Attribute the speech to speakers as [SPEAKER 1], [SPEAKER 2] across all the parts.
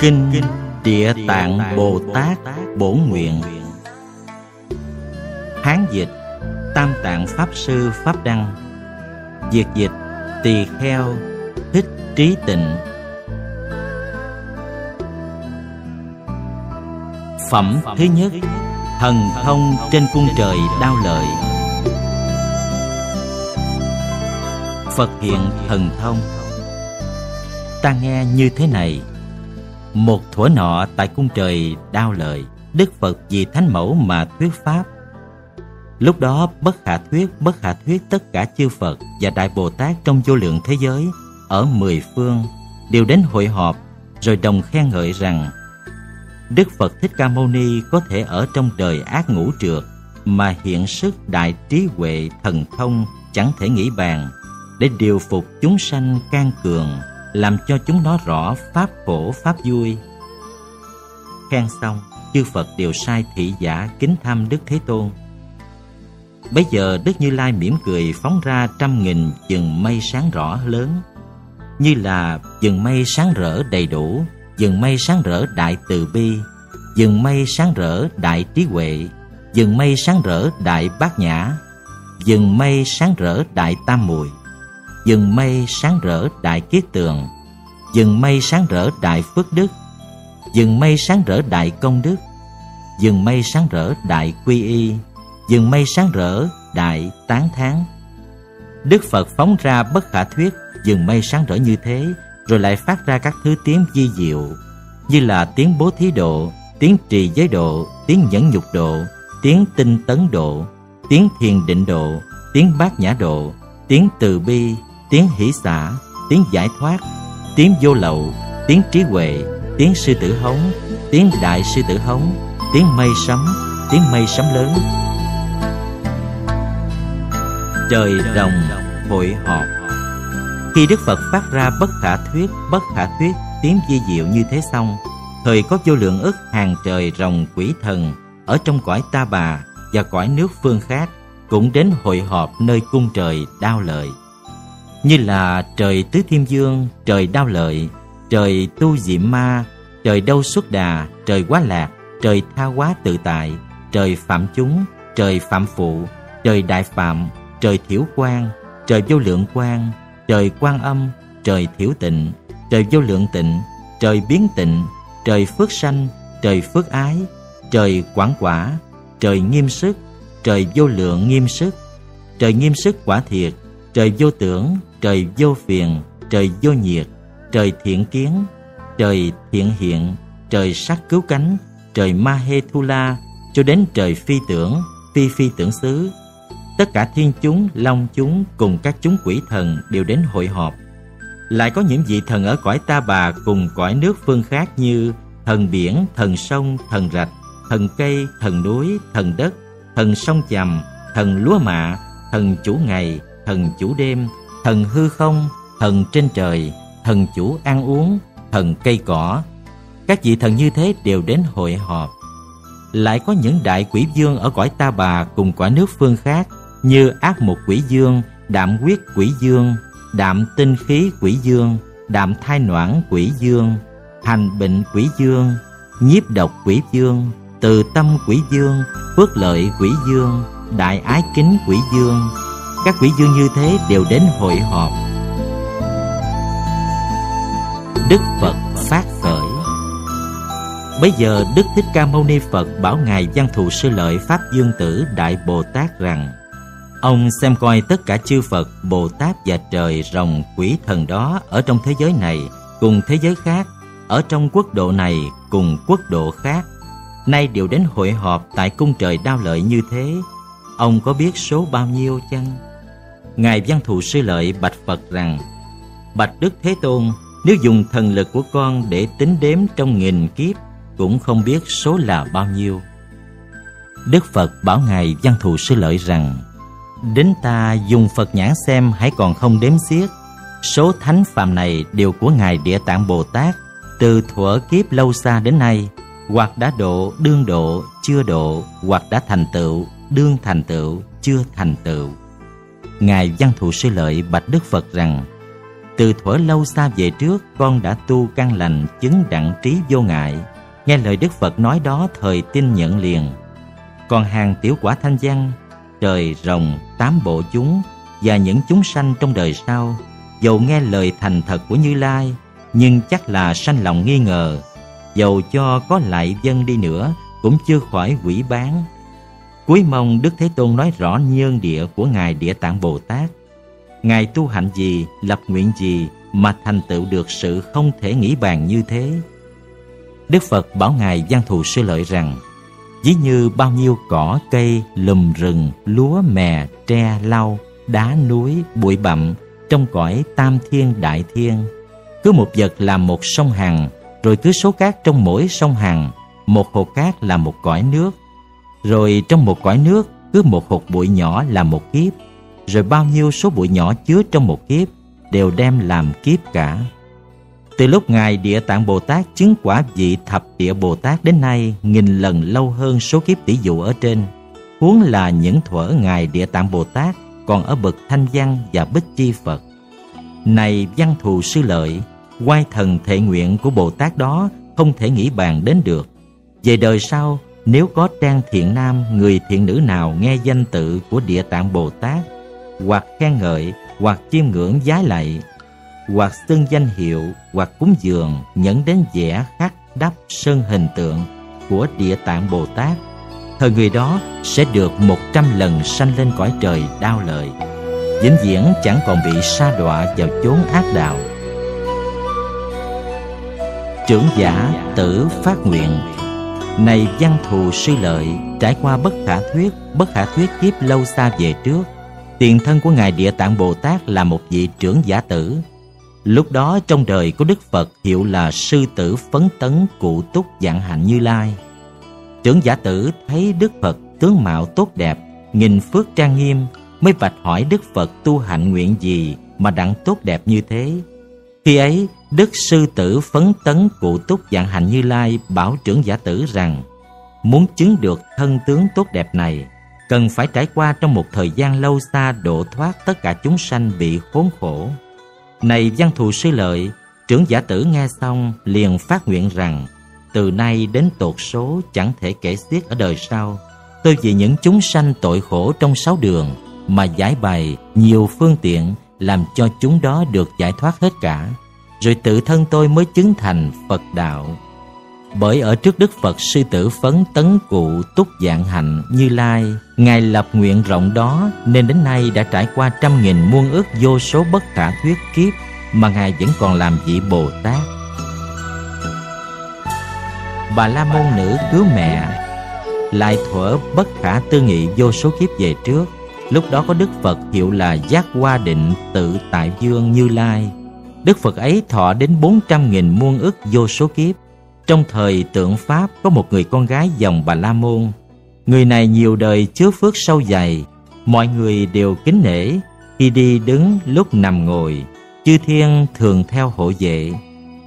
[SPEAKER 1] Kinh Địa Tạng Bồ Tát Bổ Nguyện. Hán dịch Tam Tạng Pháp Sư Pháp Đăng. Việt dịch Tỳ Kheo Thích Trí Tịnh. Phẩm thứ nhất Thần thông trên cung trời đao lợi. Phật hiện thần thông. Ta nghe như thế này một thuở nọ tại cung trời đao lợi Đức Phật vì Thánh Mẫu mà thuyết Pháp. Lúc đó bất khả thuyết, bất khả thuyết tất cả chư Phật và Đại Bồ Tát trong vô lượng thế giới ở mười phương đều đến hội họp rồi đồng khen ngợi rằng Đức Phật Thích Ca Mâu Ni có thể ở trong đời ác ngũ trượt mà hiện sức đại trí huệ thần thông chẳng thể nghĩ bàn để điều phục chúng sanh can cường làm cho chúng nó rõ pháp khổ pháp vui. Khen xong, chư phật đều sai thị giả kính thăm đức thế tôn. Bây giờ đức như lai mỉm cười phóng ra trăm nghìn chừng mây sáng rõ lớn, như là dừng mây sáng rỡ đầy đủ dừng mây sáng rỡ đại từ bi dừng mây sáng rỡ đại trí huệ dừng mây sáng rỡ đại bát nhã dừng mây sáng rỡ đại tam muội dừng mây sáng rỡ đại kiết tường. Dừng mây sáng rỡ đại phước đức. Dừng mây sáng rỡ đại công đức. Dừng mây sáng rỡ đại quy y. Dừng mây sáng rỡ đại tán thán. Đức phật phóng ra bất khả thuyết, dừng mây sáng rỡ như thế, rồi lại phát ra các thứ tiếng di diệu, như là tiếng bố thí độ, tiếng trì giới độ, tiếng nhẫn nhục độ, tiếng tinh tấn độ, tiếng thiền định độ, tiếng bát nhã độ, tiếng từ bi tiếng hỷ xả, tiếng giải thoát, tiếng vô lậu, tiếng trí huệ, tiếng sư tử hống, tiếng đại sư tử hống, tiếng mây sấm, tiếng mây sấm lớn. Trời rồng hội họp. Khi đức phật phát ra bất khả thuyết, bất khả thuyết, tiếng di diệu như thế xong, thời có vô lượng ức hàng trời rồng quỷ thần ở trong cõi ta bà và cõi nước phương khác cũng đến hội họp nơi cung trời đao lợi như là trời tứ thiên dương, trời đao lợi, trời tu diệm ma, trời đâu xuất đà, trời quá lạc, trời tha quá tự tại, trời phạm chúng, trời phạm phụ, trời đại phạm, trời thiểu quan, trời vô lượng quan, trời quan âm, trời thiểu tịnh, trời vô lượng tịnh, trời biến tịnh, trời phước sanh, trời phước ái, trời quảng quả, trời nghiêm sức, trời vô lượng nghiêm sức, trời nghiêm sức quả thiệt, trời vô tưởng trời vô phiền, trời vô nhiệt, trời thiện kiến, trời thiện hiện, trời sắc cứu cánh, trời ma hê thu la cho đến trời phi tưởng, phi phi tưởng xứ. Tất cả thiên chúng, long chúng cùng các chúng quỷ thần đều đến hội họp. Lại có những vị thần ở cõi ta bà cùng cõi nước phương khác như thần biển, thần sông, thần rạch, thần cây, thần núi, thần đất, thần sông chầm thần lúa mạ, thần chủ ngày, thần chủ đêm thần hư không, thần trên trời, thần chủ ăn uống, thần cây cỏ. Các vị thần như thế đều đến hội họp. Lại có những đại quỷ dương ở cõi ta bà cùng cõi nước phương khác như ác một quỷ dương, đạm quyết quỷ dương, đạm tinh khí quỷ dương, đạm thai noãn quỷ dương, hành bệnh quỷ dương, nhiếp độc quỷ dương, từ tâm quỷ dương, phước lợi quỷ dương, đại ái kính quỷ dương, các quỷ dương như thế đều đến hội họp. Đức phật phát khởi. Bây giờ đức thích ca mâu ni phật bảo ngài văn thù sư lợi pháp dương tử đại bồ tát rằng, ông xem coi tất cả chư phật, bồ tát và trời rồng quỷ thần đó ở trong thế giới này cùng thế giới khác, ở trong quốc độ này cùng quốc độ khác. Nay đều đến hội họp tại cung trời đao lợi như thế. Ông có biết số bao nhiêu chăng? Ngài Văn Thù Sư Lợi bạch Phật rằng Bạch Đức Thế Tôn Nếu dùng thần lực của con để tính đếm trong nghìn kiếp Cũng không biết số là bao nhiêu. Đức Phật bảo Ngài Văn Thù Sư Lợi rằng Đến ta dùng Phật nhãn xem hãy còn không đếm xiết. Số thánh phạm này đều của Ngài Địa Tạng Bồ Tát Từ thuở kiếp lâu xa đến nay Hoặc đã độ, đương độ, chưa độ Hoặc đã thành tựu, đương thành tựu, chưa thành tựu. Ngài Văn Thù Sư Lợi bạch Đức Phật rằng Từ thuở lâu xa về trước Con đã tu căn lành Chứng đặng trí vô ngại. Nghe lời Đức Phật nói đó Thời tin nhận liền. Còn hàng tiểu quả thanh văn Trời rồng, tám bộ chúng Và những chúng sanh trong đời sau Dầu nghe lời thành thật của Như Lai Nhưng chắc là sanh lòng nghi ngờ Dầu cho có lại dân đi nữa Cũng chưa khỏi quỷ bán. Cuối mong Đức Thế Tôn nói rõ nhân địa của Ngài Địa Tạng Bồ Tát Ngài tu hạnh gì, lập nguyện gì mà thành tựu được sự không thể nghĩ bàn như thế. Đức Phật bảo Ngài Giang Thù Sư Lợi rằng Ví như bao nhiêu cỏ, cây, lùm rừng, lúa, mè, tre, lau, đá núi, bụi bặm trong cõi tam thiên đại thiên. Cứ một vật làm một sông Hằng, rồi cứ số cát trong mỗi sông Hằng, một hồ cát là một cõi nước. Rồi trong một cõi nước, cứ một hột bụi nhỏ là một kiếp rồi bao nhiêu số bụi nhỏ chứa trong một kiếp đều đem làm kiếp cả. Từ lúc Ngài Địa Tạng Bồ Tát chứng quả vị thập địa Bồ Tát đến nay nghìn lần lâu hơn số kiếp tỷ dụ ở trên. Huống là những thuở Ngài Địa Tạng Bồ Tát còn ở bậc thanh văn và bích chi Phật. Này văn thù sư lợi, quay thần thệ nguyện của Bồ Tát đó không thể nghĩ bàn đến được. Về đời sau, nếu có trang thiện nam, người thiện nữ nào nghe danh tự của Địa Tạng Bồ Tát hoặc khen ngợi hoặc chiêm ngưỡng giá lạy hoặc xưng danh hiệu hoặc cúng dường nhẫn đến vẻ khắc đắp sơn hình tượng của địa tạng bồ tát thời người đó sẽ được một trăm lần sanh lên cõi trời đau lợi. Vĩnh viễn chẳng còn bị sa đọa vào chốn ác đạo. Trưởng giả tử phát nguyện này văn thù sư lợi trải qua bất khả thuyết bất khả thuyết kiếp lâu xa về trước Tiền thân của Ngài Địa Tạng Bồ Tát là một vị trưởng giả tử. Lúc đó trong đời có Đức Phật hiệu là Sư Tử Phấn Tấn Cụ Túc Dạng Hạnh Như Lai. Trưởng giả tử thấy Đức Phật tướng mạo tốt đẹp, nghìn phước trang nghiêm, mới vạch hỏi Đức Phật tu hạnh nguyện gì mà đặng tốt đẹp như thế. Khi ấy, Đức Sư Tử Phấn Tấn Cụ Túc Dạng Hạnh Như Lai bảo trưởng giả tử rằng muốn chứng được thân tướng tốt đẹp này, cần phải trải qua trong một thời gian lâu xa độ thoát tất cả chúng sanh bị khốn khổ. Này văn thù sư lợi, trưởng giả tử nghe xong liền phát nguyện rằng từ nay đến tột số chẳng thể kể xiết ở đời sau. Tôi vì những chúng sanh tội khổ trong sáu đường mà giải bày nhiều phương tiện làm cho chúng đó được giải thoát hết cả. Rồi tự thân tôi mới chứng thành Phật đạo. Bởi ở trước Đức Phật, sư tử phấn tấn cụ túc dạng hạnh như lai, Ngài lập nguyện rộng đó, Nên đến nay đã trải qua trăm nghìn muôn ước vô số bất khả thuyết kiếp Mà Ngài vẫn còn làm vị Bồ Tát. Bà La Môn Nữ cứu mẹ Lại thuở bất khả tư nghị vô số kiếp về trước. Lúc đó có Đức Phật hiệu là Giác Hoa Định Tự Tại Dương Như Lai. Đức Phật ấy thọ đến bốn trăm nghìn muôn ức vô số kiếp trong thời tượng Pháp có một người con gái dòng Bà La Môn. Người này nhiều đời chứa phước sâu dày, mọi người đều kính nể, khi đi đứng lúc nằm ngồi, chư thiên thường theo hộ vệ.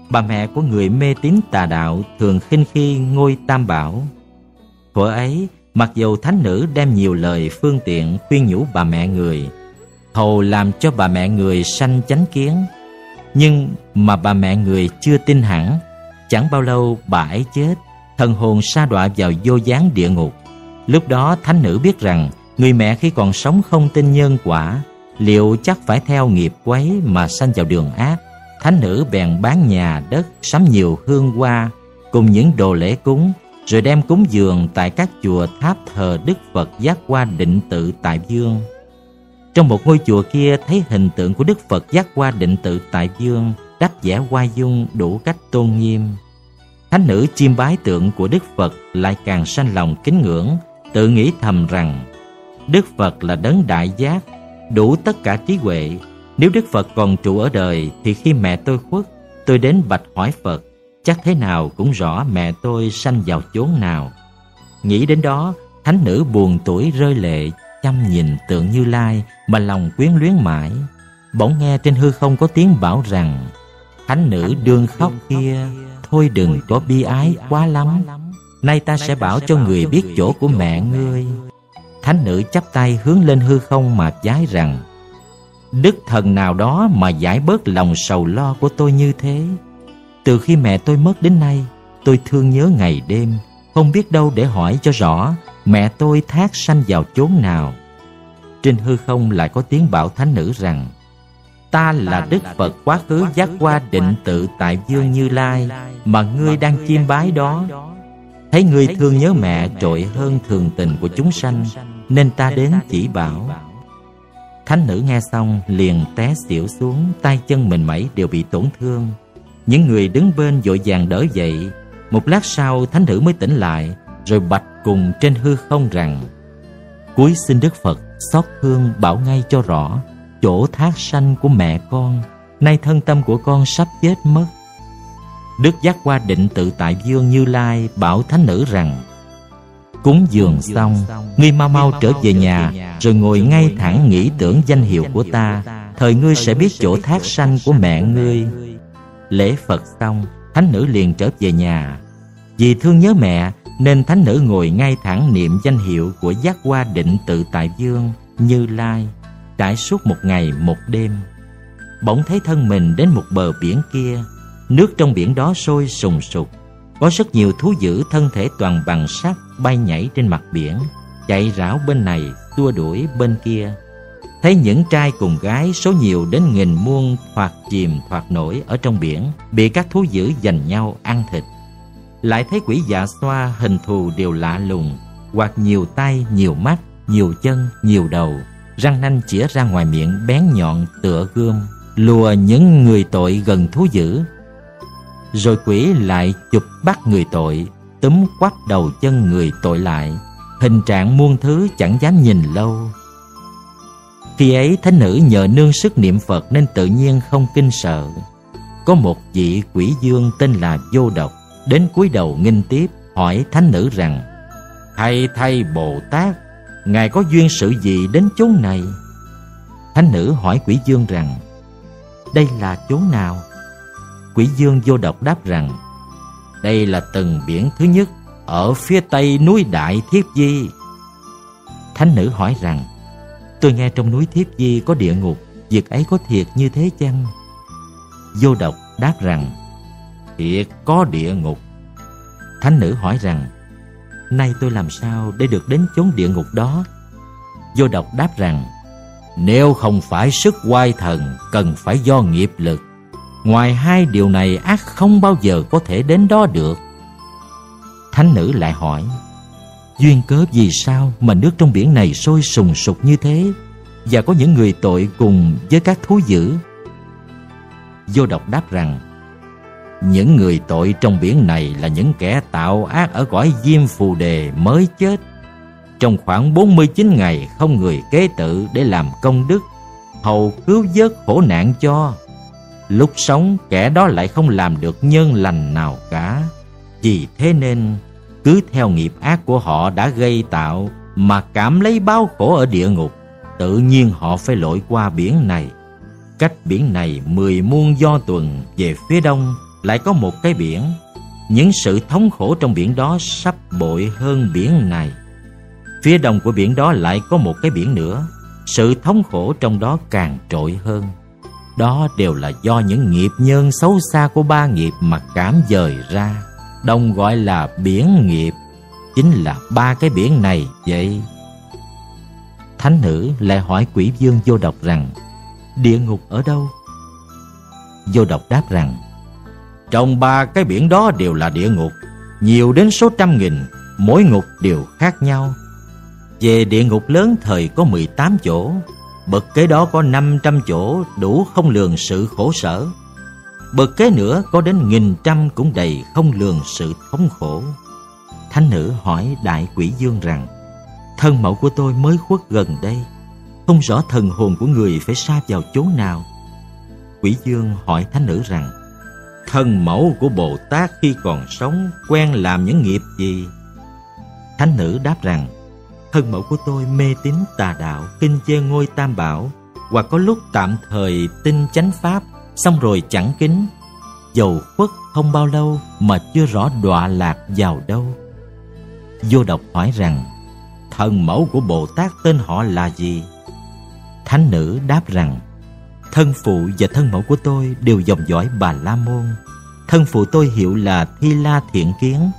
[SPEAKER 1] Bà mẹ của người mê tín tà đạo thường khinh khi ngôi tam bảo. Thuở ấy, mặc dù thánh nữ đem nhiều lời phương tiện khuyên nhủ bà mẹ người, hầu làm cho bà mẹ người sanh chánh kiến, nhưng mà bà mẹ người chưa tin hẳn, Chẳng bao lâu bà ấy chết, Thần hồn sa đọa vào vô gián địa ngục. Lúc đó thánh nữ biết rằng Người mẹ khi còn sống không tin nhân quả, Liệu chắc phải theo nghiệp quấy Mà sanh vào đường ác. Thánh nữ bèn bán nhà đất, Sắm nhiều hương hoa Cùng những đồ lễ cúng, Rồi đem cúng dường tại các chùa tháp thờ Đức Phật giác qua định tự tại Dương trong một ngôi chùa kia thấy hình tượng của Đức Phật giác qua định tự tại Dương đắp vẽ hoa dung đủ cách tôn nghiêm. Thánh nữ chiêm bái tượng của đức phật lại càng sanh lòng kính ngưỡng, tự nghĩ thầm rằng, đức phật là đấng đại giác, đủ tất cả trí huệ. Nếu đức phật còn trụ ở đời thì khi mẹ tôi khuất, tôi đến bạch hỏi phật, chắc thế nào cũng rõ mẹ tôi sanh vào chốn nào. Nghĩ đến đó, thánh nữ buồn tuổi rơi lệ chăm nhìn tượng như lai mà lòng quyến luyến mãi. Bỗng nghe trên hư không có tiếng bảo rằng thánh nữ đương khóc kia thôi đừng có bi ái quá lắm. nay ta sẽ bảo cho người biết chỗ của mẹ. ngươi. Thánh nữ chắp tay hướng lên hư không mà giái rằng Đức thần nào đó mà giải bớt lòng sầu lo của tôi như thế? Từ khi mẹ tôi mất đến nay Tôi thương nhớ ngày đêm Không biết đâu để hỏi cho rõ Mẹ tôi thác sanh vào chốn nào. Trên hư không lại có tiếng bảo thánh nữ rằng Ta là Đức Phật quá khứ giác qua định tự tại Dương Như Lai Mà ngươi đang chiêm bái đó. Thấy ngươi thương nhớ mẹ trội hơn thường tình của chúng sanh Nên ta đến chỉ bảo. Thánh nữ nghe xong liền té xỉu xuống tay chân mình mẩy đều bị tổn thương. Những người đứng bên vội vàng đỡ dậy một lát sau, thánh nữ mới tỉnh lại, Rồi bạch cùng trên hư không rằng Cuối xin Đức Phật xót thương bảo ngay cho rõ Chỗ thác sanh của mẹ con. Nay thân tâm của con sắp chết mất. Đức giác qua định tự tại dương Như Lai bảo thánh nữ rằng, Cúng dường xong, Ngươi mau mau trở về nhà, Rồi ngồi ngay thẳng nghĩ tưởng danh hiệu của ta. Thời ngươi sẽ biết chỗ thác sanh của mẹ ngươi. Lễ Phật xong, Thánh nữ liền trở về nhà. Vì thương nhớ mẹ Nên thánh nữ ngồi ngay thẳng niệm danh hiệu Của giác qua định tự tại dương Như Lai Trải suốt một ngày một đêm. Bỗng thấy thân mình đến một bờ biển kia Nước trong biển đó sôi sùng sục. Có rất nhiều thú dữ thân thể toàn bằng sắt Bay nhảy trên mặt biển Chạy rảo bên này, tua đuổi bên kia. Thấy những trai cùng gái số nhiều đến nghìn muôn Thoạt chìm thoạt nổi ở trong biển Bị các thú dữ giành nhau ăn thịt. Lại thấy quỷ dạ xoa hình thù đều lạ lùng Hoặc nhiều tay, nhiều mắt, nhiều chân, nhiều đầu Răng nanh chĩa ra ngoài miệng bén nhọn tựa gươm Lùa những người tội gần thú dữ. Rồi quỷ lại chụp bắt người tội Túm quắp đầu chân người tội lại Hình trạng muôn thứ chẳng dám nhìn lâu. Khi ấy thánh nữ nhờ nương sức niệm Phật Nên tự nhiên không kinh sợ. Có một vị quỷ dương tên là Vô Độc Đến cúi đầu nghinh tiếp, hỏi thánh nữ rằng, Thầy thầy Bồ Tát, Ngài có duyên sự gì đến chốn này? Thánh nữ hỏi quỷ dương rằng, Đây là chốn nào? Quỷ dương vô độc đáp rằng, Đây là từng biển thứ nhất, Ở phía tây núi Đại Thiếp Di. Thánh nữ hỏi rằng, Tôi nghe trong núi Thiếp Di có địa ngục, Việc ấy có thiệt như thế chăng? Vô độc đáp rằng Thiệt có địa ngục. Thánh nữ hỏi rằng, Nay tôi làm sao để được đến chốn địa ngục đó? Vô độc đáp rằng, Nếu không phải sức oai thần Cần phải do nghiệp lực, Ngoài hai điều này ác không bao giờ có thể đến đó được. Thánh nữ lại hỏi, Duyên cớ vì sao mà nước trong biển này sôi sùng sục như thế? Và có những người tội cùng với các thú dữ? Vô độc đáp rằng những người tội trong biển này là những kẻ tạo ác ở cõi diêm phù đề mới chết. Trong khoảng 49 ngày, không người kế tự để làm công đức, Hầu cứu vớt khổ nạn cho. Lúc sống, kẻ đó lại không làm được nhân lành nào cả. Vì thế nên, cứ theo nghiệp ác của họ đã gây tạo Mà cảm lấy bao khổ ở địa ngục, Tự nhiên họ phải lội qua biển này. Cách biển này mười muôn do tuần Về phía đông lại có một cái biển. Những sự thống khổ trong biển đó sắp bội hơn biển này. Phía đông của biển đó lại có một cái biển nữa. Sự thống khổ trong đó càng trội hơn. Đó đều là do những nghiệp nhân xấu xa của ba nghiệp mà cảm dời ra. Đồng gọi là biển nghiệp. Chính là ba cái biển này vậy. Thánh nữ lại hỏi quỷ dương vô độc rằng, Địa ngục ở đâu? Vô độc đáp rằng trong ba cái biển đó đều là địa ngục. Nhiều đến số trăm nghìn, Mỗi ngục đều khác nhau. Về địa ngục lớn thời có 18 chỗ. Bậc kế đó có 500 chỗ, đủ không lường sự khổ sở. Bậc kế nữa có đến nghìn trăm cũng đầy không lường sự thống khổ. Thánh nữ hỏi đại quỷ dương rằng, Thân mẫu của tôi mới khuất gần đây. Không rõ thần hồn của người phải xa vào chỗ nào. Quỷ dương hỏi thánh nữ rằng Thân mẫu của Bồ Tát khi còn sống quen làm những nghiệp gì? Thánh nữ đáp rằng Thân mẫu của tôi mê tín tà đạo, kinh chê ngôi tam bảo, hoặc có lúc tạm thời tin chánh pháp, xong rồi chẳng kính. Dầu khuất không bao lâu mà chưa rõ đọa lạc vào đâu. Vô độc hỏi rằng, thần mẫu của Bồ Tát tên họ là gì? Thánh nữ đáp rằng, Thân phụ và thân mẫu của tôi đều dòng dõi Bà La Môn. Thân phụ tôi hiệu là Thi La Thiện Kiến,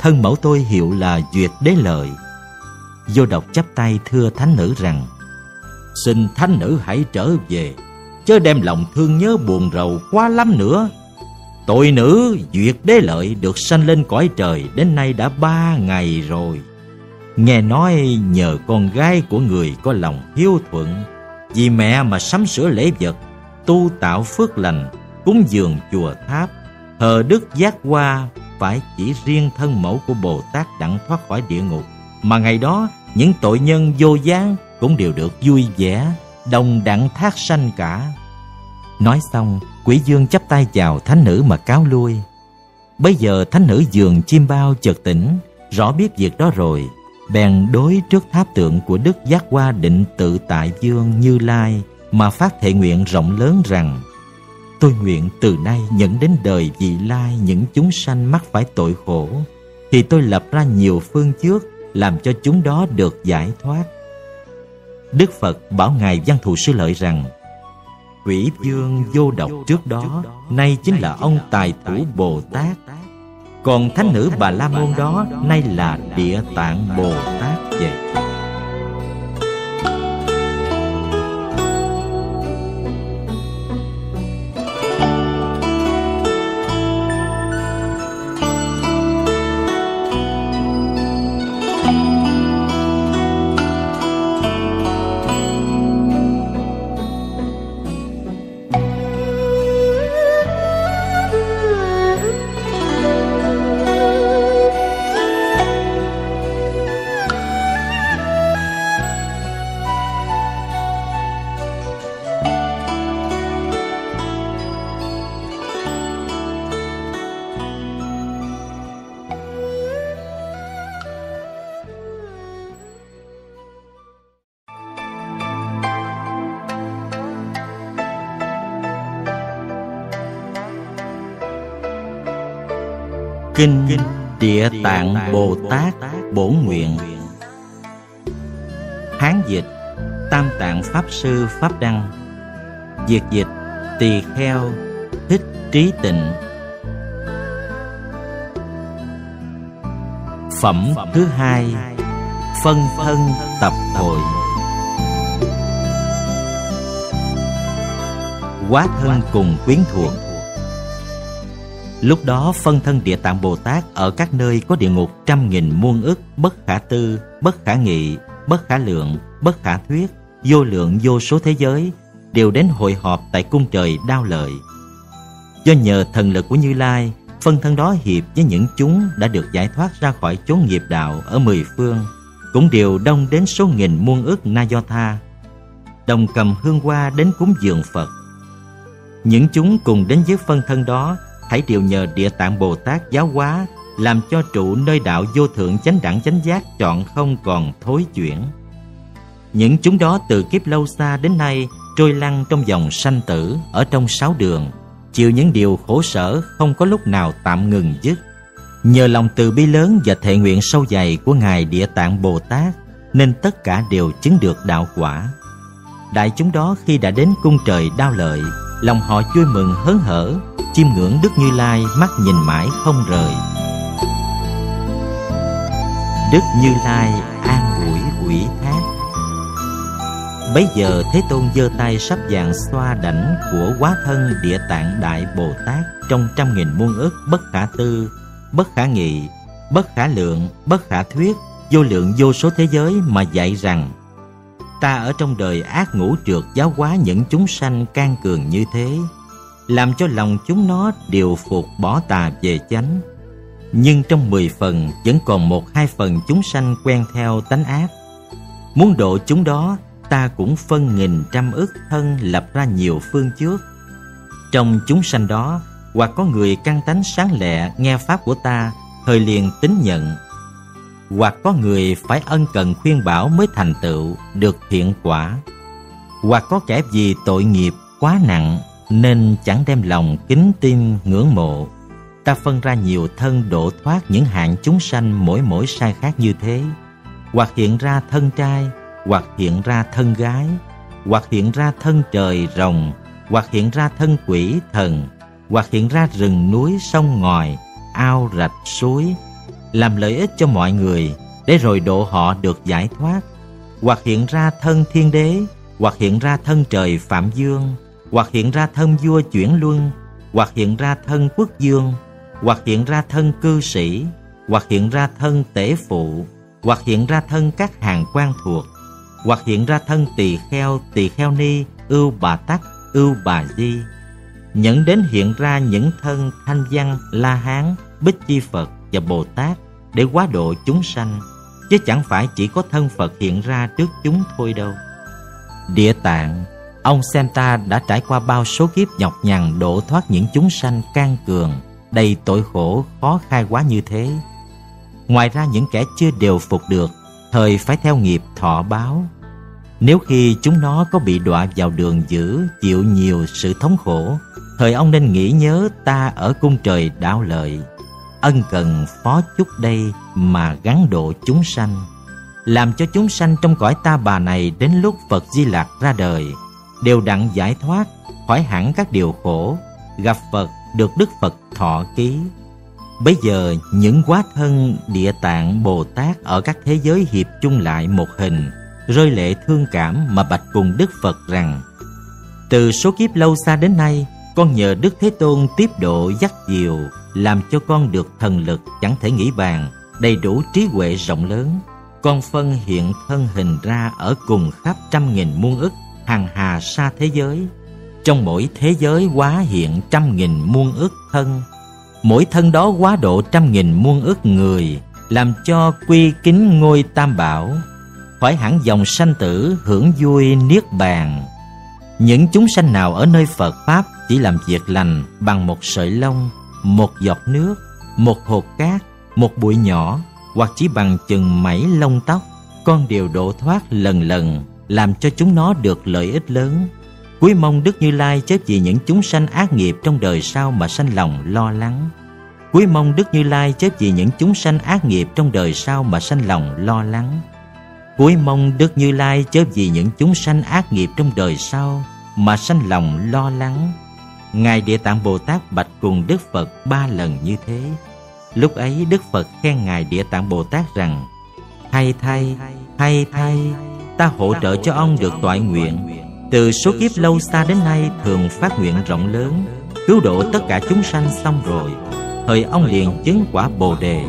[SPEAKER 1] thân mẫu tôi hiệu là Duyệt Đế Lợi. Vô độc chắp tay thưa thánh nữ rằng Xin thánh nữ hãy trở về Chớ đem lòng thương nhớ buồn rầu quá lắm nữa. Tội nữ Duyệt Đế Lợi được sanh lên cõi trời Đến nay đã ba ngày rồi. Nghe nói nhờ con gái của người có lòng hiếu thuận Vì mẹ mà sắm sửa lễ vật Tu tạo phước lành Cúng dường chùa tháp. Thờ đức giác hoa Phải chỉ riêng thân mẫu của Bồ Tát đặng thoát khỏi địa ngục Mà ngày đó những tội nhân vô gián cũng đều được vui vẻ, đồng đặng thác sanh cả. Nói xong, quỷ dương chắp tay chào thánh nữ mà cáo lui. Bây giờ thánh nữ giường chim bao chợt tỉnh, rõ biết việc đó rồi, bèn đối trước tháp tượng của Đức Giác Hoa định tự tại dương Như Lai mà phát thệ nguyện rộng lớn rằng Tôi nguyện từ nay nhận đến đời vị lai những chúng sanh mắc phải tội khổ, thì tôi lập ra nhiều phương trước làm cho chúng đó được giải thoát. Đức Phật bảo Ngài Văn Thù Sư Lợi rằng, Quỷ dương vô độc trước đó, Nay chính là ông Tài Thủ Bồ Tát Còn thánh nữ Bà La Môn đó, Nay là Địa Tạng Bồ Tát vậy Kinh Địa Tạng Bồ Tát Bổn Nguyện. Hán dịch Tam Tạng Pháp Sư Pháp Đăng. Việt dịch Tỳ Kheo, Thích Trí Tịnh. Phẩm thứ hai, Phân thân tập hội. Quá thân cùng quyến thuộc. Lúc đó phân thân địa tạng Bồ Tát ở các nơi có địa ngục trăm nghìn muôn ức bất khả tư, bất khả nghị, bất khả lượng, bất khả thuyết, vô lượng vô số thế giới đều đến hội họp tại cung trời đao lợi. Do nhờ thần lực của Như Lai, phân thân đó hiệp với những chúng đã được giải thoát ra khỏi chốn nghiệp đạo ở mười phương, cũng đều đông đến số nghìn muôn ức na do tha, đồng cầm hương hoa đến cúng dường Phật. Những chúng cùng đến với phân thân đó hãy đều nhờ địa tạng Bồ Tát giáo hóa làm cho trụ nơi đạo vô thượng chánh đẳng chánh giác chọn không còn thối chuyển. Những chúng đó từ kiếp lâu xa đến nay trôi lăn trong dòng sanh tử ở trong sáu đường, chịu những điều khổ sở không có lúc nào tạm ngừng dứt. Nhờ lòng từ bi lớn và thệ nguyện sâu dày của Ngài Địa Tạng Bồ Tát nên tất cả đều chứng được đạo quả. Đại chúng đó khi đã đến cung trời đao lợi, lòng họ vui mừng hớn hở chiêm ngưỡng Đức Như Lai mắt nhìn mãi không rời. Đức Như Lai an ủi quỷ thác. Bấy giờ Thế Tôn giơ tay sắp vàng xoa đảnh của quá thân địa tạng Đại Bồ Tát trong trăm nghìn muôn ức bất khả tư, bất khả nghị, bất khả lượng, bất khả thuyết, vô lượng vô số thế giới mà dạy rằng ta ở trong đời ác ngũ trượt giáo hóa những chúng sanh can cường như thế làm cho lòng chúng nó điều phục bỏ tà về chánh. Nhưng trong mười phần vẫn còn một hai phần chúng sanh quen theo tánh ác. Muốn độ chúng đó, ta cũng phân nghìn trăm ức thân lập ra nhiều phương trước. Trong chúng sanh đó, hoặc có người căn tánh sáng lẹ nghe pháp của ta, thời liền tín nhận. Hoặc có người phải ân cần khuyên bảo mới thành tựu, được thiện quả. Hoặc có kẻ vì tội nghiệp quá nặng nên chẳng đem lòng kính tin ngưỡng mộ. Ta phân ra nhiều thân độ thoát những hạng chúng sanh mỗi mỗi sai khác như thế, hoặc hiện ra thân trai, hoặc hiện ra thân gái, hoặc hiện ra thân trời rồng, hoặc hiện ra thân quỷ thần, hoặc hiện ra rừng núi sông ngòi, ao rạch suối, làm lợi ích cho mọi người để rồi độ họ được giải thoát, hoặc hiện ra thân thiên đế, hoặc hiện ra thân trời phạm dương, hoặc hiện ra thân vua chuyển luân, hoặc hiện ra thân quốc dương, hoặc hiện ra thân cư sĩ, hoặc hiện ra thân tể phụ, hoặc hiện ra thân các hàng quan thuộc, hoặc hiện ra thân tỳ kheo, tỳ kheo ni, ưu bà tắc, ưu bà di. Nhận đến hiện ra những thân thanh văn, la hán, bích chi Phật và Bồ Tát để quá độ chúng sanh, chứ chẳng phải chỉ có thân Phật hiện ra trước chúng thôi đâu. Địa tạng, ông xem ta đã trải qua bao số kiếp nhọc nhằn độ thoát những chúng sanh can cường, đầy tội khổ khó khai quá như thế. Ngoài ra những kẻ chưa đều phục được, thời phải theo nghiệp thọ báo. Nếu khi chúng nó có bị đọa vào đường dữ, chịu nhiều sự thống khổ, thời ông nên nghĩ nhớ ta ở cung trời đạo lợi. Ân cần phó chúc đây mà gắn độ chúng sanh, làm cho chúng sanh trong cõi ta bà này đến lúc Phật Di lạc ra đời, đều đặng giải thoát khỏi hẳn các điều khổ, gặp Phật được Đức Phật thọ ký. Bây giờ những quá thân địa tạng Bồ Tát ở các thế giới hiệp chung lại một hình, rơi lệ thương cảm mà bạch cùng Đức Phật rằng, từ số kiếp lâu xa đến nay, con nhờ Đức Thế Tôn tiếp độ dắt dìu làm cho con được thần lực chẳng thể nghĩ bàn, đầy đủ trí huệ rộng lớn. Con phân hiện thân hình ra ở cùng khắp trăm nghìn muôn ức, hàng hà xa thế giới. Trong mỗi thế giới quá hiện trăm nghìn muôn ức thân. Mỗi thân đó quá độ trăm nghìn muôn ức người, làm cho quy kính ngôi tam bảo. Khỏi hẳn dòng sanh tử hưởng vui niết bàn. Những chúng sanh nào ở nơi phật pháp chỉ làm việc lành bằng một sợi lông một giọt nước, một hột cát, một bụi nhỏ, hoặc chỉ bằng chừng mảy lông tóc, con đều độ thoát lần lần, làm cho chúng nó được lợi ích lớn. Cuối mong đức như lai chớ vì những chúng sanh ác nghiệp trong đời sau mà sanh lòng lo lắng. Cuối mong đức như lai chớ vì những chúng sanh ác nghiệp trong đời sau mà sanh lòng lo lắng. Cuối mong đức như lai chớ vì những chúng sanh ác nghiệp trong đời sau mà sanh lòng lo lắng ngài địa tạng bồ tát bạch cùng đức phật ba lần như thế. Lúc ấy Đức Phật khen Ngài Địa Tạng Bồ Tát rằng Hay thay, hay thay, ta hỗ trợ cho ông được toại nguyện. Từ số kiếp lâu xa đến nay thường phát nguyện rộng lớn Cứu độ tất cả chúng sanh xong rồi. Thời ông liền chứng quả Bồ Đề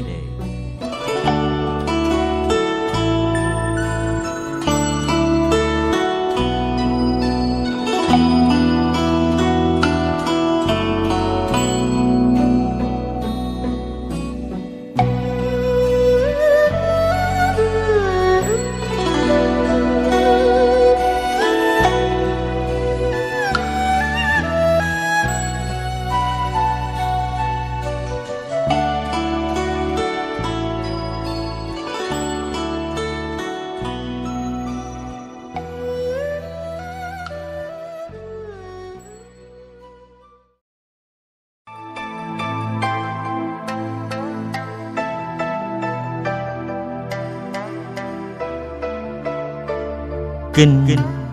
[SPEAKER 1] Kinh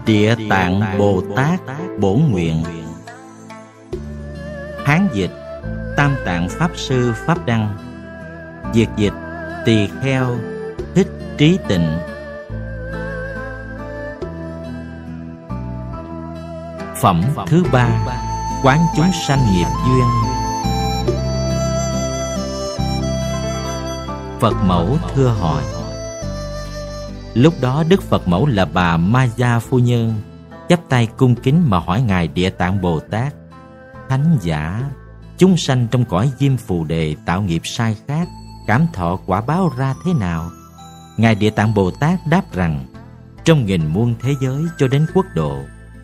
[SPEAKER 1] Địa Tạng Bồ Tát Bổn Nguyện. Hán dịch, Tam Tạng Pháp Sư Pháp Đăng. Diệt dịch, Tỳ Kheo Thích Trí Tịnh. Phẩm thứ ba, Quán chúng sanh nghiệp duyên. Phật mẫu thưa hỏi Lúc đó Đức Phật mẫu là bà Maya Phu Nhân chắp tay cung kính mà hỏi Ngài Địa Tạng Bồ Tát Thánh giả, chúng sanh trong cõi diêm phù đề tạo nghiệp sai khác Cảm thọ quả báo ra thế nào? Ngài Địa Tạng Bồ Tát đáp rằng Trong nghìn muôn thế giới cho đến quốc độ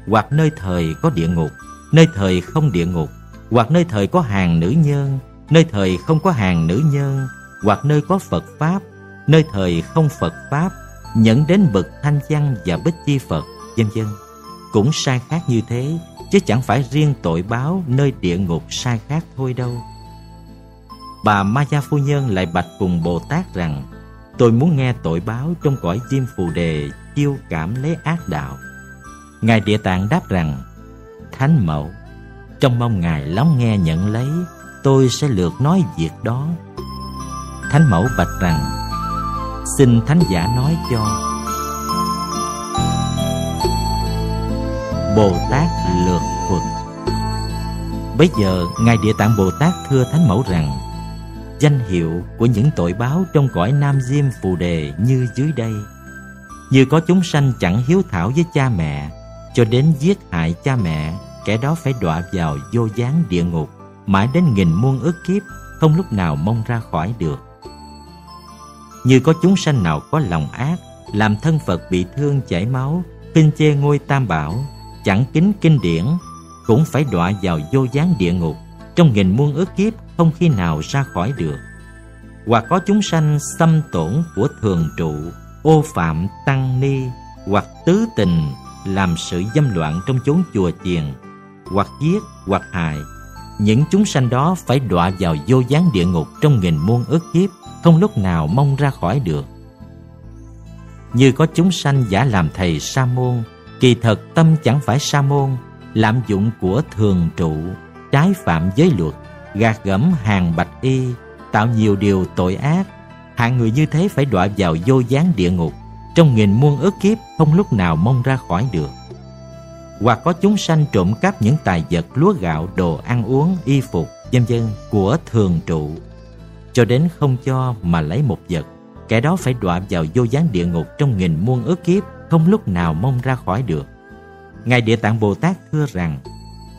[SPEAKER 1] Hoặc nơi thời có địa ngục Nơi thời không địa ngục Hoặc nơi thời có hàng nữ nhân Nơi thời không có hàng nữ nhân Hoặc nơi có Phật Pháp Nơi thời không Phật Pháp nhận đến bậc thanh văn và bích chi Phật, vân vân cũng sai khác như thế, chứ chẳng phải riêng tội báo nơi địa ngục sai khác thôi đâu. Bà ma gia Phu Nhân lại bạch cùng Bồ Tát rằng Tôi muốn nghe tội báo trong cõi diêm phù đề chiêu cảm lấy ác đạo. Ngài Địa Tạng đáp rằng Thánh Mẫu Trong mong Ngài lắng nghe nhận lấy Tôi sẽ lượt nói việc đó Thánh Mẫu bạch rằng Xin Thánh giả nói cho. Bồ Tát lược thuật Bấy giờ Ngài Địa Tạng Bồ Tát thưa Thánh Mẫu rằng, Danh hiệu của những tội báo trong cõi Nam Diêm Phù Đề như dưới đây, Như có chúng sanh chẳng hiếu thảo với cha mẹ, Cho đến giết hại cha mẹ, Kẻ đó phải đọa vào vô gián địa ngục, Mãi đến nghìn muôn ức kiếp, Không lúc nào mong ra khỏi được. Như có chúng sanh nào có lòng ác Làm thân Phật bị thương chảy máu Kinh chê ngôi tam bảo Chẳng kính kinh điển Cũng phải đọa vào vô gián địa ngục Trong nghìn muôn ức kiếp Không khi nào ra khỏi được. Hoặc có chúng sanh xâm tổn của thường trụ Ô phạm tăng ni Hoặc tứ tình Làm sự dâm loạn trong chốn chùa chiền Hoặc giết hoặc hại những chúng sanh đó phải đọa vào vô gián địa ngục trong nghìn muôn ức kiếp, không lúc nào mong ra khỏi được. Như có chúng sanh giả làm thầy sa môn, kỳ thật tâm chẳng phải sa môn, lạm dụng của thường trụ, trái phạm giới luật, gạt gẫm hàng bạch y, tạo nhiều điều tội ác. Hạng người như thế phải đọa vào vô gián địa ngục, trong nghìn muôn ức kiếp không lúc nào mong ra khỏi được hoặc có chúng sanh trộm cắp những tài vật lúa gạo, đồ ăn uống, y phục, vân vân của thường trụ, cho đến không cho mà lấy một vật, kẻ đó phải đọa vào vô gián địa ngục trong nghìn muôn ức kiếp, không lúc nào mong ra khỏi được. Ngài Địa Tạng Bồ Tát thưa rằng,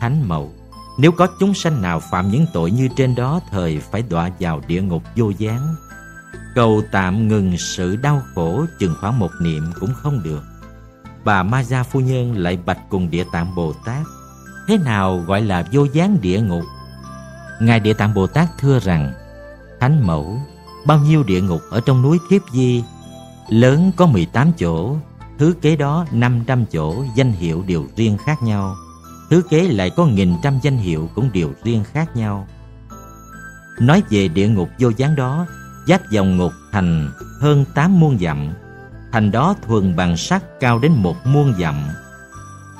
[SPEAKER 1] Thánh Mẫu, nếu có chúng sanh nào phạm những tội như trên đó thời phải đọa vào địa ngục vô gián, cầu tạm ngừng sự đau khổ chừng khoảng một niệm cũng không được. Bà ma gia phu nhân lại bạch cùng địa tạng bồ tát thế nào gọi là vô gián địa ngục? Ngài địa tạng bồ tát thưa rằng thánh mẫu. Bao nhiêu địa ngục ở trong núi thiếp di? Lớn có 18 chỗ, thứ kế đó 500 chỗ danh hiệu đều riêng khác nhau. Thứ kế lại có nghìn trăm danh hiệu cũng đều riêng khác nhau. Nói về địa ngục vô gián đó, giáp dòng ngục thành hơn tám muôn dặm. Thành đó thuần bằng sắt cao đến một muôn dặm.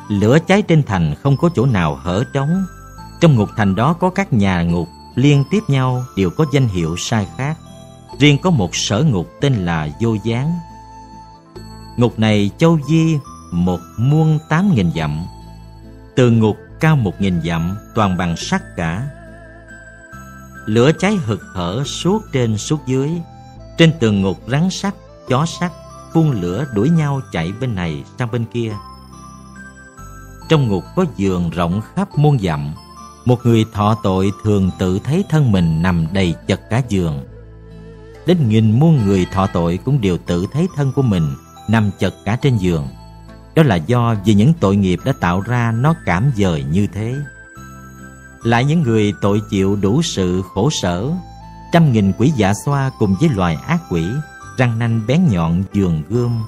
[SPEAKER 1] Lửa cháy trên thành không có chỗ nào hở trống. Trong ngục thành đó có các nhà ngục liên tiếp nhau đều có danh hiệu sai khác. Riêng có một sở ngục tên là Vô Gián. Ngục này châu di một muôn tám nghìn dặm. Tường ngục cao một nghìn dặm toàn bằng sắt cả. Lửa cháy hực hở suốt trên suốt dưới. Trên tường ngục rắn sắt, chó sắt phun lửa đuổi nhau chạy bên này sang bên kia. Trong ngục có giường rộng khắp muôn dặm, một người thọ tội thường tự thấy thân mình nằm đầy chật cả giường. Đến nghìn muôn người thọ tội cũng đều tự thấy thân của mình nằm chật cả trên giường. Đó là do vì những tội nghiệp đã tạo ra nó cảm dời như thế. Lại những người tội chịu đủ sự khổ sở, trăm nghìn quỷ dạ xoa cùng với loài ác quỷ răng nanh bén nhọn giường gươm,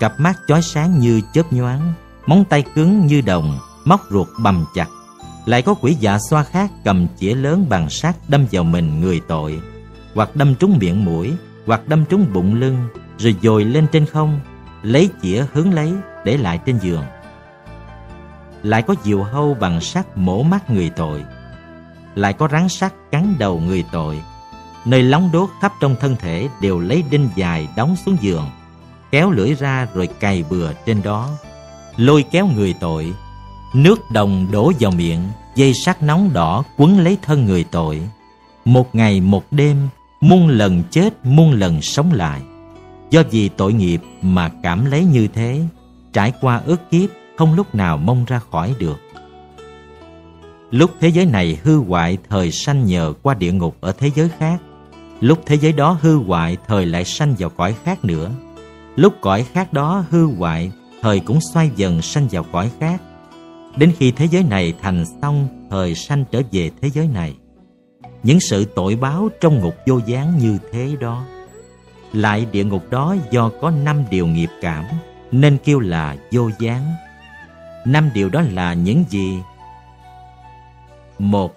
[SPEAKER 1] cặp mắt chói sáng như chớp nhoáng, móng tay cứng như đồng, móc ruột bầm chặt. Lại có quỷ dạ xoa khác cầm chĩa lớn bằng sắt đâm vào mình người tội, hoặc đâm trúng miệng mũi, hoặc đâm trúng bụng lưng, rồi dồi lên trên không, lấy chĩa hướng lấy để lại trên giường. Lại có diều hâu bằng sắt mổ mắt người tội, lại có rắn sắt cắn đầu người tội, nơi lóng đốt khắp trong thân thể đều lấy đinh dài đóng xuống giường, kéo lưỡi ra rồi cày bừa trên đó, lôi kéo người tội, nước đồng đổ vào miệng, dây sắt nóng đỏ quấn lấy thân người tội. Một ngày một đêm, muôn lần chết, muôn lần sống lại. Do vì tội nghiệp mà cảm lấy như thế, trải qua ước kiếp không lúc nào mong ra khỏi được. Lúc thế giới này hư hoại thời sanh nhờ qua địa ngục ở thế giới khác, Lúc thế giới đó hư hoại thời lại sanh vào cõi khác nữa Lúc cõi khác đó hư hoại Thời cũng xoay dần sanh vào cõi khác Đến khi thế giới này thành xong Thời sanh trở về thế giới này Những sự tội báo trong ngục vô gián như thế đó Lại địa ngục đó do có năm điều nghiệp cảm Nên kêu là vô gián Năm điều đó là những gì? Một,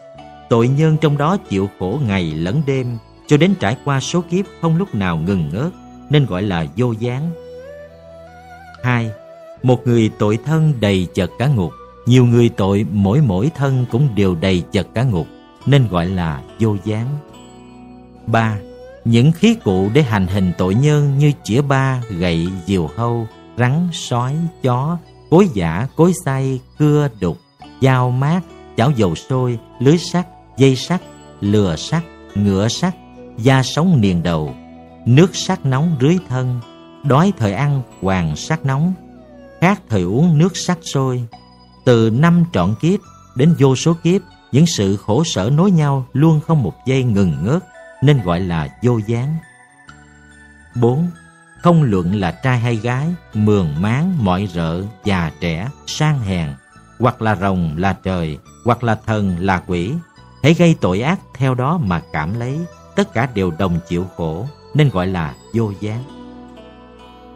[SPEAKER 1] tội nhân trong đó chịu khổ ngày lẫn đêm cho đến trải qua số kiếp không lúc nào ngừng ngớt nên gọi là vô gián. Hai, một người tội thân đầy chật cả ngục nhiều người tội mỗi mỗi thân cũng đều đầy chật cả ngục, nên gọi là vô gián. ba Những khí cụ để hành hình tội nhân như chĩa ba, gậy, diều hâu, rắn, sói, chó, cối giả, cối xay, cưa, đục, dao mát, chảo dầu sôi, lưới sắt, dây sắt, lừa sắt, ngựa sắt, da sống niền đầu, nước sắt nóng rưới thân, đói thời ăn hoàng sắt nóng, khát thời uống nước sắt sôi. Từ năm trọn kiếp đến vô số kiếp, những sự khổ sở nối nhau luôn không một giây ngừng ngớt, nên gọi là vô gián. 4. Không luận là trai hay gái, mường máng, mọi rợ, già trẻ, sang hèn, hoặc là rồng là trời, hoặc là thần là quỷ, hãy gây tội ác theo đó mà cảm lấy, tất cả đều đồng chịu khổ, nên gọi là vô gián.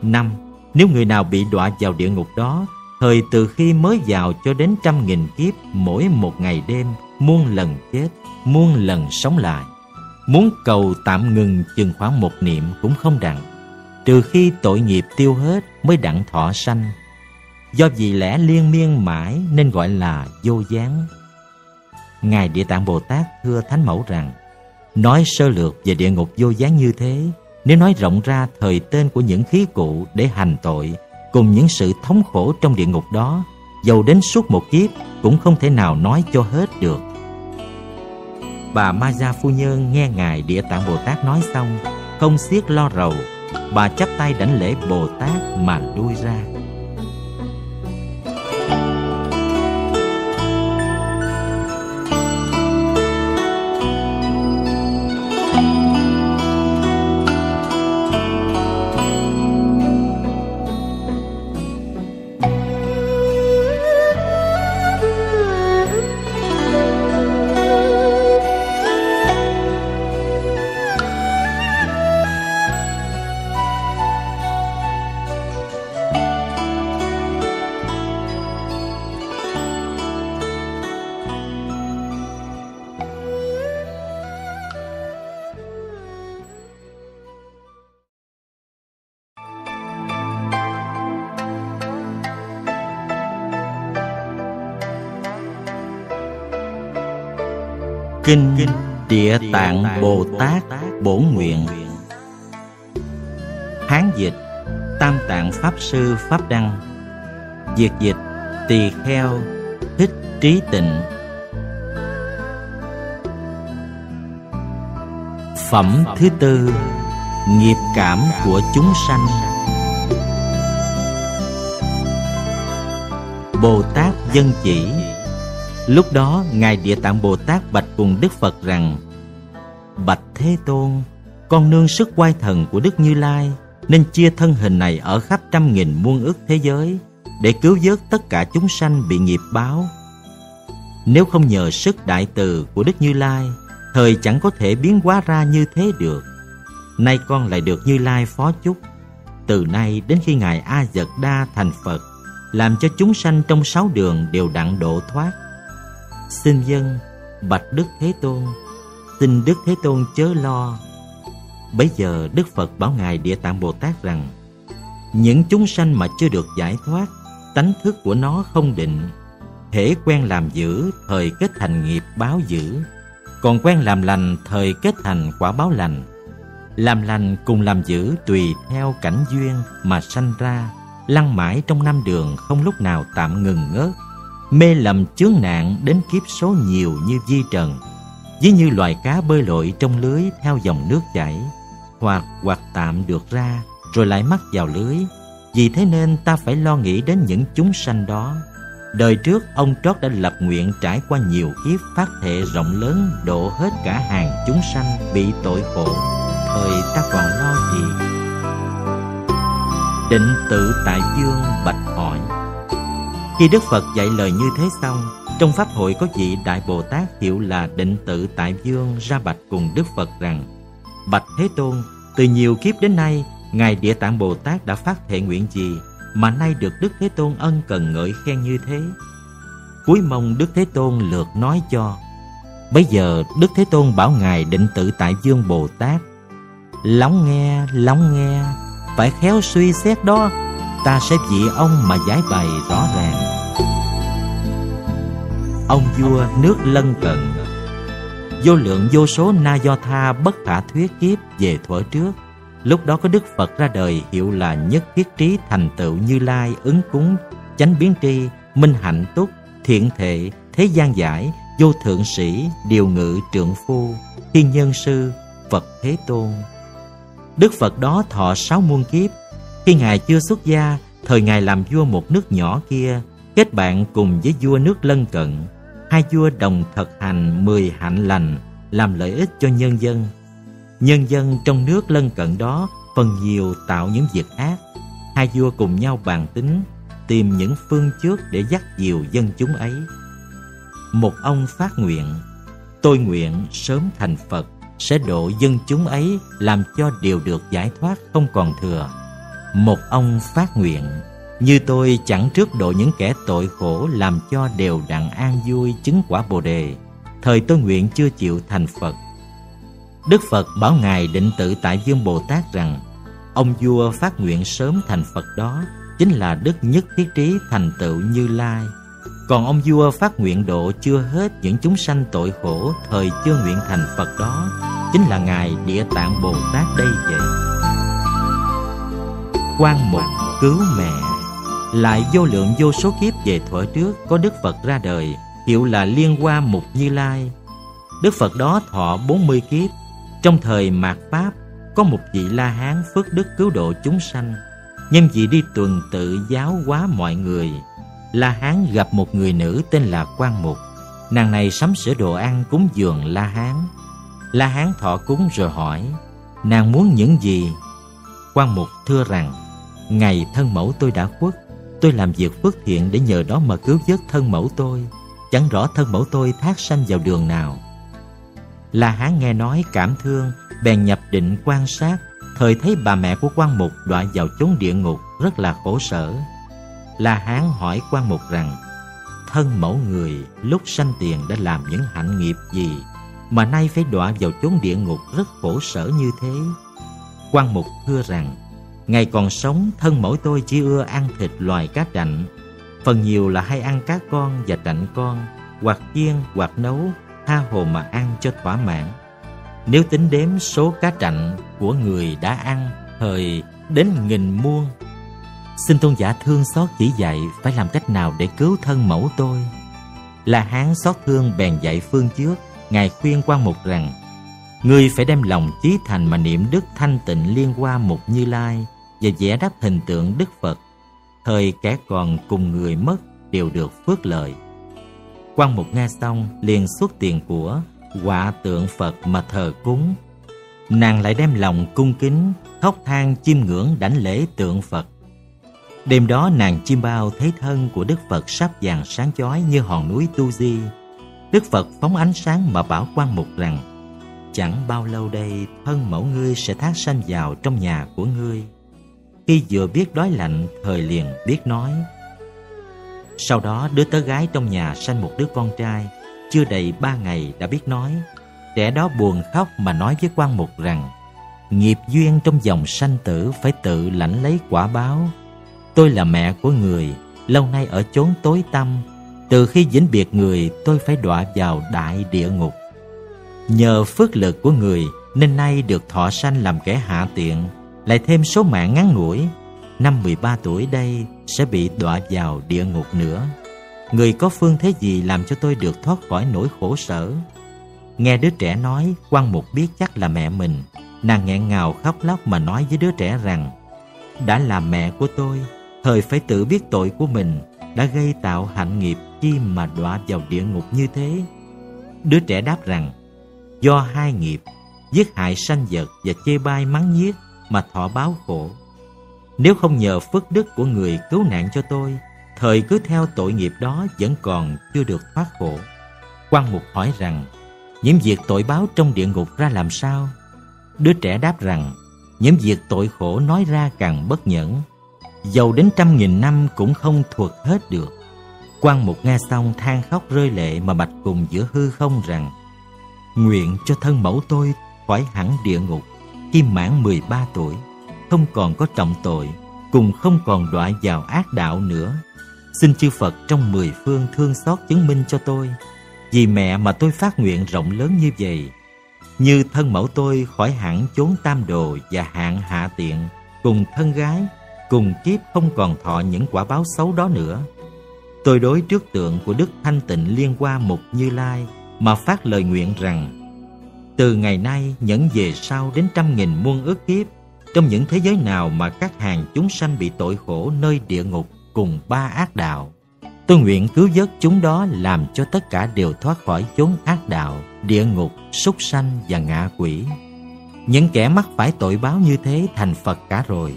[SPEAKER 1] năm Nếu người nào bị đọa vào địa ngục đó, thời từ khi mới vào cho đến trăm nghìn kiếp mỗi một ngày đêm, muôn lần chết, muôn lần sống lại. Muốn cầu tạm ngừng chừng khoảng một niệm cũng không đặng, trừ khi tội nghiệp tiêu hết mới đặng thọ sanh. Do vì lẽ liên miên mãi nên gọi là vô gián. Ngài Địa Tạng Bồ Tát thưa Thánh Mẫu rằng, nói sơ lược về địa ngục vô gián như thế, nếu nói rộng ra thời tên của những khí cụ để hành tội, cùng những sự thống khổ trong địa ngục đó, dầu đến suốt một kiếp cũng không thể nào nói cho hết được. Bà Ma Gia Phu Nhân nghe Ngài Địa Tạng Bồ Tát nói xong, không xiết lo rầu, bà chắp tay đảnh lễ Bồ Tát mà lui ra. Kinh Địa Tạng Bồ Tát Bổn Nguyện. Hán dịch, Tam Tạng Pháp Sư Pháp Đăng. Diệt dịch, Tỳ Kheo Thích Trí Tịnh. Phẩm thứ tư, Nghiệp cảm của chúng sanh. Bồ Tát Dân Chỉ Lúc đó, Ngài Địa Tạng Bồ Tát bạch cùng Đức Phật rằng, Bạch Thế Tôn, Con nương sức quay thần của Đức Như Lai Nên chia thân hình này ở khắp trăm nghìn muôn ước thế giới Để cứu vớt tất cả chúng sanh bị nghiệp báo. Nếu không nhờ sức đại từ của Đức Như Lai, Thời chẳng có thể biến hóa ra như thế được. Nay con lại được Như Lai phó chúc. Từ nay đến khi Ngài A Giật Đa thành Phật, Làm cho chúng sanh trong sáu đường đều đặng độ thoát. Xin dân, bạch Đức Thế Tôn, Xin Đức Thế Tôn chớ lo. Bấy giờ Đức Phật bảo Ngài Địa Tạng Bồ Tát rằng, Những chúng sanh mà chưa được giải thoát, Tánh thức của nó không định, Thể quen làm dữ, Thời kết thành nghiệp báo dữ, Còn quen làm lành, Thời kết thành quả báo lành. Làm lành cùng làm dữ Tùy theo cảnh duyên mà sanh ra Lăn mãi trong năm đường Không lúc nào tạm ngừng ngớt mê lầm chướng nạn đến kiếp số nhiều như di trần, ví như loài cá bơi lội trong lưới theo dòng nước chảy, hoặc hoặc tạm được ra rồi lại mắc vào lưới. Vì thế nên ta phải lo nghĩ đến những chúng sanh đó. Đời trước, ông trót đã lập nguyện trải qua nhiều kiếp phát thệ rộng lớn độ hết cả hàng chúng sanh, bị tội khổ. Thời ta còn lo gì? Định tự tại dương, bạch khi Đức Phật dạy lời như thế xong, trong Pháp hội có vị Đại Bồ Tát hiệu là Định Tự Tại Dương ra bạch cùng Đức Phật rằng Bạch Thế Tôn, từ nhiều kiếp đến nay, Ngài Địa Tạng Bồ Tát đã phát thệ nguyện gì mà nay được Đức Thế Tôn ân cần ngợi khen như thế? Cuối mong Đức Thế Tôn lượt nói cho. Bây giờ Đức Thế Tôn bảo Ngài Định Tự Tại Dương Bồ Tát Lóng nghe, lóng nghe, phải khéo suy xét đó ta sẽ vì ông mà giải bày rõ ràng. Ông vua nước lân cận, Vô lượng vô số na do tha bất khả thuyết kiếp về thuở trước. Lúc đó có Đức Phật ra đời hiệu là nhất thiết trí thành tựu như lai ứng cúng, chánh biến tri, minh hạnh túc, thiện thệ thế gian giải, vô thượng sĩ, điều ngự trượng phu, thiên nhân sư, Phật Thế Tôn. Đức Phật đó thọ sáu muôn kiếp khi Ngài chưa xuất gia, Thời Ngài làm vua một nước nhỏ kia, Kết bạn cùng với vua nước lân cận. Hai vua đồng thực hành mười hạnh lành, Làm lợi ích cho nhân dân. Nhân dân trong nước lân cận đó Phần nhiều tạo những việc ác. Hai vua cùng nhau bàn tính, Tìm những phương trước để dắt dìu dân chúng ấy. Một ông phát nguyện, Tôi nguyện sớm thành Phật, sẽ độ dân chúng ấy, làm cho đều được giải thoát không còn thừa. Một ông phát nguyện, như tôi chẳng trước độ những kẻ tội khổ làm cho đều đặng an vui chứng quả Bồ đề. Thời tôi nguyện chưa chịu thành Phật. Đức Phật bảo Ngài định tự tại Dương Bồ Tát rằng ông vua phát nguyện sớm thành Phật đó chính là Đức Nhất Thiết Trí thành tựu Như Lai. Còn ông vua phát nguyện độ chưa hết những chúng sanh tội khổ thời chưa nguyện thành Phật đó chính là ngài Địa Tạng Bồ Tát đây vậy. Quan mục, cứu mẹ lại vô lượng vô số kiếp về thuở trước, có Đức Phật ra đời, hiệu là Liên Hoa Mục Như Lai. Đức Phật đó thọ 40 kiếp. Trong thời mạt Pháp, có một vị La Hán phước đức cứu độ chúng sanh. Nhân vị đi tuần tự giáo hóa mọi người. La Hán gặp một người nữ tên là Quan Mục. Nàng này sắm sửa đồ ăn cúng dường La Hán. La Hán thọ cúng rồi hỏi, Nàng muốn những gì? Quan Mục thưa rằng Ngày thân mẫu tôi đã khuất Tôi làm việc phước thiện để nhờ đó mà cứu vớt thân mẫu tôi. Chẳng rõ thân mẫu tôi thác sanh vào đường nào. La Hán nghe nói cảm thương Bèn nhập định quan sát. Thời thấy bà mẹ của quan mục đọa vào chốn địa ngục Rất là khổ sở. La Hán hỏi quan mục rằng Thân mẫu người lúc sanh tiền đã làm những hạnh nghiệp gì mà nay phải đọa vào chốn địa ngục rất khổ sở như thế. Quan Mục thưa rằng, ngày còn sống thân mẫu tôi chỉ ưa ăn thịt loài cá trạnh, phần nhiều là hay ăn cá con và trạnh con, hoặc chiên hoặc nấu, tha hồ mà ăn cho thỏa mãn. Nếu tính đếm số cá trạnh của người đã ăn thời đến nghìn muôn, xin tôn giả thương xót chỉ dạy phải làm cách nào để cứu thân mẫu tôi. Là hán xót thương bèn dạy phương trước Ngài khuyên quan mục rằng Ngươi phải đem lòng chí thành mà niệm đức thanh tịnh liên hoa một như lai và vẽ đắp hình tượng Đức Phật. Thời kẻ còn cùng người mất đều được phước lợi. Quan mục nghe xong liền xuất tiền của quả tượng Phật mà thờ cúng. Nàng lại đem lòng cung kính, khóc than chiêm ngưỡng đảnh lễ tượng Phật. Đêm đó nàng chim bao thấy thân của Đức Phật sắp vàng sáng chói như hòn núi Tu Di Đức Phật phóng ánh sáng mà bảo quan mục rằng Chẳng bao lâu đây thân mẫu ngươi sẽ thác sanh vào trong nhà của ngươi khi vừa biết đói lạnh, thời liền biết nói. Sau đó, đứa tớ gái trong nhà sanh một đứa con trai, Chưa đầy ba ngày đã biết nói. Trẻ đó buồn khóc mà nói với quan mục rằng, Nghiệp duyên trong dòng sanh tử phải tự lãnh lấy quả báo. Tôi là mẹ của người, Lâu nay ở chốn tối tăm. Từ khi vĩnh biệt người, tôi phải đọa vào đại địa ngục. Nhờ phước lực của người, Nên nay được thọ sanh làm kẻ hạ tiện. Lại thêm số mạng ngắn ngủi Năm 13 tuổi đây sẽ bị đọa vào địa ngục nữa. Người có phương thế gì làm cho tôi được thoát khỏi nỗi khổ sở? Nghe đứa trẻ nói quan mục biết chắc là mẹ mình. Nàng nghẹn ngào khóc lóc mà nói với đứa trẻ rằng Đã là mẹ của tôi Thời phải tự biết tội của mình Đã gây tạo hạnh nghiệp chi mà đọa vào địa ngục như thế? Đứa trẻ đáp rằng, do hai nghiệp, giết hại sanh vật và chê bai mắng nhiếc mà thọ báo khổ. Nếu không nhờ phước đức của người cứu nạn cho tôi, thời cứ theo tội nghiệp đó vẫn còn chưa được thoát khổ. Quan Mục hỏi rằng, những việc tội báo trong địa ngục ra làm sao? Đứa trẻ đáp rằng, những việc tội khổ nói ra càng bất nhẫn, dầu đến trăm nghìn năm cũng không thuộc hết được. Quan Mục nghe xong than khóc rơi lệ mà bạch cùng giữa hư không rằng Nguyện cho thân mẫu tôi khỏi hẳn địa ngục khi mãn 13 tuổi, không còn có trọng tội, cùng không còn đọa vào ác đạo nữa. Xin chư Phật trong mười phương thương xót chứng minh cho tôi Vì mẹ mà tôi phát nguyện rộng lớn như vậy Như thân mẫu tôi khỏi hẳn chốn tam đồ và hạn hạ tiện Cùng thân gái, cùng kiếp không còn thọ những quả báo xấu đó nữa Tôi đối trước tượng của Đức Thanh Tịnh Liên Hoa Mục Như Lai Mà phát lời nguyện rằng từ ngày nay nhẫn về sau đến trăm nghìn muôn ước kiếp Trong những thế giới nào mà các hàng chúng sanh bị tội khổ nơi địa ngục cùng ba ác đạo. Tôi nguyện cứu vớt chúng đó làm cho tất cả đều thoát khỏi chốn ác đạo, địa ngục, súc sanh và ngạ quỷ. Những kẻ mắc phải tội báo như thế thành Phật cả rồi.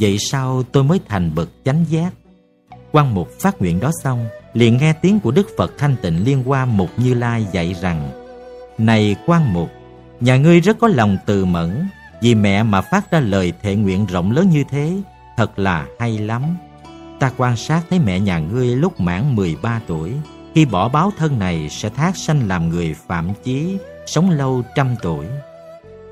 [SPEAKER 1] Vậy sao tôi mới thành bậc chánh giác? Quan mục phát nguyện đó xong, liền nghe tiếng của Đức Phật Thanh Tịnh Liên Hoa Mục Như Lai dạy rằng Này quan mục, nhà ngươi rất có lòng từ mẫn, vì mẹ mà phát ra lời thệ nguyện rộng lớn như thế, thật là hay lắm. Ta quan sát thấy mẹ nhà ngươi lúc mãn 13 tuổi, khi bỏ báo thân này sẽ thác sanh làm người phạm chí, sống lâu trăm tuổi.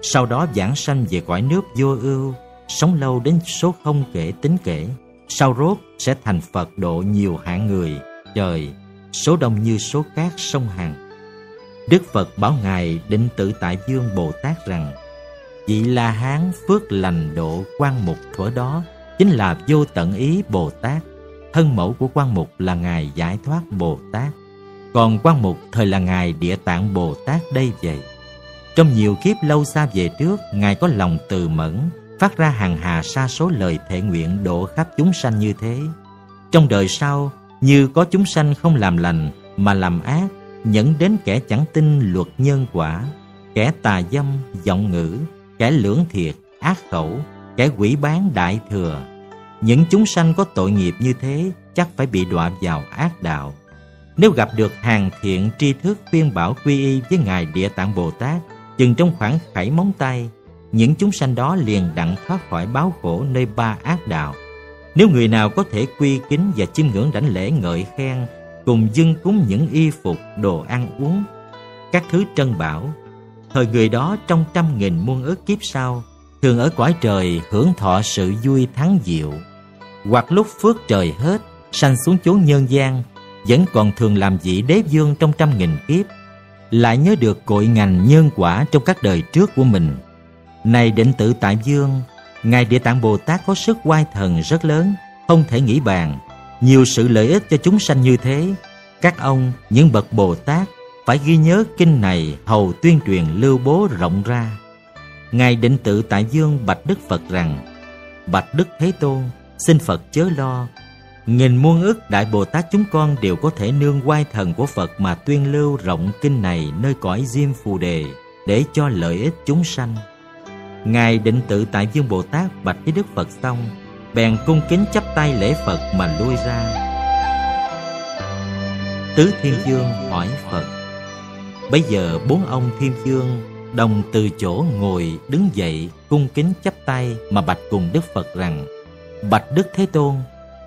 [SPEAKER 1] Sau đó giảng sanh về cõi nước vô ưu, sống lâu đến số không kể tính kể. Sau rốt sẽ thành Phật độ nhiều hạng người, trời, số đông như số cát sông Hằng. Đức Phật bảo Ngài định tự tại dương Bồ Tát rằng, Vị La Hán phước lành độ quan mục thuở đó chính là vô tận ý Bồ Tát. Thân mẫu của quan mục là Ngài Giải Thoát Bồ Tát. Còn quan mục thời là Ngài Địa Tạng Bồ Tát đây vậy. Trong nhiều kiếp lâu xa về trước, Ngài có lòng từ mẫn, phát ra hàng hà sa số lời thệ nguyện độ khắp chúng sanh như thế. Trong đời sau, như có chúng sanh không làm lành mà làm ác, nhẫn đến kẻ chẳng tin luật nhân quả, kẻ tà dâm, giọng ngữ, kẻ lưỡng thiệt, ác khẩu, kẻ quỷ bán đại thừa. Những chúng sanh có tội nghiệp như thế chắc phải bị đọa vào ác đạo. Nếu gặp được hàng thiện tri thức khuyên bảo quy y với Ngài Địa Tạng Bồ Tát, chừng trong khoảng khảy móng tay, những chúng sanh đó liền đặng thoát khỏi báo khổ nơi ba ác đạo. Nếu người nào có thể quy kính và chiêm ngưỡng đảnh lễ ngợi khen, cùng dâng cúng những y phục, đồ ăn uống, các thứ trân bảo, thời người đó trong trăm nghìn muôn ước kiếp sau, thường ở cõi trời hưởng thọ sự vui thắng diệu, hoặc lúc phước trời hết, sanh xuống chốn nhân gian, vẫn còn thường làm vị đế vương trong trăm nghìn kiếp, lại nhớ được cội ngành nhân quả trong các đời trước của mình. Này định tự tại dương, Ngài Địa Tạng Bồ Tát có sức oai thần rất lớn, không thể nghĩ bàn. Nhiều sự lợi ích cho chúng sanh như thế, các ông, những bậc Bồ Tát, phải ghi nhớ kinh này hầu tuyên truyền lưu bố rộng ra. Ngài định tự tại dương bạch Đức Phật rằng, Bạch Đức Thế Tôn, xin Phật chớ lo, Nghìn muôn ức Đại Bồ Tát chúng con đều có thể nương quay thần của Phật mà tuyên lưu rộng kinh này nơi cõi Diêm Phù Đề để cho lợi ích chúng sanh. Ngài định tự tại Dương Bồ Tát bạch với Đức Phật xong, bèn cung kính chắp tay lễ Phật mà lui ra. Tứ Thiên Dương hỏi Phật. Bây giờ bốn ông Thiên Dương đồng từ chỗ ngồi đứng dậy cung kính chắp tay mà bạch cùng Đức Phật rằng, Bạch Đức Thế Tôn,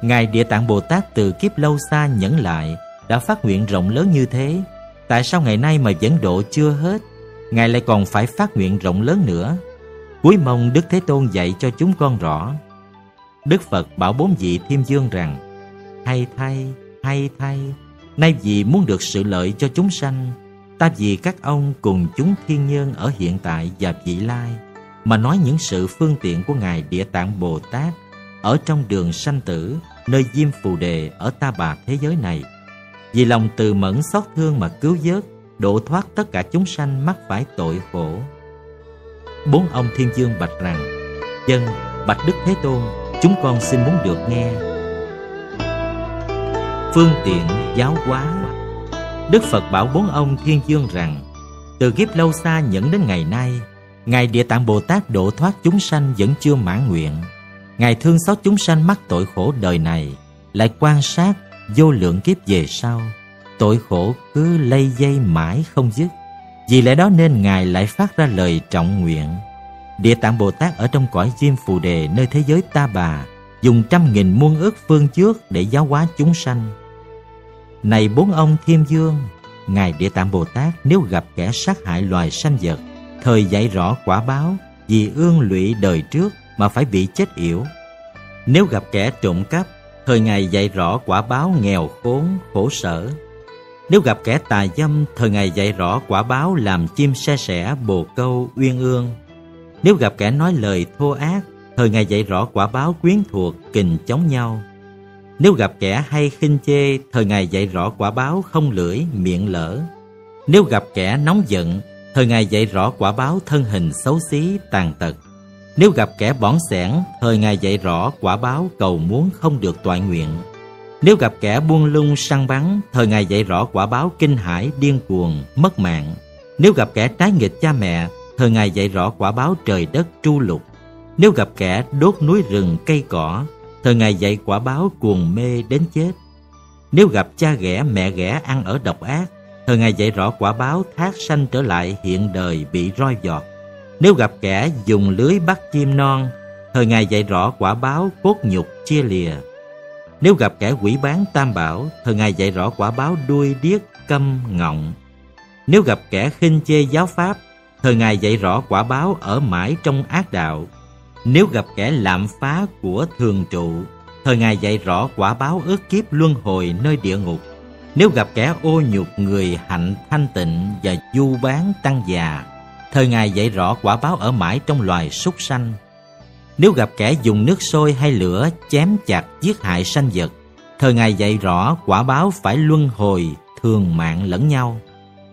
[SPEAKER 1] Ngài Địa Tạng Bồ Tát từ kiếp lâu xa nhẫn lại đã phát nguyện rộng lớn như thế. Tại sao ngày nay mà vẫn độ chưa hết? Ngài lại còn phải phát nguyện rộng lớn nữa. Cuối mong Đức Thế Tôn dạy cho chúng con rõ. Đức Phật bảo bốn vị Thiên Dương rằng Hay thay, hay thay, nay vì muốn được sự lợi cho chúng sanh, ta vì các ông cùng chúng thiên nhân ở hiện tại và vị lai, mà nói những sự phương tiện của Ngài Địa Tạng Bồ Tát ở trong đường sanh tử nơi diêm phù đề ở ta bà thế giới này. Vì lòng từ mẫn xót thương mà cứu vớt độ thoát tất cả chúng sanh mắc phải tội khổ. Bốn ông thiên dương bạch rằng dân bạch đức thế tôn chúng con xin muốn được nghe phương tiện giáo hóa đức phật bảo bốn ông thiên dương rằng từ kiếp lâu xa nhẫn đến ngày nay ngài địa tạng bồ tát độ thoát chúng sanh vẫn chưa mãn nguyện Ngài thương xót chúng sanh mắc tội khổ đời này, lại quan sát vô lượng kiếp về sau. Tội khổ cứ lây dây mãi không dứt. Vì lẽ đó nên Ngài lại phát ra lời trọng nguyện. Địa tạng Bồ Tát ở trong cõi Diêm Phù Đề nơi thế giới ta bà, dùng trăm nghìn muôn ước phương trước để giáo hóa chúng sanh. Này bốn ông Thiên Dương, Ngài Địa Tạng Bồ Tát nếu gặp kẻ sát hại loài sanh vật, thời dạy rõ quả báo vì ương lụy đời trước mà phải bị chết yểu. Nếu gặp kẻ trộm cắp, thời Ngài dạy rõ quả báo nghèo khốn, khổ sở. Nếu gặp kẻ tà dâm, thời Ngài dạy rõ quả báo làm chim xe sẻ, bồ câu, uyên ương. Nếu gặp kẻ nói lời thô ác, thời Ngài dạy rõ quả báo quyến thuộc, kình chống nhau. Nếu gặp kẻ hay khinh chê, thời Ngài dạy rõ quả báo không lưỡi, miệng lỡ. Nếu gặp kẻ nóng giận, thời Ngài dạy rõ quả báo thân hình xấu xí, tàn tật. Nếu gặp kẻ bỏng sẻn, thời Ngài dạy rõ quả báo cầu muốn không được toại nguyện. Nếu gặp kẻ buông lung săn bắn, thời Ngài dạy rõ quả báo kinh hãi, điên cuồng, mất mạng. Nếu gặp kẻ trái nghịch cha mẹ, thời Ngài dạy rõ quả báo trời đất tru lục. Nếu gặp kẻ đốt núi rừng cây cỏ, thời Ngài dạy quả báo cuồng mê đến chết. Nếu gặp cha ghẻ mẹ ghẻ ăn ở độc ác, thời Ngài dạy rõ quả báo thác sanh trở lại hiện đời bị roi giọt. Nếu gặp kẻ dùng lưới bắt chim non, thời Ngài dạy rõ quả báo cốt nhục chia lìa. Nếu gặp kẻ quỷ bán tam bảo, thời Ngài dạy rõ quả báo đuôi điếc câm ngọng. Nếu gặp kẻ khinh chê giáo pháp, thời Ngài dạy rõ quả báo ở mãi trong ác đạo. Nếu gặp kẻ lạm phá của thường trụ, thời Ngài dạy rõ quả báo ước kiếp luân hồi nơi địa ngục. Nếu gặp kẻ ô nhục người hạnh thanh tịnh và du bán tăng già, thời Ngài dạy rõ quả báo ở mãi trong loài súc sanh. Nếu gặp kẻ dùng nước sôi hay lửa chém chặt giết hại sanh vật, thời Ngài dạy rõ quả báo phải luân hồi, thường mạng lẫn nhau.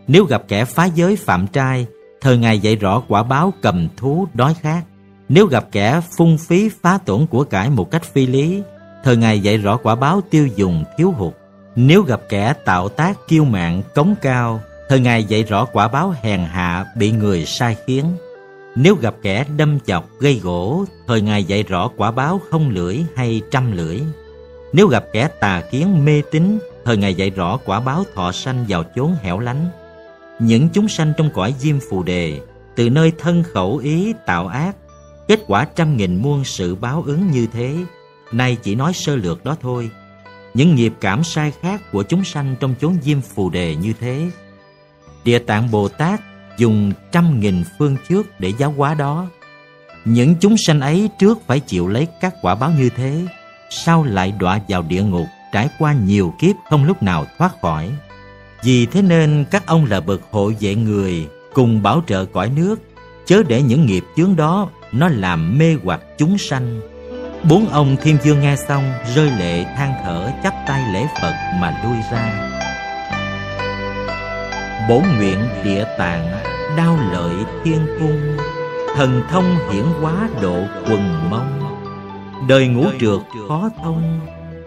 [SPEAKER 1] Nếu gặp kẻ phá giới phạm trai, thời Ngài dạy rõ quả báo cầm thú đói khát. Nếu gặp kẻ phung phí phá tổn của cải một cách phi lý, thời Ngài dạy rõ quả báo tiêu dùng thiếu hụt. Nếu gặp kẻ tạo tác kiêu mạng cống cao, thời Ngài dạy rõ quả báo hèn hạ bị người sai khiến. Nếu gặp kẻ đâm chọc gây gỗ, thời Ngài dạy rõ quả báo không lưỡi hay trăm lưỡi. Nếu gặp kẻ tà kiến mê tín, thời Ngài dạy rõ quả báo thọ sanh vào chốn hẻo lánh. Những chúng sanh trong cõi diêm phù đề, từ nơi thân khẩu ý tạo ác, kết quả trăm nghìn muôn sự báo ứng như thế, nay chỉ nói sơ lược đó thôi. Những nghiệp cảm sai khác của chúng sanh trong chốn diêm phù đề như thế. Địa tạng Bồ Tát dùng trăm nghìn phương trước để giáo hóa đó. Những chúng sanh ấy trước phải chịu lấy các quả báo như thế, sau lại đọa vào địa ngục, trải qua nhiều kiếp không lúc nào thoát khỏi. Vì thế nên các ông là bậc hộ vệ người, cùng bảo trợ cõi nước, chớ để những nghiệp chướng đó nó làm mê hoặc chúng sanh. Bốn ông thiên vương nghe xong, rơi lệ than thở chắp tay lễ Phật mà lui ra. bổ nguyện địa tạng đao lợi thiên cung thần thông hiển hóa độ quần mong đời ngũ trượt khó thông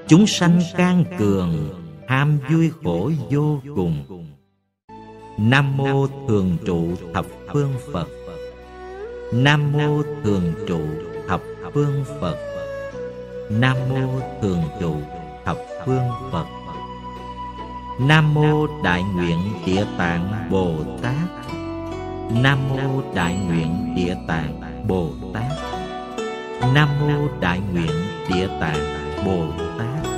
[SPEAKER 1] chúng sanh can cường ham vui khổ vô cùng. Nam mô thường trụ thập phương phật. Nam mô thường trụ thập phương phật. Nam mô thường trụ thập phương phật. Nam mô đại nguyện địa tạng bồ tát. Nam mô Đại nguyện Địa Tạng Bồ Tát. Nam mô Đại nguyện Địa Tạng Bồ Tát.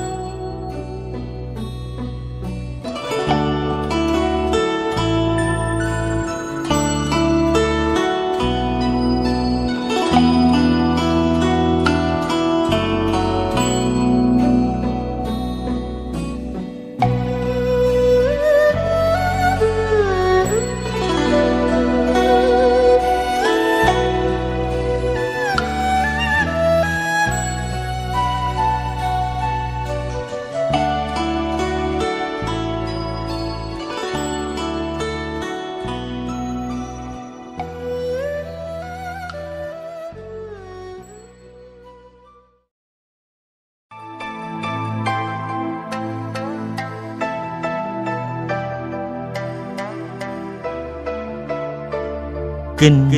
[SPEAKER 1] Kinh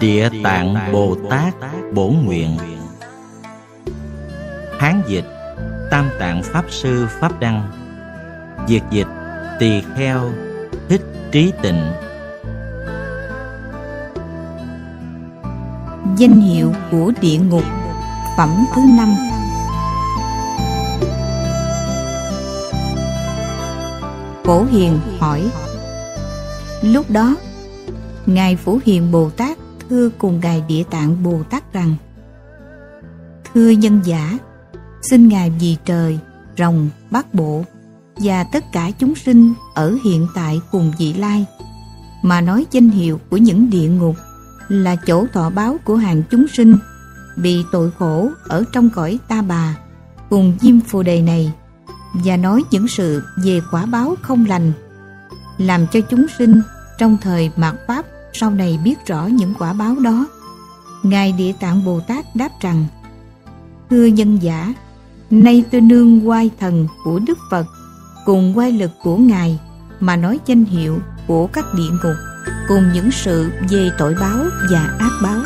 [SPEAKER 1] Địa Tạng Bồ Tát Bổn Nguyện. Hán dịch Tam Tạng Pháp Sư Pháp Đăng. Việt dịch Tỳ Kheo Thích Trí Tịnh.
[SPEAKER 2] Danh hiệu của địa ngục, Phẩm thứ năm. Cổ Hiền hỏi, Lúc đó Ngài Phổ Hiền Bồ Tát thưa cùng Ngài Địa Tạng Bồ Tát rằng Thưa nhân giả, xin Ngài vì trời, rồng, bát bộ và tất cả chúng sinh ở hiện tại cùng vị lai mà nói danh hiệu của những địa ngục là chỗ thọ báo của hàng chúng sinh bị tội khổ ở trong cõi ta bà cùng diêm phù đề này và nói những sự về quả báo không lành làm cho chúng sinh trong thời mạt pháp sau này biết rõ những quả báo đó, ngài địa tạng bồ tát đáp rằng, thưa nhân giả, nay tôi nương quay thần của đức phật cùng quay lực của ngài mà nói danh hiệu của các địa ngục cùng những sự về tội báo và ác báo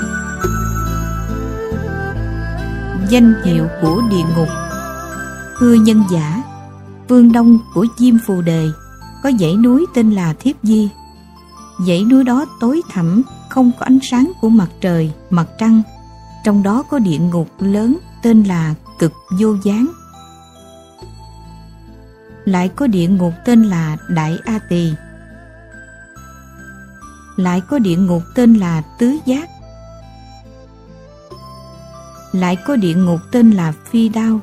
[SPEAKER 2] danh hiệu của địa ngục thưa nhân giả, phương đông của Diêm Phù Đề có dãy núi tên là Thiếp Di. Dãy núi đó tối thẳm, không có ánh sáng của mặt trời, mặt trăng. Trong đó có địa ngục lớn tên là Cực Vô Gián. Lại có địa ngục tên là Đại A Tỳ. Lại có địa ngục tên là Tứ Giác. Lại có địa ngục tên là Phi Đao.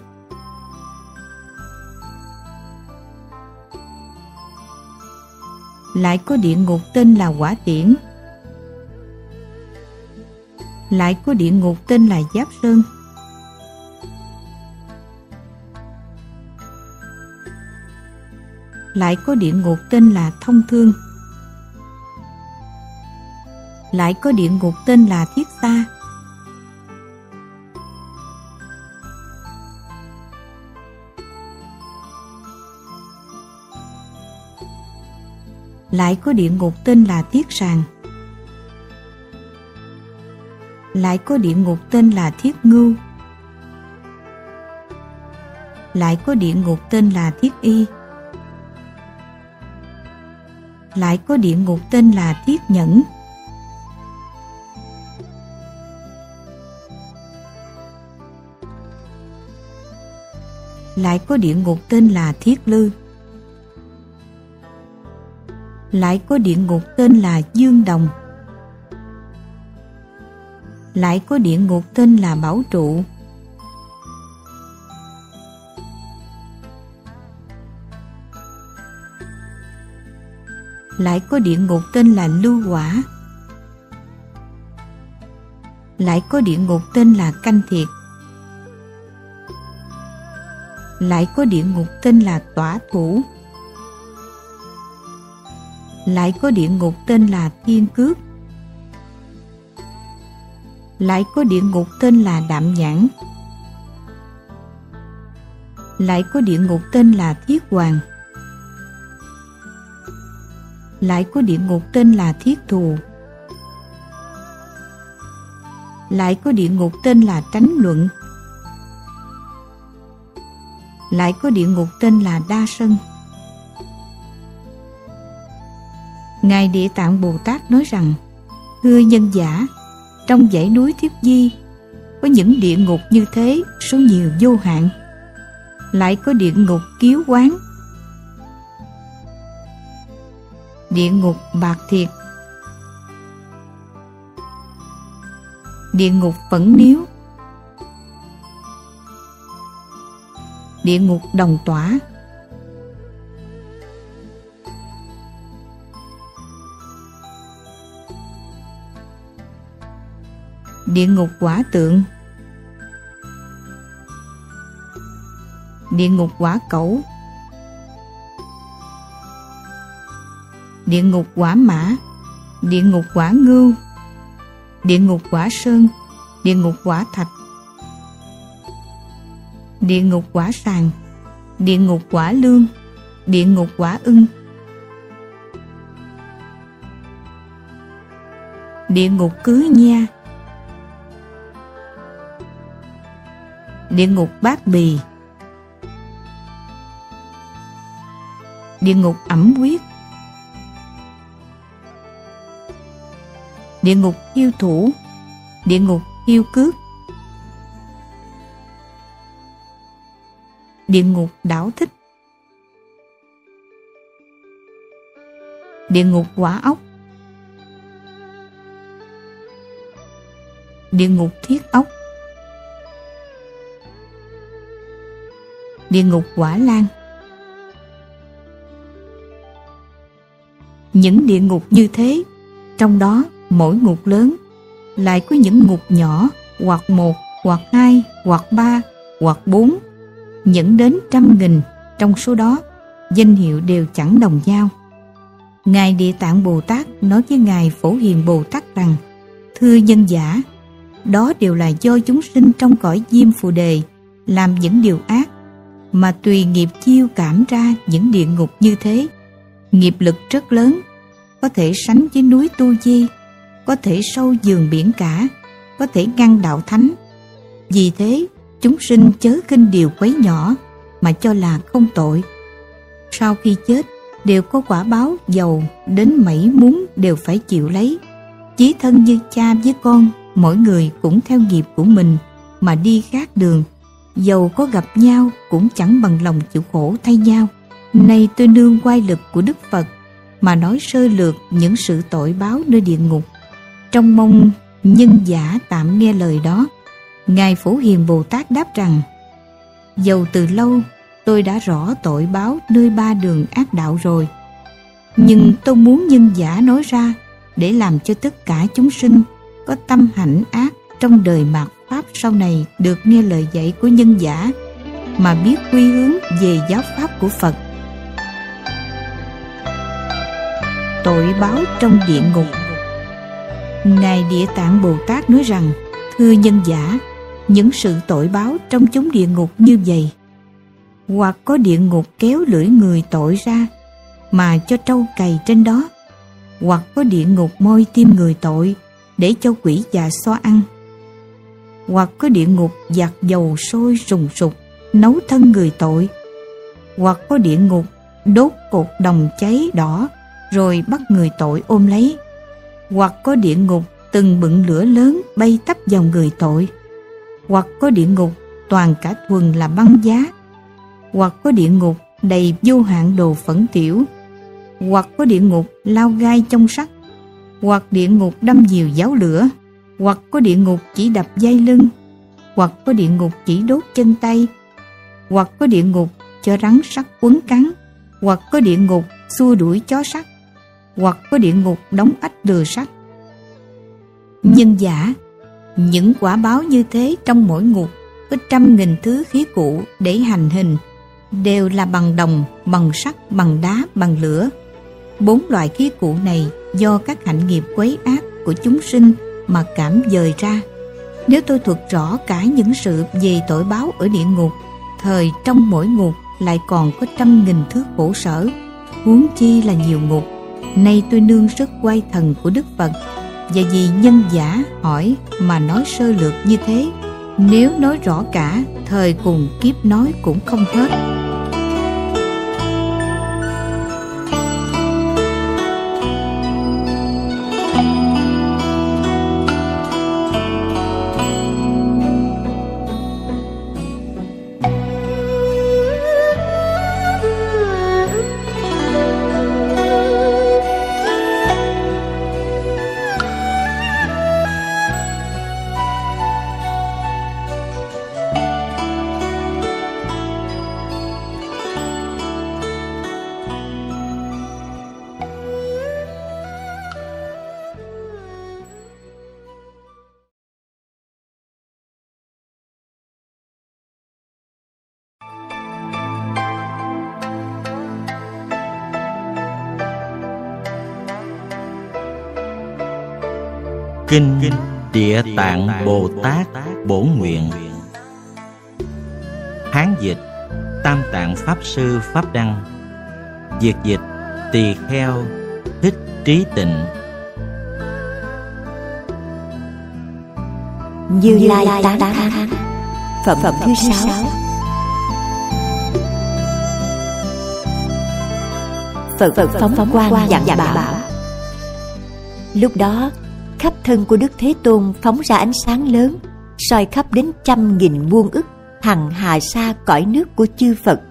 [SPEAKER 2] Lại có địa ngục tên là quả tiễn. Lại có địa ngục tên là giáp sơn. Lại có địa ngục tên là thông thương. Lại có địa ngục tên là thiết xa lại có địa ngục tên là Thiết Sàng. Lại có địa ngục tên là Thiết Ngưu. Lại có địa ngục tên là Thiết Y. Lại có địa ngục tên là Thiết Nhẫn. Lại có địa ngục tên là Thiết Lư lại có địa ngục tên là Dương Đồng. Lại có địa ngục tên là Bảo Trụ. Lại có địa ngục tên là Lưu Quả. Lại có địa ngục tên là Canh Thiệt. Lại có địa ngục tên là Tỏa Thủ lại có địa ngục tên là Thiên Cước. Lại có địa ngục tên là Đạm Nhãn. Lại có địa ngục tên là Thiết Hoàng. Lại có địa ngục tên là Thiết Thù. Lại có địa ngục tên là Tránh Luận. Lại có địa ngục tên là Đa Sân. Ngài Địa Tạng Bồ Tát nói rằng, Thưa nhân giả, Trong dãy núi Thiếp Di, Có những địa ngục như thế Số nhiều vô hạn, Lại có địa ngục kiếu quán. Địa ngục bạc thiệt. Địa ngục phẫn niếu Địa ngục đồng tỏa. Địa ngục quả tượng địa ngục quả cẩu địa ngục quả mã địa ngục quả ngưu địa ngục quả sơn địa ngục quả thạch địa ngục quả sàng địa ngục quả lương địa ngục quả ưng địa ngục cứ nha địa ngục bát bì. Địa ngục ẩm quyết địa ngục yêu thủ. Địa ngục yêu cướp, địa ngục đảo thích. Địa ngục quả ốc. Địa ngục thiết ốc. Địa ngục quả lan. Những địa ngục như thế, trong đó mỗi ngục lớn lại có những ngục nhỏ hoặc một, hoặc hai, hoặc ba, hoặc bốn, những đến trăm nghìn trong số đó, danh hiệu đều chẳng đồng nhau. Ngài Địa Tạng Bồ Tát nói với Ngài Phổ Hiền Bồ Tát rằng Thưa nhân giả, đó đều là do chúng sinh trong cõi diêm phù đề làm những điều ác mà tùy nghiệp chiêu cảm ra những địa ngục như thế. Nghiệp lực rất lớn, có thể sánh với núi Tu Di, có thể sâu giường biển cả, có thể ngăn đạo thánh. Vì thế, chúng sinh chớ kinh điều quấy nhỏ mà cho là không tội. Sau khi chết, đều có quả báo giàu đến mảy muốn đều phải chịu lấy. Chí thân như cha với con, mỗi người cũng theo nghiệp của mình mà đi khác đường. Dầu có gặp nhau cũng chẳng bằng lòng chịu khổ thay nhau. Nay tôi nương quay lực của Đức Phật mà nói sơ lược những sự tội báo nơi địa ngục. Trong mong nhân giả tạm nghe lời đó, Ngài Phổ Hiền Bồ Tát đáp rằng Dầu từ lâu tôi đã rõ tội báo nơi ba đường ác đạo rồi. Nhưng tôi muốn nhân giả nói ra để làm cho tất cả chúng sinh có tâm hạnh ác trong đời mạt Pháp sau này được nghe lời dạy của nhân giả mà biết quy hướng về giáo Pháp của Phật. Tội báo trong địa ngục Ngài Địa Tạng Bồ Tát nói rằng Thưa nhân giả, những sự tội báo trong chúng địa ngục như vậy hoặc có địa ngục kéo lưỡi người tội ra mà cho trâu cày trên đó hoặc có địa ngục môi tim người tội để cho quỷ già xoa ăn hoặc có địa ngục giặt dầu sôi sùng sục nấu thân người tội. Hoặc có địa ngục đốt cột đồng cháy đỏ rồi bắt người tội ôm lấy. Hoặc có địa ngục từng bựng lửa lớn bay tấp vào người tội. Hoặc có địa ngục toàn cả thuần là băng giá. Hoặc có địa ngục đầy vô hạn đồ phẫn tiểu, hoặc có địa ngục lao gai trong sắt, hoặc địa ngục đâm diều giáo lửa, hoặc có địa ngục chỉ đập dây lưng, hoặc có địa ngục chỉ đốt chân tay, hoặc có địa ngục cho rắn sắt quấn cắn, hoặc có địa ngục xua đuổi chó sắt, hoặc có địa ngục đóng ách lừa sắt. Nhân giả, những quả báo như thế trong mỗi ngục có trăm nghìn thứ khí cụ để hành hình đều là bằng đồng, bằng sắt, bằng đá, bằng lửa. Bốn loại khí cụ này do các hạnh nghiệp quấy ác của chúng sinh mà cảm dời ra. Nếu tôi thuật rõ cả những sự về tội báo ở địa ngục, thời trong mỗi ngục lại còn có trăm nghìn thứ khổ sở, huống chi là nhiều ngục. Nay tôi nương sức quay thần của Đức Phật, và vì nhân giả hỏi mà nói sơ lược như thế, nếu nói rõ cả, thời cùng kiếp nói cũng không hết.
[SPEAKER 1] Kinh Địa Tạng Bồ Tát Bổn Nguyện. Hán dịch Tam Tạng Pháp Sư Pháp Đăng. Diệt dịch Tỳ Kheo Thích Trí Tịnh.
[SPEAKER 3] Như Lai Tán Thán Phẩm Phẩm thứ sáu. Phật Phật phóng phóng quan dặn bảo Lúc đó khắp thân của Đức Thế Tôn phóng ra ánh sáng lớn, soi khắp đến trăm nghìn muôn ức hằng hà sa cõi nước của chư Phật.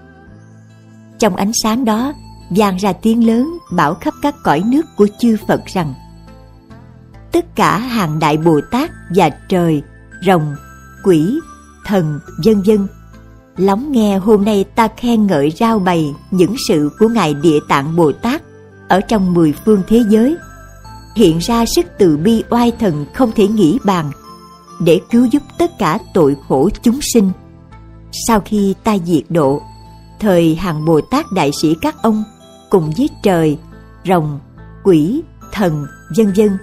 [SPEAKER 3] Trong ánh sáng đó, vang ra tiếng lớn bảo khắp các cõi nước của chư Phật rằng Tất cả hàng đại Bồ Tát và trời, rồng, quỷ, thần, vân dân Lắng nghe hôm nay ta khen ngợi rao bày những sự của Ngài Địa Tạng Bồ Tát ở trong mười phương thế giới, hiện ra sức từ bi oai thần không thể nghĩ bàn để cứu giúp tất cả tội khổ chúng sinh. Sau khi ta diệt độ, thời hàng Bồ Tát đại sĩ các ông cùng với trời, rồng, quỷ, thần, vân vân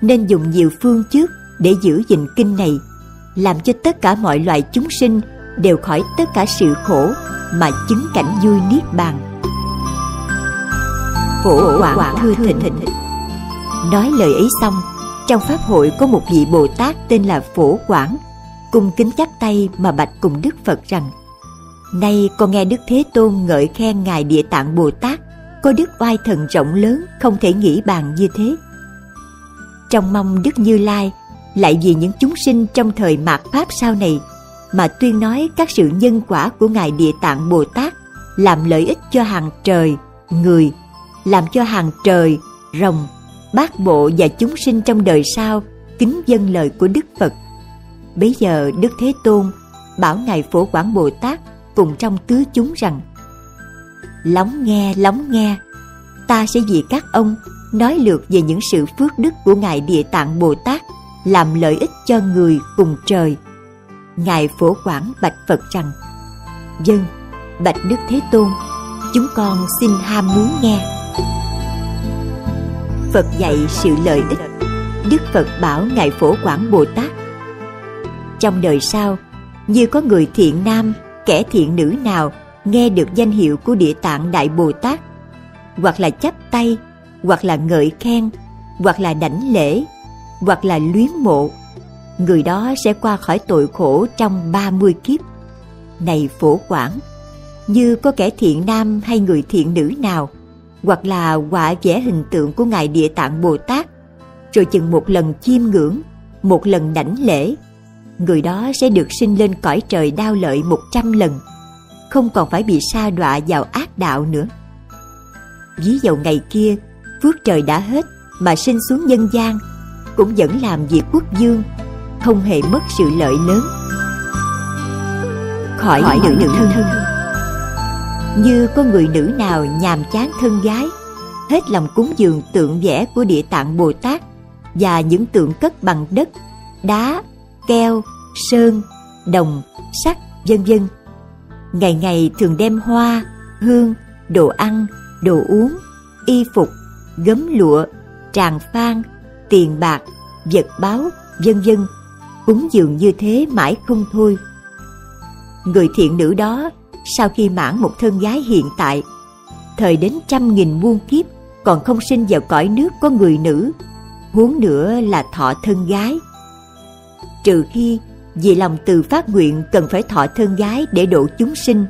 [SPEAKER 3] nên dùng nhiều phương trước để giữ gìn kinh này, làm cho tất cả mọi loại chúng sinh đều khỏi tất cả sự khổ mà chứng cảnh vui niết bàn. Phổ quảng thưa thịnh Nói lời ấy xong, trong pháp hội có một vị Bồ Tát tên là Phổ Quảng, cung kính chắp tay mà bạch cùng Đức Phật rằng: Nay con nghe Đức Thế Tôn ngợi khen ngài Địa Tạng Bồ Tát có đức oai thần rộng lớn không thể nghĩ bàn như thế. Trong mong Đức Như Lai lại vì những chúng sinh trong thời mạt pháp sau này mà tuyên nói các sự nhân quả của ngài Địa Tạng Bồ Tát làm lợi ích cho hàng trời, người, làm cho hàng trời, rồng, bát bộ và chúng sinh trong đời sau kính dân lời của Đức Phật. Bấy giờ Đức Thế Tôn bảo ngài Phổ Quảng Bồ Tát cùng trong tứ chúng rằng Lóng nghe, lóng nghe, ta sẽ vì các ông nói lượt về những sự phước đức của Ngài Địa Tạng Bồ Tát làm lợi ích cho người cùng trời. Ngài Phổ Quảng bạch Phật rằng Dân, bạch Đức Thế Tôn, chúng con xin ham muốn nghe. Phật dạy sự lợi ích Đức Phật bảo Ngài Phổ Quảng Bồ Tát Trong đời sau, như có người thiện nam, kẻ thiện nữ nào nghe được danh hiệu của Địa Tạng Đại Bồ Tát, hoặc là chắp tay, hoặc là ngợi khen, hoặc là đảnh lễ, hoặc là luyến mộ, người đó sẽ qua khỏi tội khổ trong 30 kiếp. Này phổ quảng, như có kẻ thiện nam hay người thiện nữ nào, hoặc là quả vẽ hình tượng của Ngài Địa Tạng Bồ Tát, rồi chừng một lần chiêm ngưỡng, một lần đảnh lễ, người đó sẽ được sinh lên cõi trời đau lợi một trăm lần không còn phải bị sa đọa vào ác đạo nữa. Ví dụ ngày kia, phước trời đã hết mà sinh xuống nhân gian, cũng vẫn làm việc quốc dương, không hề mất sự lợi lớn. Khỏi, Khỏi nữ, nữ thân thân như có người nữ nào nhàm chán thân gái, hết lòng cúng dường tượng vẽ của địa tạng Bồ Tát và những tượng cất bằng đất, đá, keo, sơn, đồng, sắt, vân vân ngày ngày thường đem hoa, hương, đồ ăn, đồ uống, y phục, gấm lụa, tràng phan, tiền bạc, vật báo, vân vân cúng dường như thế mãi không thôi. Người thiện nữ đó sau khi mãn một thân gái hiện tại, thời đến trăm nghìn muôn kiếp còn không sinh vào cõi nước có người nữ, huống nữa là thọ thân gái. Trừ khi vì lòng từ phát nguyện cần phải thọ thân gái để độ chúng sinh.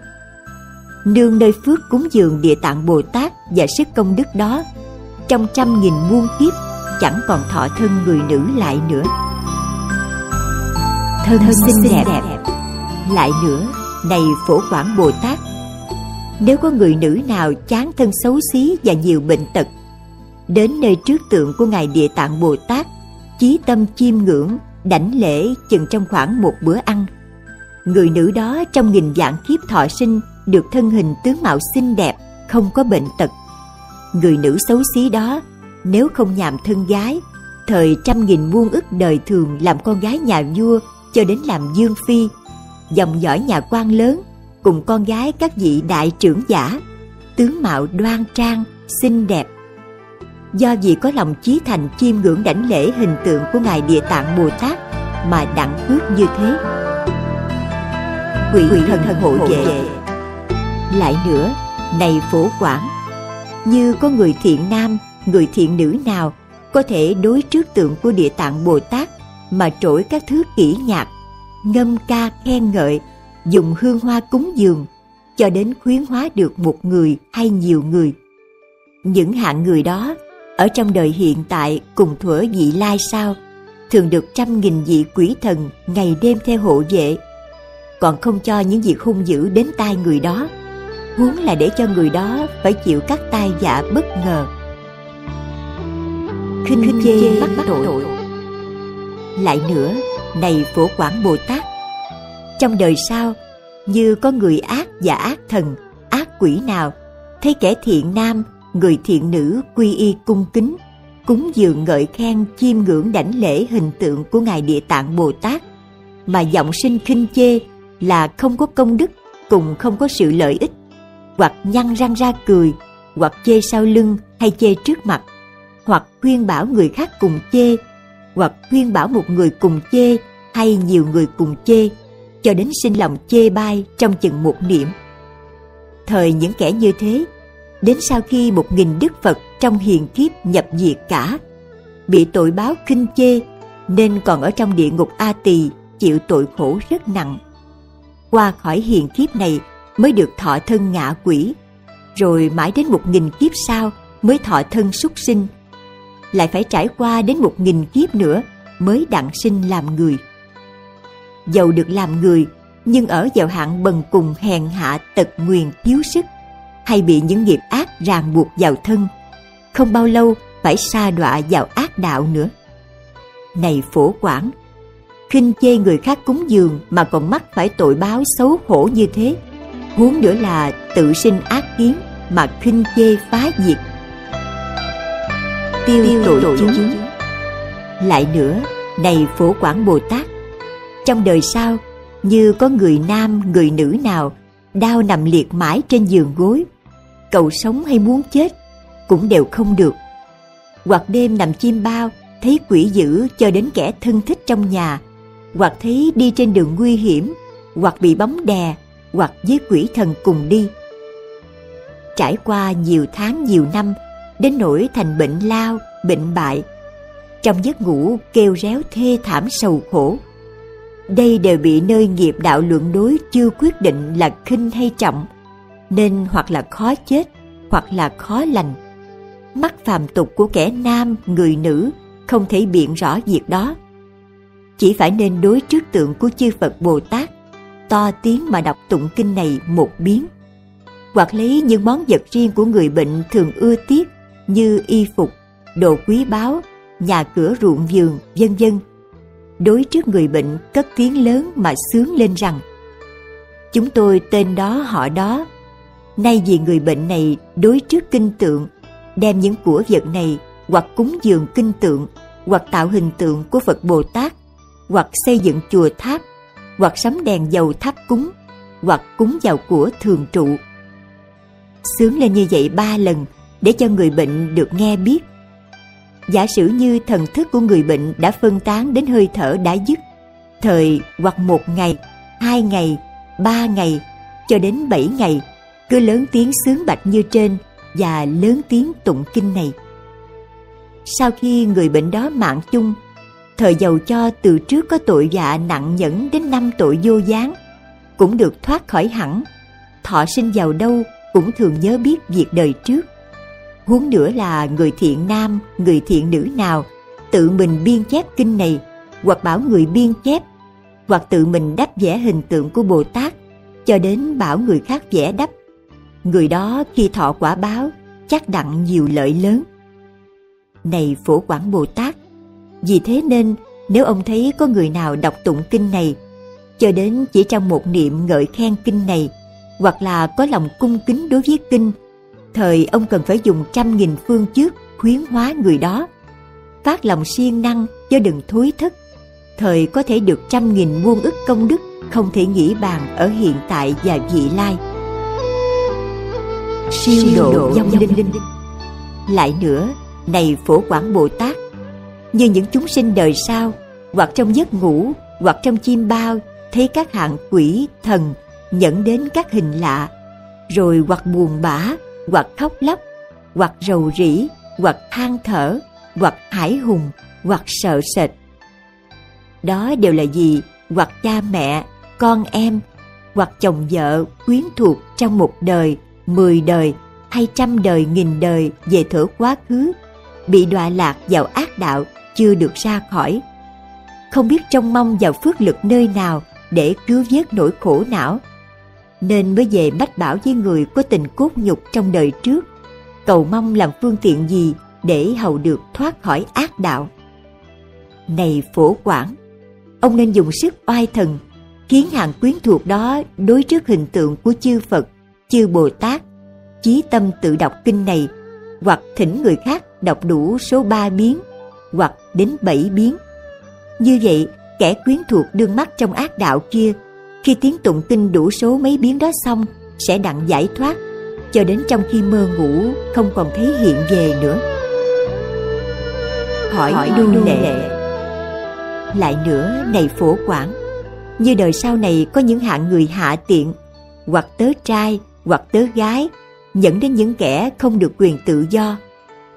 [SPEAKER 3] Nương nơi phước cúng dường địa tạng Bồ Tát và sức công đức đó, trong trăm nghìn muôn kiếp chẳng còn thọ thân người nữ lại nữa. Thân, thân xinh đẹp. đẹp Lại nữa, này phổ quảng Bồ Tát, nếu có người nữ nào chán thân xấu xí và nhiều bệnh tật, đến nơi trước tượng của Ngài Địa Tạng Bồ Tát, chí tâm chiêm ngưỡng đảnh lễ chừng trong khoảng một bữa ăn. Người nữ đó trong nghìn vạn kiếp thọ sinh được thân hình tướng mạo xinh đẹp, không có bệnh tật. Người nữ xấu xí đó, nếu không nhàm thân gái, thời trăm nghìn muôn ức đời thường làm con gái nhà vua cho đến làm dương phi, dòng dõi nhà quan lớn cùng con gái các vị đại trưởng giả, tướng mạo đoan trang, xinh đẹp, do vì có lòng chí thành chiêm ngưỡng đảnh lễ hình tượng của ngài địa tạng bồ tát mà đặng phước như thế. Quỷ, quỷ thần, thần hộ vệ. Lại nữa này phổ quảng như có người thiện nam người thiện nữ nào có thể đối trước tượng của địa tạng bồ tát mà trỗi các thứ kỹ nhạc ngâm ca khen ngợi dùng hương hoa cúng dường cho đến khuyến hóa được một người hay nhiều người. Những hạng người đó ở trong đời hiện tại cùng thuở vị lai sao thường được trăm nghìn vị quỷ thần ngày đêm theo hộ vệ. Còn không cho những việc hung dữ đến tai người đó huống là để cho người đó phải chịu các tai vạ bất ngờ. Khinh chê bắt tội. Lại nữa này phổ quảng bồ tát. Trong đời sau như có người ác và ác thần, ác quỷ nào, thấy kẻ thiện nam, người thiện nữ quy y cung kính, cúng dường ngợi khen chiêm ngưỡng đảnh lễ hình tượng của ngài địa tạng bồ tát mà giọng sinh khinh chê là không có công đức cùng không có sự lợi ích hoặc nhăn răng ra cười hoặc chê sau lưng hay chê trước mặt hoặc khuyên bảo người khác cùng chê hoặc khuyên bảo một người cùng chê hay nhiều người cùng chê, cho đến sinh lòng chê bai trong chừng một niệm. Thời những kẻ như thế, đến sau khi một nghìn đức phật trong hiền kiếp nhập diệt cả, bị tội báo khinh chê, nên còn ở trong địa ngục a tỳ chịu tội khổ rất nặng. Qua khỏi hiền kiếp này mới được thọ thân ngạ quỷ, rồi mãi đến một nghìn kiếp sau mới thọ thân súc sinh lại phải trải qua đến một nghìn kiếp nữa mới đặng sinh làm người. Dầu được làm người nhưng ở vào hạng bần cùng hèn hạ tật nguyền thiếu sức hay bị những nghiệp ác ràng buộc vào thân không bao lâu phải sa đọa vào ác đạo nữa. Này phổ quản, khinh chê người khác cúng dường mà còn mắc phải tội báo xấu khổ như thế huống nữa là tự sinh ác kiến mà khinh chê phá diệt tiêu, tiêu tội, tội chúng. chúng. Lại nữa này phổ quảng bồ tát trong đời sau như có người nam người nữ nào đau nằm liệt mãi trên giường gối cầu sống hay muốn chết cũng đều không được. Hoặc đêm nằm chim bao thấy quỷ dữ cho đến kẻ thân thích trong nhà hoặc thấy đi trên đường nguy hiểm hoặc bị bóng đè hoặc với quỷ thần cùng đi. Trải qua nhiều tháng nhiều năm đến nỗi thành bệnh lao bệnh bại. Trong giấc ngủ kêu réo thê thảm sầu khổ. Đây đều bị nơi nghiệp đạo luận đối chưa quyết định là khinh hay trọng nên hoặc là khó chết hoặc là khó lành. Mắt phàm tục của kẻ nam người nữ không thể biện rõ việc đó. Chỉ phải nên đối trước tượng của chư Phật Bồ Tát, to tiếng mà đọc tụng kinh này một biến. Hoặc lấy những món vật riêng của người bệnh thường ưa tiếc như y phục, đồ quý báu, nhà cửa ruộng vườn, vân vân. Đối trước người bệnh cất tiếng lớn mà sướng lên rằng Chúng tôi tên đó họ đó, nay vì người bệnh này đối trước kinh tượng, đem những của vật này hoặc cúng dường kinh tượng hoặc tạo hình tượng của Phật Bồ Tát hoặc xây dựng chùa tháp, hoặc sắm đèn dầu tháp cúng, hoặc cúng vào của thường trụ. Sướng lên như vậy ba lần để cho người bệnh được nghe biết. Giả sử như thần thức của người bệnh đã phân tán đến hơi thở đã dứt, thời hoặc một ngày, hai ngày, ba ngày, cho đến bảy ngày, cứ lớn tiếng sướng bạch như trên và lớn tiếng tụng kinh này. Sau khi người bệnh đó mạng chung thời giàu cho từ trước có tội dạ nặng nhẫn đến năm tội vô gián cũng được thoát khỏi hẳn thọ sinh giàu đâu cũng thường nhớ biết việc đời trước huống nữa là người thiện nam, người thiện nữ nào, tự mình biên chép kinh này, hoặc bảo người biên chép, hoặc tự mình đắp vẽ hình tượng của bồ tát, cho đến bảo người khác vẽ đắp. Người đó khi thọ quả báo, chắc đặng nhiều lợi lớn. Này phổ quảng bồ tát, vì thế nên nếu ông thấy có người nào đọc tụng kinh này, cho đến chỉ trong một niệm ngợi khen kinh này, hoặc là có lòng cung kính đối với kinh thời ông cần phải dùng trăm nghìn phương trước khuyến hóa người đó. Phát lòng siêng năng cho đừng thối thất. Thời có thể được trăm nghìn muôn ức công đức không thể nghĩ bàn ở hiện tại và vị lai. Siêu độ vong linh. linh. Lại nữa này phổ quảng bồ tát như những chúng sinh đời sau hoặc trong giấc ngủ hoặc trong chim bao thấy các hạng quỷ thần nhận đến các hình lạ rồi hoặc buồn bã hoặc khóc lóc, hoặc rầu rĩ, hoặc than thở, hoặc hải hùng, hoặc sợ sệt. Đó đều là gì? Hoặc cha mẹ, con em, hoặc chồng vợ quyến thuộc trong một đời, mười đời hay trăm đời, nghìn đời về thở quá khứ, bị đọa lạc vào ác đạo, chưa được ra khỏi. Không biết trông mong vào phước lực nơi nào để cứu vớt nỗi khổ não nên mới về bách bảo với người có tình cốt nhục trong đời trước. Cầu mong làm phương tiện gì để hầu được thoát khỏi ác đạo. Này phổ quản ông nên dùng sức oai thần khiến hàng quyến thuộc đó đối trước hình tượng của chư Phật, chư Bồ Tát, chí tâm tự đọc kinh này hoặc thỉnh người khác đọc đủ số ba biến hoặc đến bảy biến. Như vậy, kẻ quyến thuộc đương mắt trong ác đạo kia, khi tiếng tụng kinh đủ số mấy biến đó xong, sẽ đặng giải thoát, cho đến trong khi mơ ngủ không còn thấy hiện về nữa. Hỏi, Hỏi đu lệ. lệ Lại nữa, này phổ quản, như đời sau này có những hạng người hạ tiện, hoặc tớ trai, hoặc tớ gái, dẫn đến những kẻ không được quyền tự do,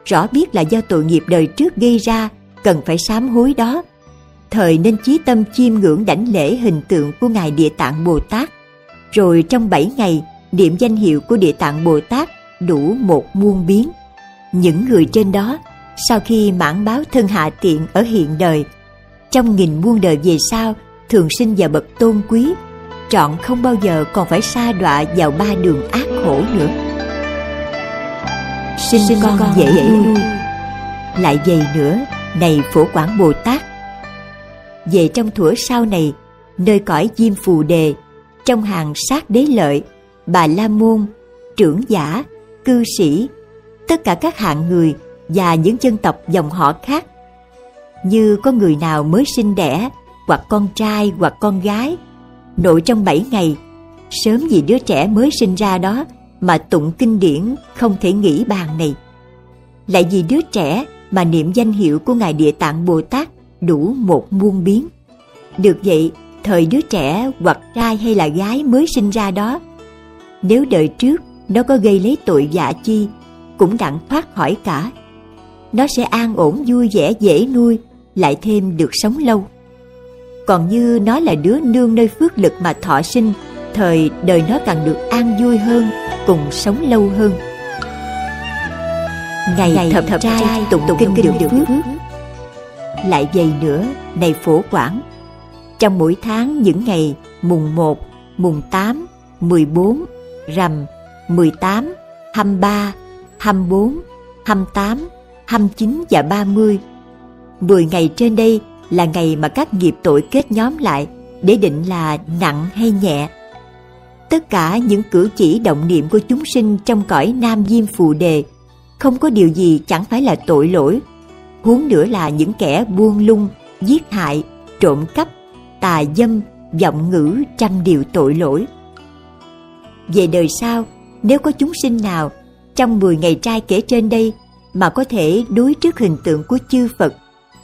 [SPEAKER 3] rõ biết là do tội nghiệp đời trước gây ra, cần phải sám hối đó. Thời nên chí tâm chiêm ngưỡng đảnh lễ hình tượng của Ngài Địa Tạng Bồ Tát. Rồi trong bảy ngày, niệm danh hiệu của Địa Tạng Bồ Tát đủ một muôn biến. Những người trên đó, sau khi mãn báo thân hạ tiện ở hiện đời, trong nghìn muôn đời về sau, thường sinh vào bậc tôn quý, trọn không bao giờ còn phải sa đọa vào ba đường ác khổ nữa sinh, sinh con, con dễ, dễ nuôi lại vậy nữa này phổ quảng bồ tát về trong thuở sau này, nơi cõi diêm phù đề, trong hàng sát đế lợi, bà la môn, trưởng giả, cư sĩ, tất cả các hạng người và những dân tộc dòng họ khác như có người nào mới sinh đẻ, hoặc con trai, hoặc con gái, nội trong bảy ngày, sớm vì đứa trẻ mới sinh ra đó mà tụng kinh điển không thể nghĩ bàn này. Lại vì đứa trẻ mà niệm danh hiệu của Ngài Địa Tạng Bồ Tát đủ một muôn biến. Được vậy, thời đứa trẻ hoặc trai hay là gái mới sinh ra đó, nếu đời trước nó có gây lấy tội dạ chi, cũng đặng thoát khỏi cả. Nó sẽ an ổn vui vẻ dễ nuôi, lại thêm được sống lâu. Còn như nó là đứa nương nơi phước lực mà thọ sinh, thời đời nó càng được an vui hơn cùng sống lâu hơn ngày, ngày thập, thập trai, tụng tụng kinh, kinh được, được phước lại dày nữa này phổ quảng. Trong mỗi tháng những ngày mùng 1, mùng 8, 14, rằm, 18, 23, 24, 28, 29 và 30. 10 ngày trên đây là ngày mà các nghiệp tội kết nhóm lại để định là nặng hay nhẹ. Tất cả những cử chỉ động niệm của chúng sinh trong cõi nam diêm phù đề không có điều gì chẳng phải là tội lỗi huống nữa là những kẻ buông lung giết hại trộm cắp tà dâm vọng ngữ trăm điều tội lỗi về đời sau nếu có chúng sinh nào trong 10 ngày trai kể trên đây mà có thể đối trước hình tượng của chư Phật,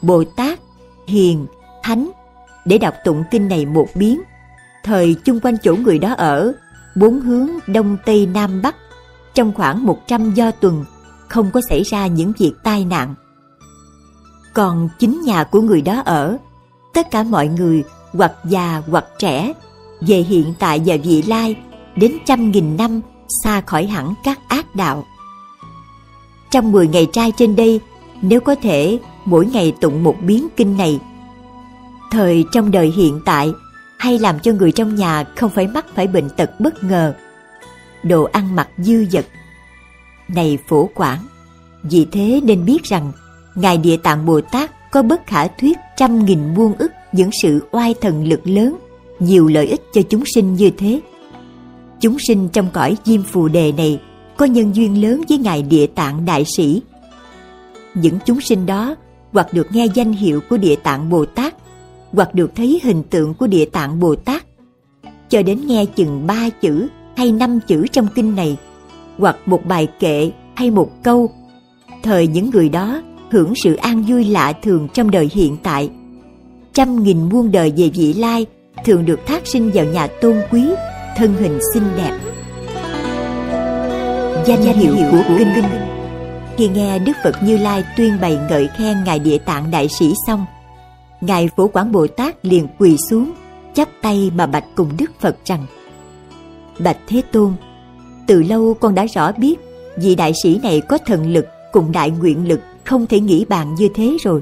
[SPEAKER 3] Bồ Tát, Hiền, Thánh để đọc tụng kinh này một biến thời chung quanh chỗ người đó ở, bốn hướng đông tây nam bắc, trong khoảng 100 do tuần, không có xảy ra những việc tai nạn. Còn chính nhà của người đó ở, tất cả mọi người hoặc già hoặc trẻ, về hiện tại và vị lai đến trăm nghìn năm xa khỏi hẳn các ác đạo. Trong 10 ngày trai trên đây, nếu có thể mỗi ngày tụng một biến kinh này, thời trong đời hiện tại hay làm cho người trong nhà không phải mắc phải bệnh tật bất ngờ. Đồ ăn mặc dư dật. Này phổ quản, vì thế nên biết rằng Ngài Địa Tạng Bồ Tát có bất khả thuyết trăm nghìn muôn ức những sự oai thần lực lớn, nhiều lợi ích cho chúng sinh như thế. Chúng sinh trong cõi diêm phù đề này có nhân duyên lớn với Ngài Địa Tạng Đại Sĩ. Những chúng sinh đó hoặc được nghe danh hiệu của Địa Tạng Bồ Tát hoặc được thấy hình tượng của Địa Tạng Bồ Tát, cho đến nghe chừng ba chữ hay năm chữ trong kinh này, hoặc một bài kệ hay một câu, thời những người đó hưởng sự an vui lạ thường trong đời hiện tại. Trăm nghìn muôn đời về vị lai thường được thác sinh vào nhà tôn quý, thân hình xinh đẹp. Danh, Danh hiệu của, của kinh, kinh Khi nghe Đức Phật Như Lai tuyên bày ngợi khen Ngài Địa Tạng Đại Sĩ xong, Ngài Phổ Quảng Bồ Tát liền quỳ xuống, chắp tay mà bạch cùng Đức Phật rằng Bạch Thế Tôn, từ lâu con đã rõ biết vị đại sĩ này có thần lực cùng đại nguyện lực không thể nghĩ bạn như thế rồi.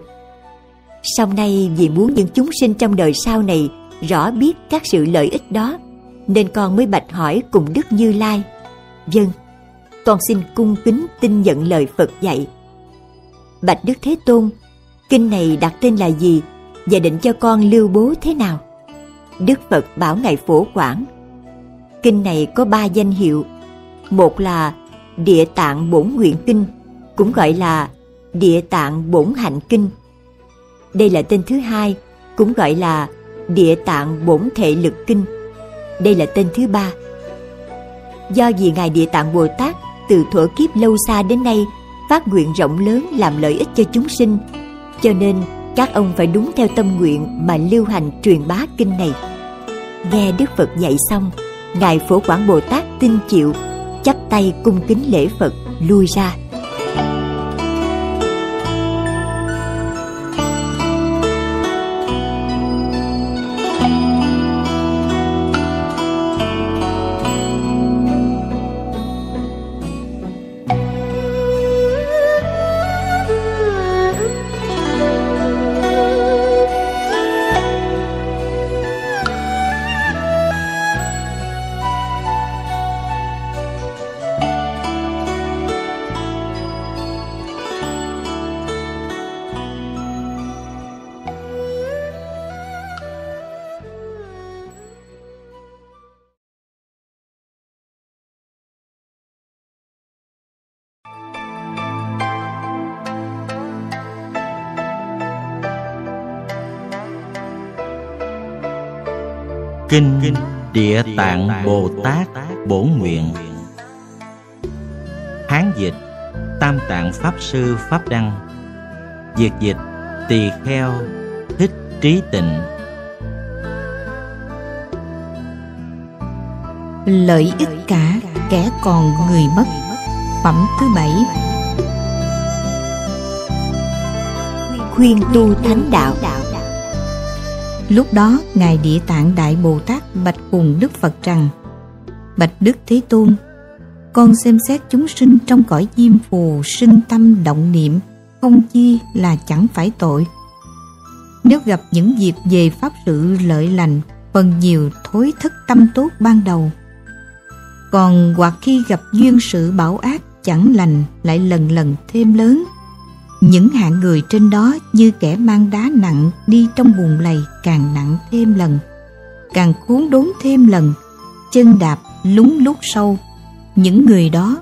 [SPEAKER 3] Sau nay vì muốn những chúng sinh trong đời sau này rõ biết các sự lợi ích đó, nên con mới bạch hỏi cùng Đức Như Lai. Vâng, con xin cung kính tin nhận lời Phật dạy. Bạch Đức Thế Tôn, kinh này đặt tên là gì và định cho con lưu bố thế nào? Đức Phật bảo Ngài Phổ Quảng. Kinh này có ba danh hiệu. Một là Địa Tạng Bổn Nguyện Kinh, cũng gọi là Địa Tạng Bổn Hạnh Kinh. Đây là tên thứ hai, cũng gọi là Địa Tạng Bổn Thể Lực Kinh. Đây là tên thứ ba. Do vì Ngài Địa Tạng Bồ Tát từ thuở kiếp lâu xa đến nay phát nguyện rộng lớn làm lợi ích cho chúng sinh, cho nên các ông phải đúng theo tâm nguyện mà lưu hành truyền bá kinh này. Nghe Đức Phật dạy xong, Ngài Phổ Quảng Bồ Tát tin chịu, chắp tay cung kính lễ Phật lui ra.
[SPEAKER 1] Kinh Địa Tạng Bồ Tát Bổn Nguyện. Hán dịch Tam Tạng Pháp Sư Pháp Đăng. Việt dịch Tỳ Kheo Thích Trí Tịnh.
[SPEAKER 2] Lợi ích cả kẻ còn người mất. Phẩm thứ bảy.
[SPEAKER 3] Khuyên tu thánh đạo.
[SPEAKER 2] Lúc đó, Ngài Địa Tạng Đại Bồ Tát bạch cùng Đức Phật rằng, Bạch Đức Thế Tôn, Con xem xét chúng sinh trong cõi diêm phù sinh tâm động niệm, Không chi là chẳng phải tội. Nếu gặp những việc về pháp sự lợi lành, Phần nhiều thối thất tâm tốt ban đầu. Còn hoặc khi gặp duyên sự bảo ác chẳng lành, lại lần lần thêm lớn những hạng người trên đó như kẻ mang đá nặng đi trong bùn lầy càng nặng thêm lần, càng cuốn đốn thêm lần, chân đạp lúng lút sâu. Những người đó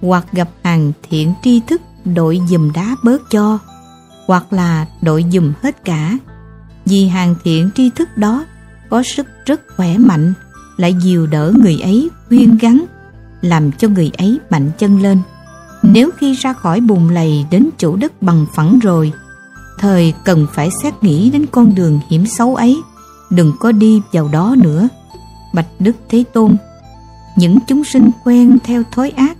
[SPEAKER 2] hoặc gặp hàng thiện tri thức đội dùm đá bớt cho, hoặc là đội dùm hết cả. Vì hàng thiện tri thức đó có sức rất khỏe mạnh, lại dìu đỡ người ấy khuyên gắn, làm cho người ấy mạnh chân lên. Nếu khi ra khỏi bùn lầy đến chỗ đất bằng phẳng rồi, thời cần phải xét nghĩ đến con đường hiểm xấu ấy, đừng có đi vào đó nữa. Bạch Đức Thế Tôn, những chúng sinh quen theo thói ác,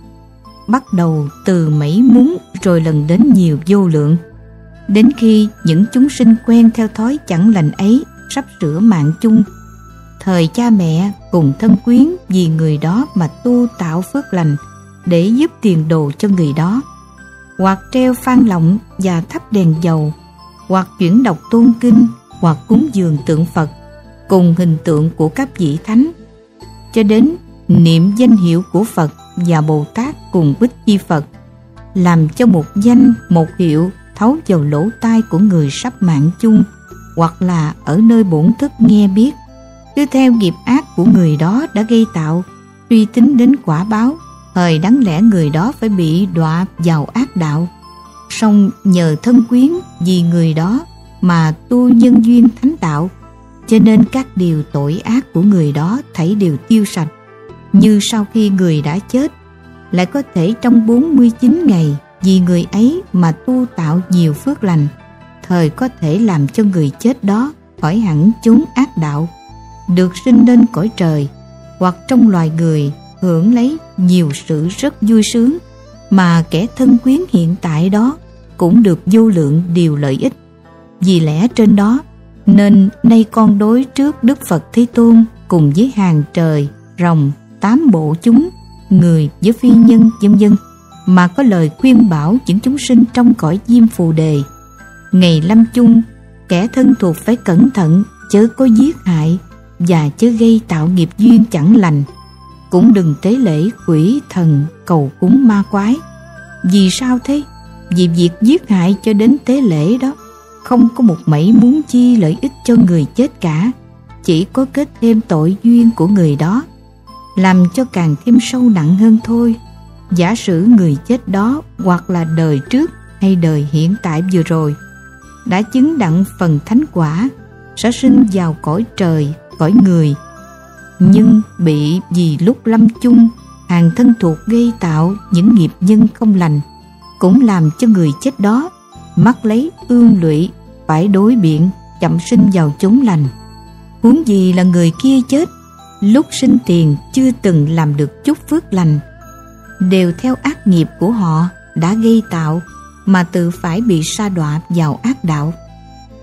[SPEAKER 2] bắt đầu từ mấy muốn rồi lần đến nhiều vô lượng. Đến khi những chúng sinh quen theo thói chẳng lành ấy sắp sửa mạng chung, thời cha mẹ cùng thân quyến vì người đó mà tu tạo phước lành, để giúp tiền đồ cho người đó. Hoặc treo phan lọng và thắp đèn dầu, hoặc chuyển đọc tôn kinh, hoặc cúng dường tượng Phật, cùng hình tượng của các vị thánh. Cho đến niệm danh hiệu của Phật và Bồ Tát cùng Bích Chi Phật, làm cho một danh, một hiệu thấu vào lỗ tai của người sắp mạng chung, hoặc là ở nơi bổn thức nghe biết. Cứ theo nghiệp ác của người đó đã gây tạo suy tính đến quả báo thời đáng lẽ người đó phải bị đọa vào ác đạo. Song nhờ thân quyến vì người đó mà tu nhân duyên thánh đạo cho nên các điều tội ác của người đó thảy đều tiêu sạch. Như sau khi người đã chết, lại có thể trong 49 ngày vì người ấy mà tu tạo nhiều phước lành, thời có thể làm cho người chết đó khỏi hẳn chúng ác đạo, được sinh lên cõi trời hoặc trong loài người hưởng lấy nhiều sự rất vui sướng mà kẻ thân quyến hiện tại đó cũng được vô lượng điều lợi ích. Vì lẽ trên đó nên nay con đối trước Đức Phật Thế Tôn cùng với hàng trời, rồng, tám bộ chúng, người với phi nhân vân dân mà có lời khuyên bảo những chúng sinh trong cõi diêm phù đề. Ngày lâm chung, kẻ thân thuộc phải cẩn thận chớ có giết hại và chớ gây tạo nghiệp duyên chẳng lành cũng đừng tế lễ quỷ thần cầu cúng ma quái. Vì sao thế? Vì việc giết hại cho đến tế lễ đó không có một mảy muốn chi lợi ích cho người chết cả. chỉ có kết thêm tội duyên của người đó, làm cho càng thêm sâu nặng hơn thôi. Giả sử người chết đó hoặc là đời trước hay đời hiện tại vừa rồi đã chứng đặng phần thánh quả sẽ sinh vào cõi trời, cõi người. Nhưng bị vì lúc lâm chung, hàng thân thuộc gây tạo những nghiệp nhân không lành, cũng làm cho người chết đó mắc lấy ương lụy, phải đối biện, chậm sinh vào chốn lành. Huống gì là người kia chết, lúc sinh tiền chưa từng làm được chút phước lành, đều theo ác nghiệp của họ đã gây tạo, mà tự phải bị sa đọa vào ác đạo.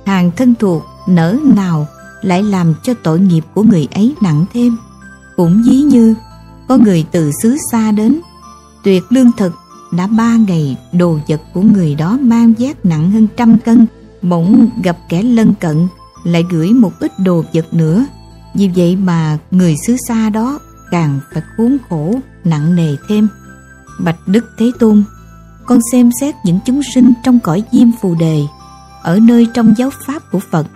[SPEAKER 2] Hàng thân thuộc nỡ nào lại làm cho tội nghiệp của người ấy nặng thêm. Cũng ví như, có người từ xứ xa đến, tuyệt lương thực đã ba ngày đồ vật của người đó mang vác nặng hơn trăm cân, bỗng gặp kẻ lân cận, lại gửi một ít đồ vật nữa. Vì vậy mà người xứ xa đó càng phải khốn khổ, nặng nề thêm. Bạch đức thế tôn, con xem xét những chúng sinh trong cõi diêm phù đề, ở nơi trong giáo pháp của phật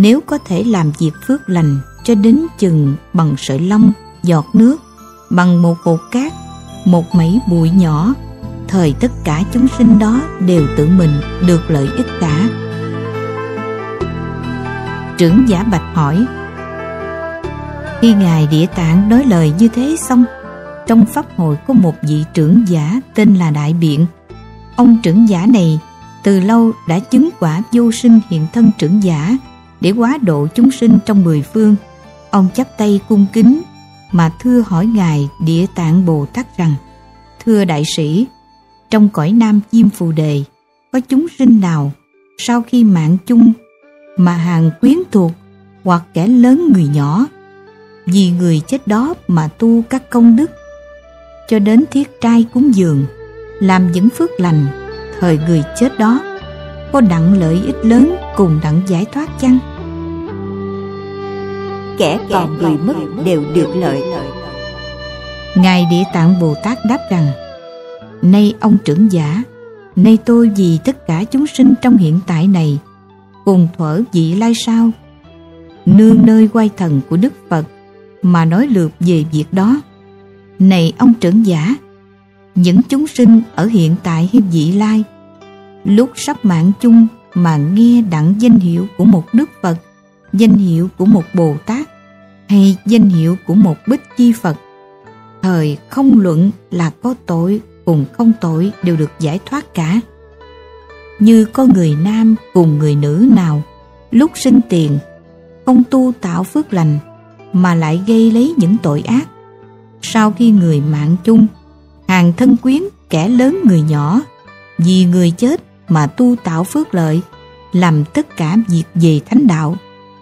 [SPEAKER 2] nếu có thể làm việc phước lành cho đến chừng bằng sợi lông, giọt nước, bằng một hột cát, một mẩy bụi nhỏ, thời tất cả chúng sinh đó đều tự mình được lợi ích cả. Trưởng giả bạch hỏi, khi ngài địa tạng nói lời như thế xong, trong pháp hội có một vị trưởng giả tên là đại biện. Ông trưởng giả này từ lâu đã chứng quả vô sinh hiện thân trưởng giả để quá độ chúng sinh trong mười phương. Ông chắp tay cung kính mà thưa hỏi ngài địa tạng bồ tát rằng, thưa đại sĩ, trong cõi nam chim phù đề, có chúng sinh nào sau khi mạng chung mà hàng quyến thuộc hoặc kẻ lớn người nhỏ vì người chết đó mà tu các công đức, cho đến thiết trai cúng dường, làm những phước lành thời người chết đó có đặng lợi ích lớn cùng đặng giải thoát chăng?
[SPEAKER 3] Kẻ còn người mất đều được lợi.
[SPEAKER 2] ngài địa tạng bồ tát đáp rằng nay ông trưởng giả nay tôi vì tất cả chúng sinh trong hiện tại này cùng thuở vị lai sao? Nương nơi quay thần của đức phật mà nói lượt về việc đó. Này ông trưởng giả những chúng sinh ở hiện tại hay vị lai lúc sắp mạng chung mà nghe đặng danh hiệu của một đức phật, danh hiệu của một bồ tát, hay danh hiệu của một bích chi phật, thời không luận là có tội cùng không tội đều được giải thoát cả. Như có người nam cùng người nữ nào, lúc sinh tiền, không tu tạo phước lành, mà lại gây lấy những tội ác. Sau khi người mạng chung, hàng thân quyến kẻ lớn người nhỏ, vì người chết mà tu tạo phước lợi, làm tất cả việc về thánh đạo.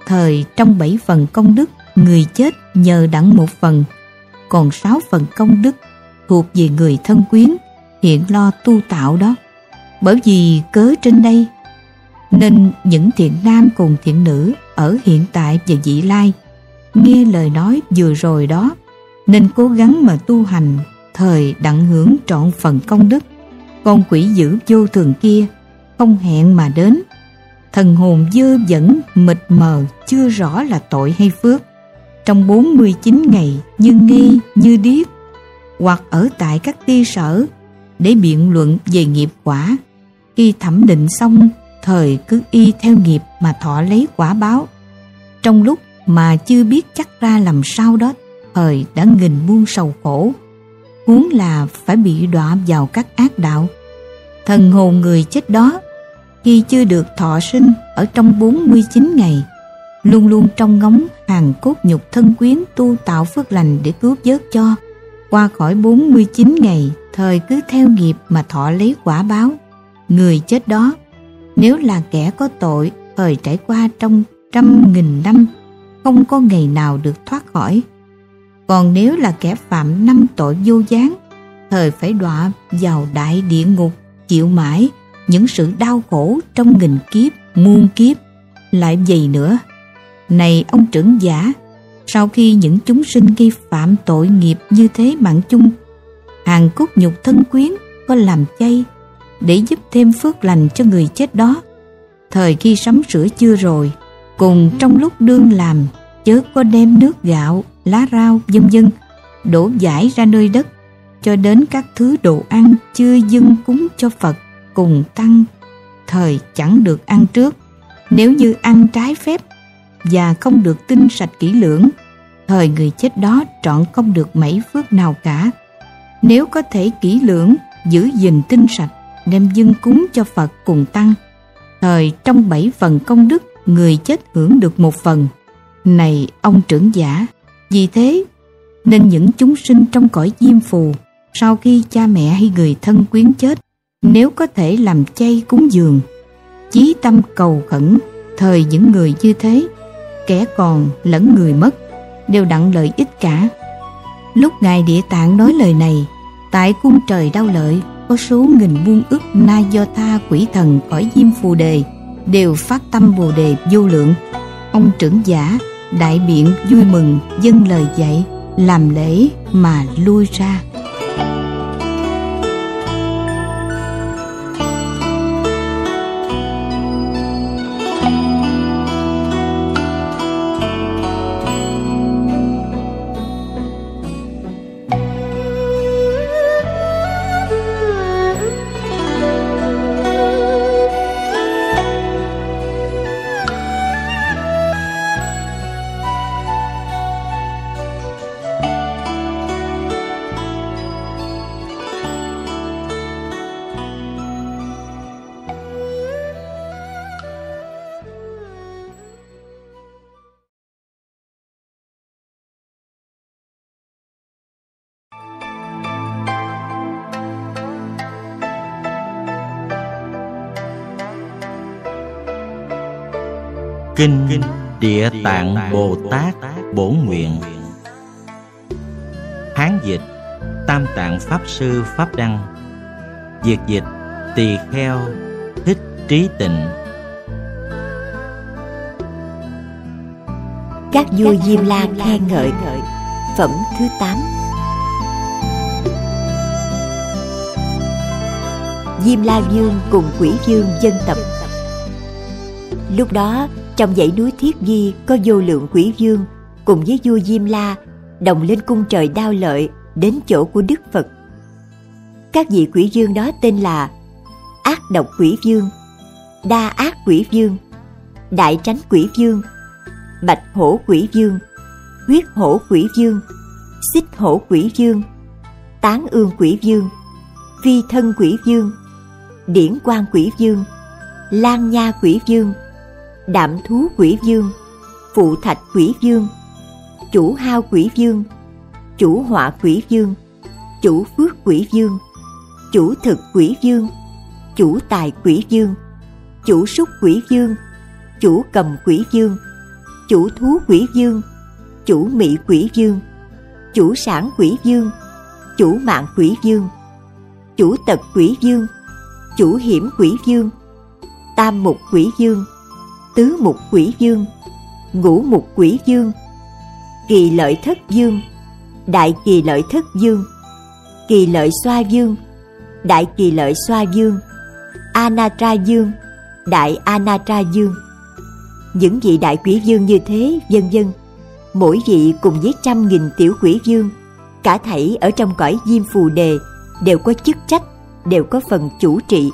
[SPEAKER 2] Thời trong bảy phần công đức, người chết nhờ đặng một phần, còn sáu phần công đức thuộc về người thân quyến hiện lo tu tạo đó. Bởi vì cớ trên đây, nên những thiện nam cùng thiện nữ ở hiện tại và vị lai nghe lời nói vừa rồi đó, nên cố gắng mà tu hành thời đặng hưởng trọn phần công đức. Con quỷ dữ vô thường kia không hẹn mà đến. Thần hồn dơ dẫn mịt mờ, chưa rõ là tội hay phước. Trong 49 ngày, như nghi, như điếc hoặc ở tại các ti sở để biện luận về nghiệp quả. Khi thẩm định xong, thời cứ y theo nghiệp mà thọ lấy quả báo. Trong lúc mà chưa biết chắc ra làm sao đó, thời đã nghìn muôn sầu khổ. Huống là phải bị đọa vào các ác đạo. Thần hồn người chết đó khi chưa được thọ sinh, ở trong 49 ngày, luôn luôn trong ngóng, hàng cốt nhục thân quyến tu tạo phước lành để cứu vớt cho. Qua khỏi 49 ngày, thời cứ theo nghiệp mà thọ lấy quả báo. Người chết đó, nếu là kẻ có tội, thời trải qua trong trăm nghìn năm, không có ngày nào được thoát khỏi. Còn nếu là kẻ phạm năm tội vô gián, thời phải đọa vào đại địa ngục, chịu mãi những sự đau khổ trong nghìn kiếp muôn kiếp. Lại vậy nữa? Này ông trưởng giả sau khi những chúng sinh gây phạm tội nghiệp như thế mạng chung hàng cốt nhục thân quyến có làm chay để giúp thêm phước lành cho người chết đó. Thời khi sắm sửa chưa rồi cùng trong lúc đương làm chớ có đem nước gạo, lá rau, vân vân đổ giải ra nơi đất, cho đến các thứ đồ ăn chưa dâng cúng cho Phật cùng tăng thời chẳng được ăn trước. Nếu như ăn trái phép và không được tinh sạch kỹ lưỡng, thời người chết đó trọn không được mấy phước nào cả. Nếu có thể kỹ lưỡng, giữ gìn tinh sạch, đem dâng cúng cho Phật cùng tăng, thời trong bảy phần công đức, người chết hưởng được một phần. Này ông trưởng giả, vì thế nên những chúng sinh trong cõi diêm phù sau khi cha mẹ hay người thân quyến chết nếu có thể làm chay cúng dường, chí tâm cầu khẩn, thời những người như thế, kẻ còn lẫn người mất, đều đặng lợi ích cả. Lúc ngài địa tạng nói lời này, tại cung trời đau lợi, có số nghìn buôn ức na do tha quỷ thần khỏi diêm phù đề, đều phát tâm bồ đề vô lượng. Ông trưởng giả, đại biện vui mừng, dâng lời dạy, làm lễ mà lui ra.
[SPEAKER 1] Kinh Địa Tạng Bồ Tát Bổ Nguyện. Hán dịch Tam Tạng Pháp Sư Pháp Đăng. Diệt dịch Tỳ Kheo Thích Trí Tịnh.
[SPEAKER 3] Các vua Diêm La khen ngợi. Phẩm thứ 8 Diêm La Vương cùng Quỷ Vương dân tập Lúc đó trong dãy núi Thiết Di có vô lượng quỷ vương cùng với vua Diêm La đồng lên cung trời đao lợi đến chỗ của Đức Phật. Các vị quỷ vương đó tên là Ác độc quỷ vương, Đa ác quỷ vương, Đại tránh quỷ vương, Bạch hổ quỷ vương, Huyết hổ quỷ vương, Xích hổ quỷ vương, Tán ương quỷ vương, Phi thân quỷ vương, Điển quan quỷ vương, Lan nha quỷ vương, đạm thú quỷ vương phụ thạch quỷ vương chủ hao quỷ vương chủ họa quỷ vương chủ phước quỷ vương chủ thực quỷ vương chủ tài quỷ vương chủ súc quỷ vương chủ cầm quỷ vương chủ thú quỷ vương chủ mị quỷ vương chủ sản quỷ vương chủ mạng quỷ vương chủ tật quỷ vương chủ hiểm quỷ vương tam mục quỷ vương tứ mục quỷ dương ngũ mục quỷ dương kỳ lợi thất dương đại kỳ lợi thất dương kỳ lợi xoa dương đại kỳ lợi xoa dương anatra dương đại anatra dương những vị đại quỷ dương như thế, vân vân, mỗi vị cùng với trăm nghìn tiểu quỷ dương cả thảy ở trong cõi diêm phù đề đều có chức trách, đều có phần chủ trị.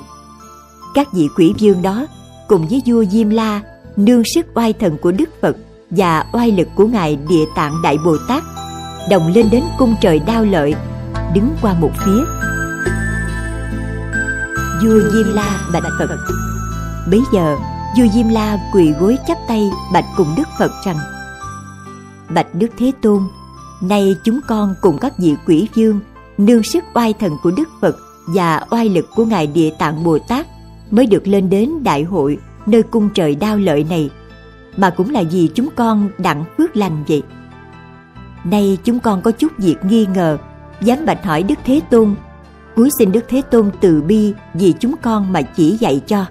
[SPEAKER 3] Các vị quỷ dương đó cùng với vua diêm la nương sức oai thần của Đức Phật và oai lực của Ngài Địa Tạng Đại Bồ Tát, đồng lên đến cung trời đao lợi, đứng qua một phía. Vua Diêm La bạch Phật. Bấy giờ, vua Diêm La quỳ gối chắp tay bạch cùng Đức Phật rằng, bạch Đức Thế Tôn, nay chúng con cùng các vị quỷ vương nương sức oai thần của Đức Phật và oai lực của Ngài Địa Tạng Bồ Tát mới được lên đến đại hội nơi cung trời đao lợi này, mà cũng là vì chúng con đặng phước lành vậy. Nay chúng con có chút việc nghi ngờ, dám bạch hỏi đức thế tôn cúi xin đức thế tôn từ bi vì chúng con mà chỉ dạy cho.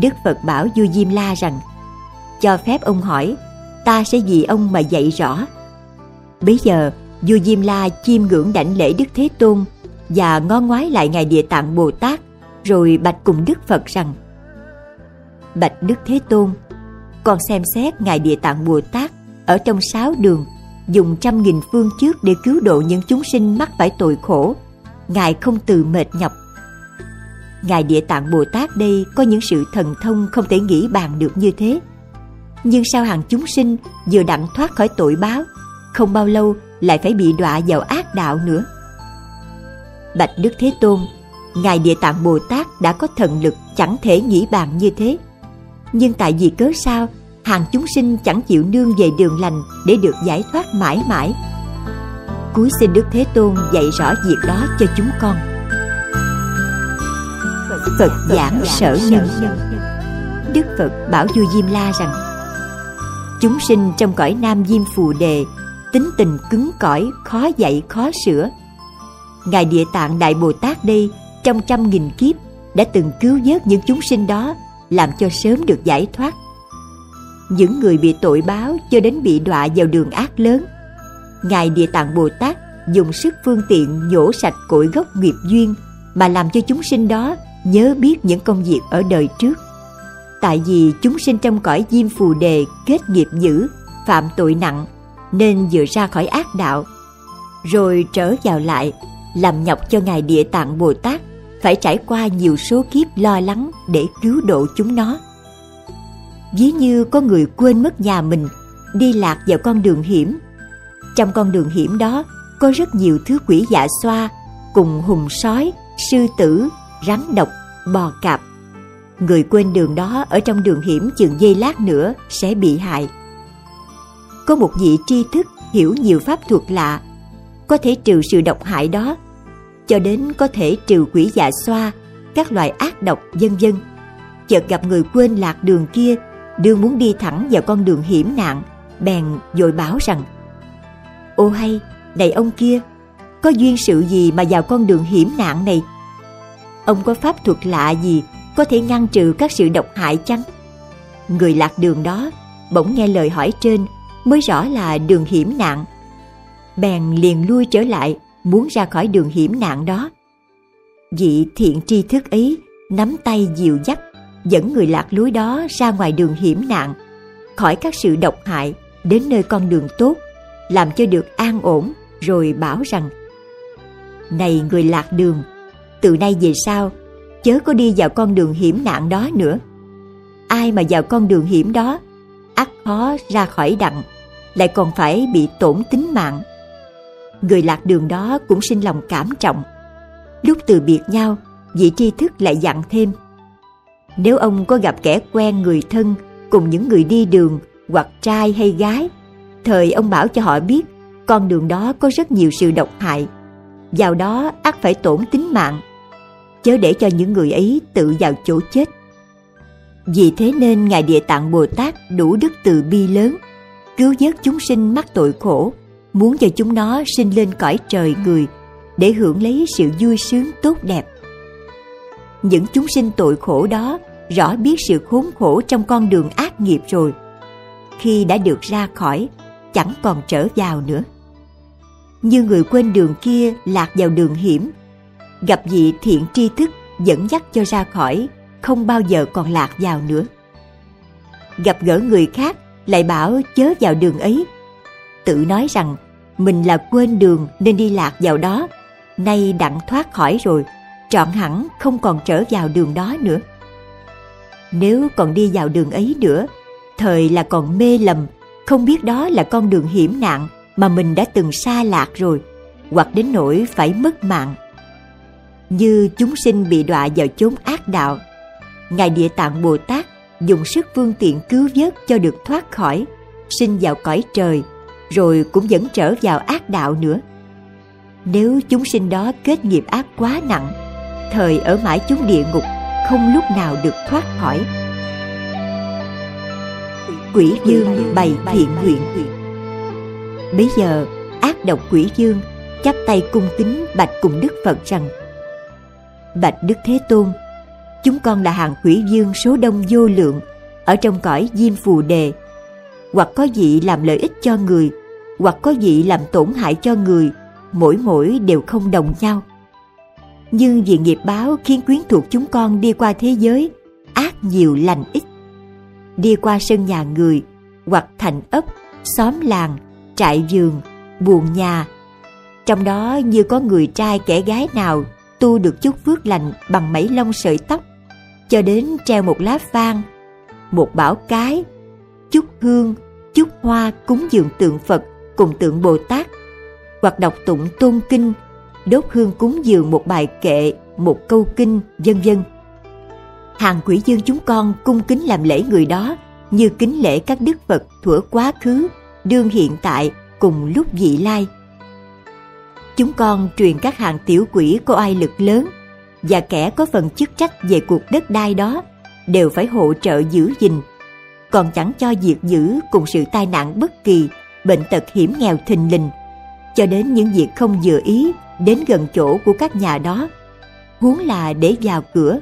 [SPEAKER 3] Đức phật bảo vua diêm la rằng, cho phép ông hỏi, ta sẽ vì ông mà dạy rõ. Bấy giờ vua diêm la chiêm ngưỡng đảnh lễ đức thế tôn và ngó ngoái lại ngài địa tạng bồ tát, rồi bạch cùng đức phật rằng Bạch Đức Thế Tôn. Con xem xét Ngài Địa Tạng Bồ Tát ở trong sáu đường, dùng trăm nghìn phương trước để cứu độ những chúng sinh mắc phải tội khổ. Ngài không từ mệt nhọc. Ngài địa tạng bồ tát đây có những sự thần thông không thể nghĩ bàn được như thế. Nhưng sao hàng chúng sinh vừa đặng thoát khỏi tội báo, không bao lâu lại phải bị đọa vào ác đạo nữa? Bạch đức thế tôn, ngài địa tạng bồ tát đã có thần lực chẳng thể nghĩ bàn như thế nhưng tại vì cớ sao, hàng chúng sinh chẳng chịu nương về đường lành để được giải thoát mãi mãi. Cuối xin đức thế tôn dạy rõ việc đó cho chúng con. Phật giảng sở nhân. Đức phật bảo vua diêm la rằng, chúng sinh trong cõi nam diêm phù đề, tính tình cứng cỏi, khó dạy, khó sửa. Ngài địa tạng đại bồ tát đây, trong trăm nghìn kiếp, đã từng cứu vớt những chúng sinh đó làm cho sớm được giải thoát. Những người bị tội báo cho đến bị đọa vào đường ác lớn. Ngài địa tạng bồ tát dùng sức phương tiện nhổ sạch cội gốc nghiệp duyên mà làm cho chúng sinh đó nhớ biết những công việc ở đời trước. Tại vì chúng sinh trong cõi diêm phù đề kết nghiệp dữ, phạm tội nặng, nên vừa ra khỏi ác đạo, rồi trở vào lại, làm nhọc cho ngài địa tạng bồ tát phải trải qua nhiều số kiếp lo lắng để cứu độ chúng nó. Ví như có người quên mất nhà mình, đi lạc vào con đường hiểm. Trong con đường hiểm đó, có rất nhiều thứ quỷ dạ xoa cùng hùng sói, sư tử, rắn độc, bò cạp. Người quên đường đó ở trong đường hiểm chừng giây lát nữa sẽ bị hại. Có một vị tri thức hiểu nhiều pháp thuật lạ, có thể trừ sự độc hại đó cho đến có thể trừ quỷ dạ xoa, các loại ác độc, vân vân. Chợt gặp người quên lạc đường kia đương muốn đi thẳng vào con đường hiểm nạn, bèn dội báo rằng, ô hay, này ông kia, có duyên sự gì mà vào con đường hiểm nạn này? Ông có pháp thuật lạ gì có thể ngăn trừ các sự độc hại chăng? Người lạc đường đó bỗng nghe lời hỏi trên, mới rõ là đường hiểm nạn. Bèn liền lui trở lại muốn ra khỏi đường hiểm nạn đó. Vị thiện tri thức ấy nắm tay dìu dắt, dẫn người lạc lối đó ra ngoài đường hiểm nạn, khỏi các sự độc hại, đến nơi con đường tốt, làm cho được an ổn rồi bảo rằng, này người lạc đường, từ nay về sau, chớ có đi vào con đường hiểm nạn đó nữa. Ai mà vào con đường hiểm đó, ắt khó ra khỏi đặng, lại còn phải bị tổn tính mạng người lạc đường đó cũng sinh lòng cảm trọng. Lúc từ biệt nhau, vị tri thức lại dặn thêm. Nếu ông có gặp kẻ quen người thân, cùng những người đi đường, hoặc trai hay gái, thời ông bảo cho họ biết, con đường đó có rất nhiều sự độc hại. Vào đó ắt phải tổn tính mạng. Chớ để cho những người ấy tự vào chỗ chết. Vì thế nên ngài địa tạng bồ tát đủ đức từ bi lớn, cứu vớt chúng sinh mắc tội khổ muốn cho chúng nó sinh lên cõi trời người để hưởng lấy sự vui sướng tốt đẹp. Những chúng sinh tội khổ đó rõ biết sự khốn khổ trong con đường ác nghiệp rồi. Khi đã được ra khỏi, chẳng còn trở vào nữa. Như người quên đường kia lạc vào đường hiểm, gặp vị thiện tri thức dẫn dắt cho ra khỏi, không bao giờ còn lạc vào nữa. Gặp gỡ người khác lại bảo chớ vào đường ấy tự nói rằng, mình là quên đường nên đi lạc vào đó. Nay đặng thoát khỏi rồi, trọn hẳn không còn trở vào đường đó nữa. Nếu còn đi vào đường ấy nữa, thời là còn mê lầm, không biết đó là con đường hiểm nạn mà mình đã từng xa lạc rồi, hoặc đến nỗi phải mất mạng. Như chúng sinh bị đọa vào chốn ác đạo, ngài địa tạng bồ tát dùng sức phương tiện cứu vớt cho được thoát khỏi, sinh vào cõi trời rồi cũng vẫn trở vào ác đạo nữa. Nếu chúng sinh đó kết nghiệp ác quá nặng, thời ở mãi chúng địa ngục không lúc nào được thoát khỏi. Quỷ dương bày thiện nguyện. Bây giờ, ác độc quỷ dương chắp tay cung kính bạch cùng đức phật rằng, bạch đức thế tôn, chúng con là hàng quỷ dương số đông vô lượng, ở trong cõi diêm phù đề, hoặc có vị làm lợi ích cho người hoặc có vị làm tổn hại cho người mỗi mỗi đều không đồng nhau nhưng vì nghiệp báo khiến quyến thuộc chúng con đi qua thế giới ác nhiều lành ít đi qua sân nhà người hoặc thành ấp xóm làng, trại vườn, buồn nhà. Trong đó như có người trai kẻ gái nào tu được chút phước lành bằng mấy lông sợi tóc, cho đến treo một lá vang, một bảo cái, chút hương, chút hoa cúng dường tượng Phật cùng tượng Bồ Tát, hoặc đọc tụng tôn kinh, đốt hương cúng dường một bài kệ, một câu kinh, vân vân. Hàng quỷ dương chúng con cung kính làm lễ người đó như kính lễ các đức Phật thuở quá khứ, đương hiện tại cùng lúc vị lai. Chúng con truyền các hàng tiểu quỷ có oai lực lớn và kẻ có phần chức trách về cuộc đất đai đó đều phải hỗ trợ giữ gìn, còn chẳng cho diệt giữ cùng sự tai nạn bất kỳ, bệnh tật hiểm nghèo thình lình, cho đến những việc không vừa ý đến gần chỗ của các nhà đó, huống là để vào cửa.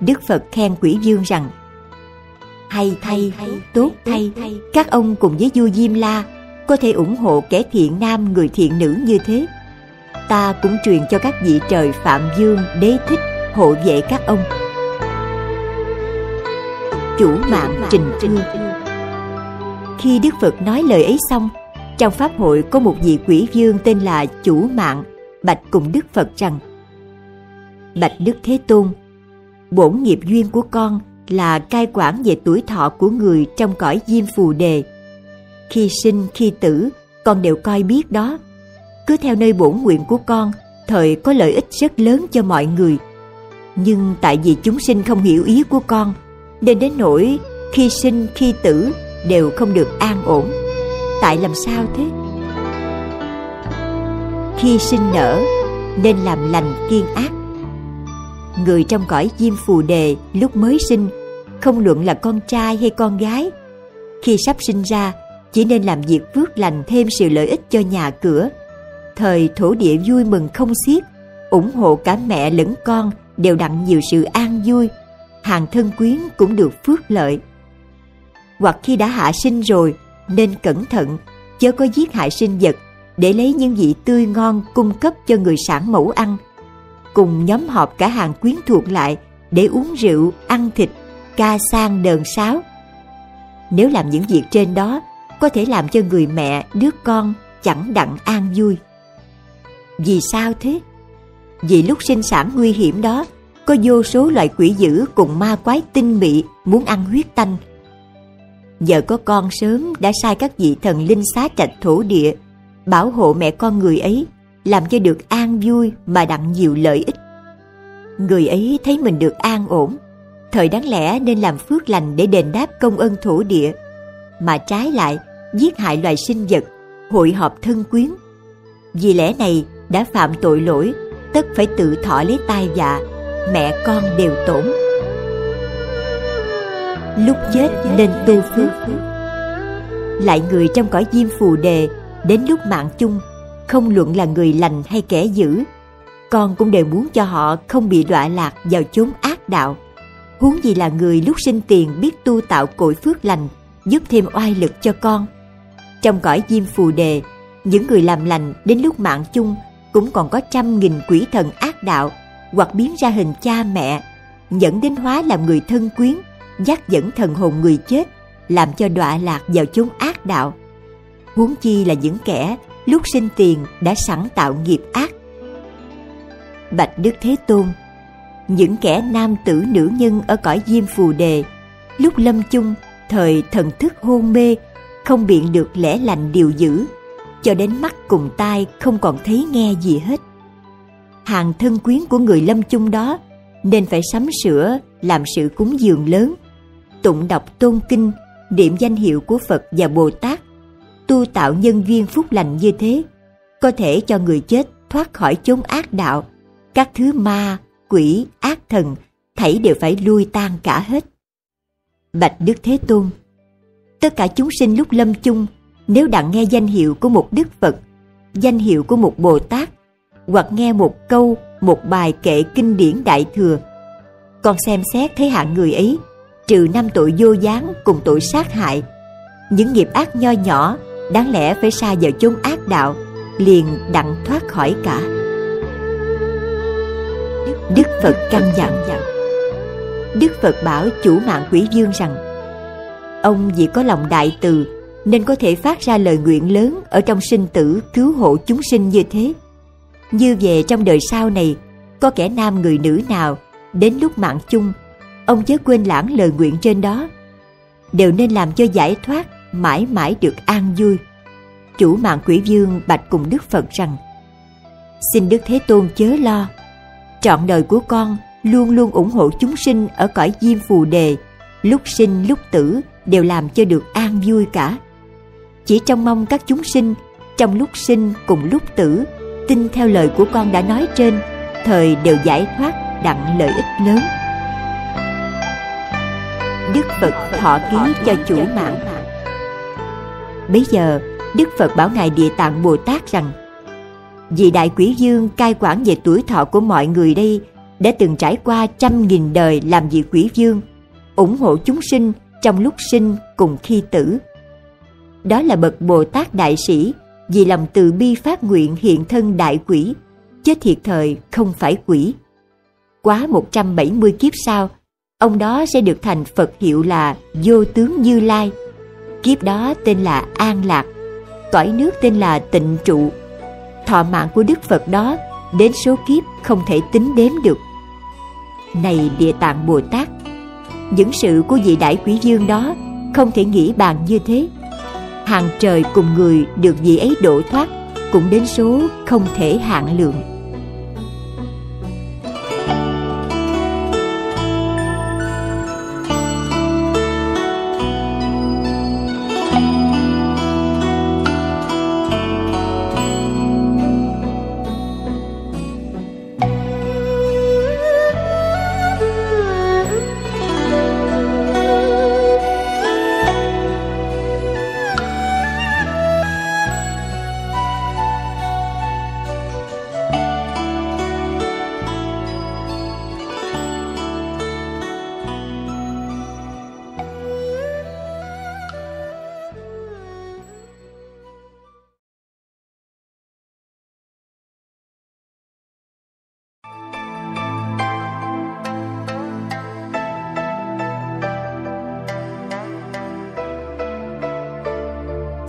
[SPEAKER 3] Đức Phật khen quỷ dương rằng hay thay, tốt thay, các ông cùng với vua Diêm La có thể ủng hộ kẻ thiện nam người thiện nữ như thế. Ta cũng truyền cho các vị trời Phạm Dương, Đế Thích hộ vệ các ông. Chủ mạng trình trương khi Đức Phật nói lời ấy xong, trong Pháp hội có một vị quỷ vương tên là Chủ Mạng, bạch cùng Đức Phật rằng Bạch Đức Thế Tôn, bổn nghiệp duyên của con là cai quản về tuổi thọ của người trong cõi diêm phù đề. Khi sinh, khi tử, con đều coi biết đó. Cứ theo nơi bổn nguyện của con, thời có lợi ích rất lớn cho mọi người. Nhưng tại vì chúng sinh không hiểu ý của con, nên đến nỗi khi sinh, khi tử đều không được an ổn. Tại làm sao thế? Khi sinh nở, nên làm lành kiên ác. Người trong cõi diêm phù đề lúc mới sinh không luận là con trai hay con gái. Khi sắp sinh ra chỉ nên làm việc phước lành thêm sự lợi ích cho nhà cửa. Thời thổ địa vui mừng không xiết ủng hộ cả mẹ lẫn con đều đặng nhiều sự an vui. Hàng thân quyến cũng được phước lợi hoặc khi đã hạ sinh rồi nên cẩn thận chớ có giết hại sinh vật để lấy những vị tươi ngon cung cấp cho người sản mẫu ăn cùng nhóm họp cả hàng quyến thuộc lại để uống rượu, ăn thịt, ca sang đờn sáo. Nếu làm những việc trên đó, có thể làm cho người mẹ, đứa con chẳng đặng an vui. Vì sao thế? Vì lúc sinh sản nguy hiểm đó, có vô số loại quỷ dữ cùng ma quái tinh mị muốn ăn huyết tanh. Giờ có con sớm đã sai các vị thần linh xá trạch thổ địa, bảo hộ mẹ con người ấy làm cho được an vui mà đặng nhiều lợi ích. Người ấy thấy mình được an ổn, thời đáng lẽ nên làm phước lành để đền đáp công ơn thổ địa, mà trái lại giết hại loài sinh vật, hội họp thân quyến. Vì lẽ này đã phạm tội lỗi, tất phải tự thọ lấy tai dạ, mẹ con đều tổn. Lúc chết nên tu phước. Lại người trong cõi diêm phù đề, đến lúc mạng chung không luận là người lành hay kẻ dữ con cũng đều muốn cho họ không bị đọa lạc vào chốn ác đạo. Huống gì là người lúc sinh tiền biết tu tạo cội phước lành giúp thêm oai lực cho con. Trong cõi diêm phù đề những người làm lành đến lúc mạng chung cũng còn có trăm nghìn quỷ thần ác đạo hoặc biến ra hình cha mẹ dẫn đến hóa làm người thân quyến dắt dẫn thần hồn người chết làm cho đọa lạc vào chốn ác đạo huống chi là những kẻ lúc sinh tiền đã sẵn tạo nghiệp ác. Bạch Đức Thế Tôn Những kẻ nam tử nữ nhân ở cõi diêm phù đề, lúc lâm chung, thời thần thức hôn mê, không biện được lẽ lành điều dữ, cho đến mắt cùng tai không còn thấy nghe gì hết. Hàng thân quyến của người lâm chung đó nên phải sắm sửa làm sự cúng dường lớn, tụng đọc tôn kinh, niệm danh hiệu của Phật và Bồ Tát tu tạo nhân duyên phúc lành như thế có thể cho người chết thoát khỏi chốn ác đạo. Các thứ ma quỷ ác thần thảy đều phải lui tan cả hết. Bạch đức thế tôn tất cả chúng sinh lúc lâm chung nếu đặng nghe danh hiệu của một đức phật danh hiệu của một bồ tát hoặc nghe một câu một bài kệ kinh điển đại thừa còn xem xét thấy hạng người ấy trừ năm tội vô gián cùng tội sát hại. Những nghiệp ác nho nhỏ đáng lẽ phải xa vào chốn ác đạo liền đặng thoát khỏi cả. Đức phật căn dặn. Đức phật bảo chủ mạng quỷ dương rằng ông vì có lòng đại từ nên có thể phát ra lời nguyện lớn ở trong sinh tử cứu hộ chúng sinh như thế. Như về trong đời sau này, có kẻ nam người nữ nào đến lúc mạng chung, ông chớ quên lãng lời nguyện trên đó, đều nên làm cho giải thoát mãi mãi được an vui. Chủ mạng quỷ vương bạch cùng Đức Phật rằng Xin Đức Thế Tôn chớ lo. Trọn đời của con luôn luôn ủng hộ chúng sinh ở cõi diêm phù đề. Lúc sinh lúc tử đều làm cho được an vui cả. Chỉ trong mong các chúng sinh Trong lúc sinh cùng lúc tử Tin theo lời của con đã nói trên Thời đều giải thoát đặng lợi ích lớn. Đức Phật thọ ký cho chủ mạng Bây giờ Đức Phật bảo Ngài Địa Tạng Bồ Tát rằng Vị Đại Quỷ Dương cai quản về tuổi thọ của mọi người đây đã từng trải qua trăm nghìn đời làm vị quỷ dương, ủng hộ chúng sinh trong lúc sinh cùng khi tử. Đó là bậc Bồ Tát Đại Sĩ vì lòng từ bi phát nguyện hiện thân đại quỷ, chết thiệt thời không phải quỷ. Quá 170 kiếp sau, ông đó sẽ được thành Phật hiệu là Vô Tướng Như Lai. Kiếp đó tên là An Lạc, cõi nước tên là Tịnh Trụ. Thọ mạng của Đức Phật đó đến số kiếp không thể tính đếm được. Này Địa Tạng Bồ Tát, những sự của vị đại quý dương đó không thể nghĩ bàn như thế. Hàng trời cùng người được vị ấy độ thoát cũng đến số không thể hạn lượng.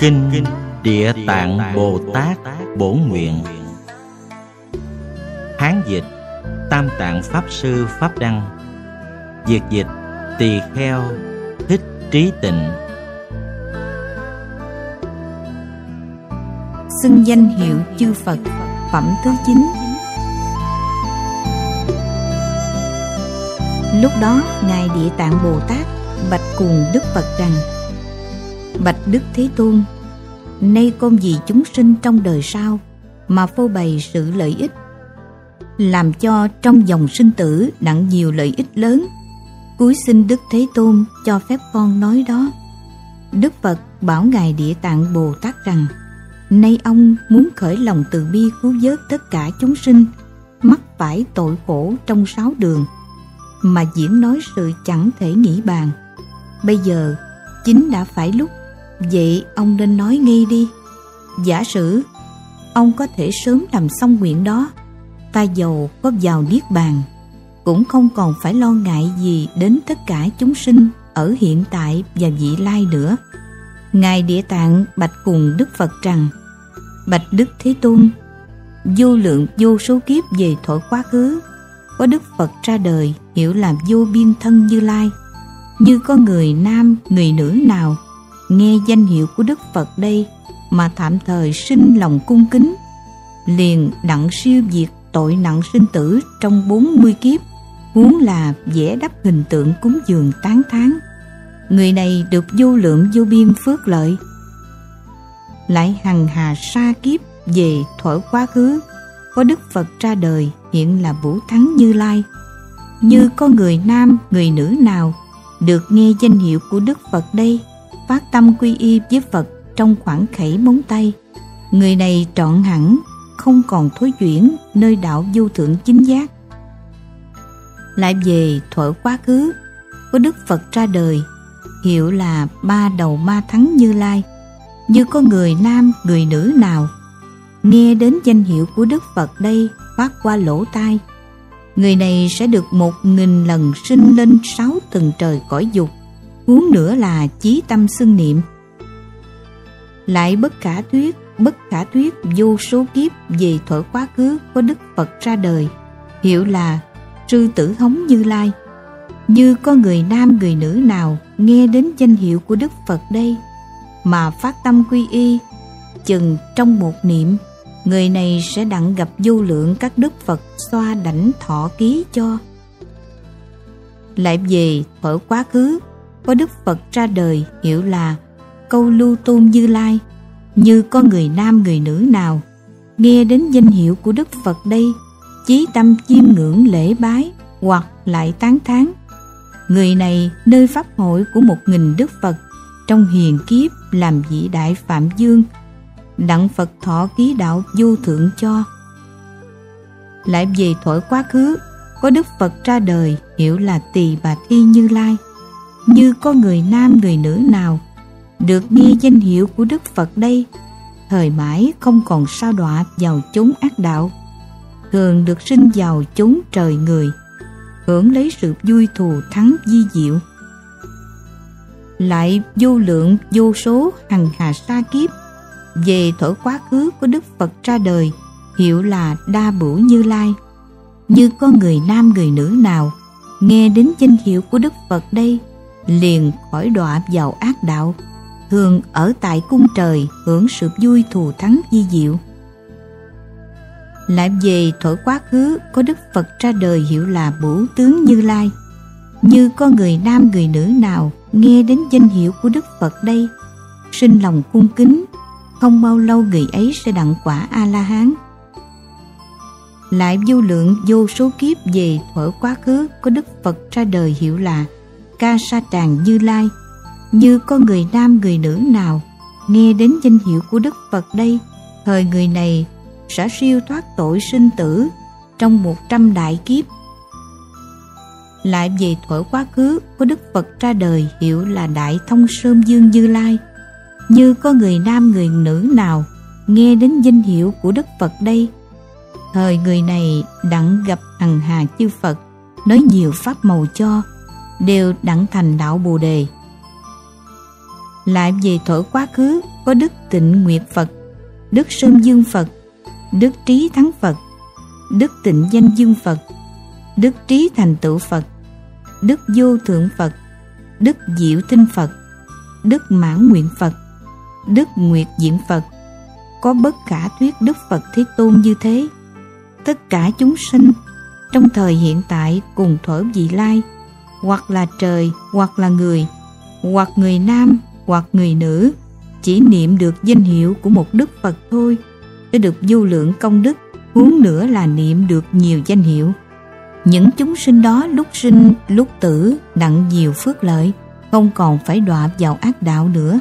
[SPEAKER 1] Kinh Địa Tạng Bồ Tát Bổn Nguyện. Hán dịch Tam Tạng Pháp Sư Pháp Đăng. Việt dịch Tỳ Kheo Thích Trí Tịnh.
[SPEAKER 2] Xưng danh hiệu chư Phật, Phẩm thứ 9 Lúc đó, Ngài Địa Tạng Bồ Tát Bạch cùng Đức Phật rằng, Bạch Đức Thế Tôn Nay con vì chúng sinh trong đời sau Mà phô bày sự lợi ích, Làm cho trong dòng sinh tử nặng nhiều lợi ích lớn. Cuối xin Đức Thế Tôn cho phép con nói đó. Đức Phật bảo Ngài Địa Tạng Bồ Tát rằng, Nay ông muốn khởi lòng từ bi cứu vớt tất cả chúng sinh, Mắc phải tội khổ trong sáu đường, Mà diễn nói sự chẳng thể nghĩ bàn. Bây giờ, chính đã phải lúc Vậy ông nên nói ngay đi. Giả sử Ông có thể sớm làm xong nguyện đó Ta giàu có vào Niết Bàn Cũng không còn phải lo ngại gì Đến tất cả chúng sinh Ở hiện tại và vị lai nữa. Ngài Địa Tạng bạch cùng Đức Phật rằng Bạch Đức Thế Tôn Vô lượng vô số kiếp về thổi quá khứ Có Đức Phật ra đời Hiểu là vô biên thân như lai. Như có người nam, người nữ nào nghe danh hiệu của Đức Phật đây mà tạm thời sinh lòng cung kính, liền đặng siêu diệt tội nặng sinh tử trong 40 kiếp, huống là vẽ đắp hình tượng cúng dường tán thán. Người này được vô lượng vô biên phước lợi. Lại hằng hà sa kiếp về thuở quá khứ, có Đức Phật ra đời hiện là Vũ Thắng Như Lai. Như có người nam, người nữ nào được nghe danh hiệu của Đức Phật đây phát tâm quy y với Phật trong khoảng khẩy móng tay. Người này trọn hẳn, không còn thối chuyển nơi đạo vô thượng chính giác. Lại về thuở quá khứ, có Đức Phật ra đời, hiệu là ba đầu ma thắng như lai. Như có người nam, người nữ nào, nghe đến danh hiệu của Đức Phật đây phát qua lỗ tai. Người này sẽ được một nghìn lần sinh lên sáu tầng trời cõi dục huống nữa là chí tâm xưng niệm. Lại bất khả thuyết, bất khả thuyết vô số kiếp về thuở quá khứ có đức phật ra đời, hiệu là sư tử thống như lai. Như có người nam, người nữ nào nghe đến danh hiệu của đức phật đây mà phát tâm quy y, chừng trong một niệm, người này sẽ đặng gặp vô lượng các đức phật xoa đảnh thọ ký cho. Lại về thuở quá khứ có đức phật ra đời hiệu là câu lưu tôn như lai, như có người nam người nữ nào. Nghe đến danh hiệu của đức phật đây, chí tâm chiêm ngưỡng lễ bái hoặc lại tán thán. Người này nơi pháp hội của một nghìn đức phật, trong hiền kiếp làm vị đại phạm dương, đặng phật thọ ký đạo vô thượng cho. Lại về thổi quá khứ, có đức phật ra đời hiểu là tỳ bà thi như lai như có người nam người nữ nào được nghe danh hiệu của đức phật đây? Thời mãi không còn sao đọa vào chốn ác đạo, thường được sinh vào chốn trời người, hưởng lấy sự vui thù thắng di diệu. Lại vô lượng, vô số hằng hà sa kiếp, về thổi quá khứ của đức phật ra đời, hiệu là đa bửu như lai. Như có người nam người nữ nào nghe đến danh hiệu của đức phật đây? Liền khỏi đọa vào ác đạo. Thường ở tại cung trời, hưởng sự vui thù thắng di diệu. Lại về thổi quá khứ, có đức phật ra đời hiệu là bửu tướng như lai. Như có người nam, người nữ nào nghe đến danh hiệu của đức phật đây, sinh lòng cung kính, không bao lâu người ấy sẽ đặng quả a la hán lại vô lượng vô số kiếp về thuở quá khứ, có đức phật ra đời hiệu là ca sa tràng như lai. Như có người nam, người nữ nào nghe đến danh hiệu của đức phật đây, thời người này sẽ siêu thoát tội sinh tử trong một trăm đại kiếp. Lại về thuở quá khứ của đức phật ra đời hiệu là đại thông sơn dương như lai. Như có người nam, người nữ nào nghe đến danh hiệu của đức phật đây, thời người này đặng gặp hằng hà chư phật, nói nhiều pháp màu cho đều đặng thành đạo bồ đề. Lại về thổi quá khứ, có đức tịnh nguyệt phật, đức sơn dương phật, đức trí thắng phật, đức tịnh danh dương phật, đức trí thành tựu phật, đức vô thượng phật, đức diệu tinh phật, đức mãn nguyện phật, đức nguyệt diện phật. Có bất khả thuyết đức phật thế tôn như thế, tất cả chúng sinh trong thời hiện tại cùng thở vị lai hoặc là trời, hoặc là người, hoặc người nam, hoặc người nữ. Chỉ niệm được danh hiệu của một đức phật thôi để được vô lượng công đức, huống nữa là niệm được nhiều danh hiệu. Những chúng sinh đó lúc sinh, lúc tử, đặng nhiều phước lợi, không còn phải đọa vào ác đạo nữa.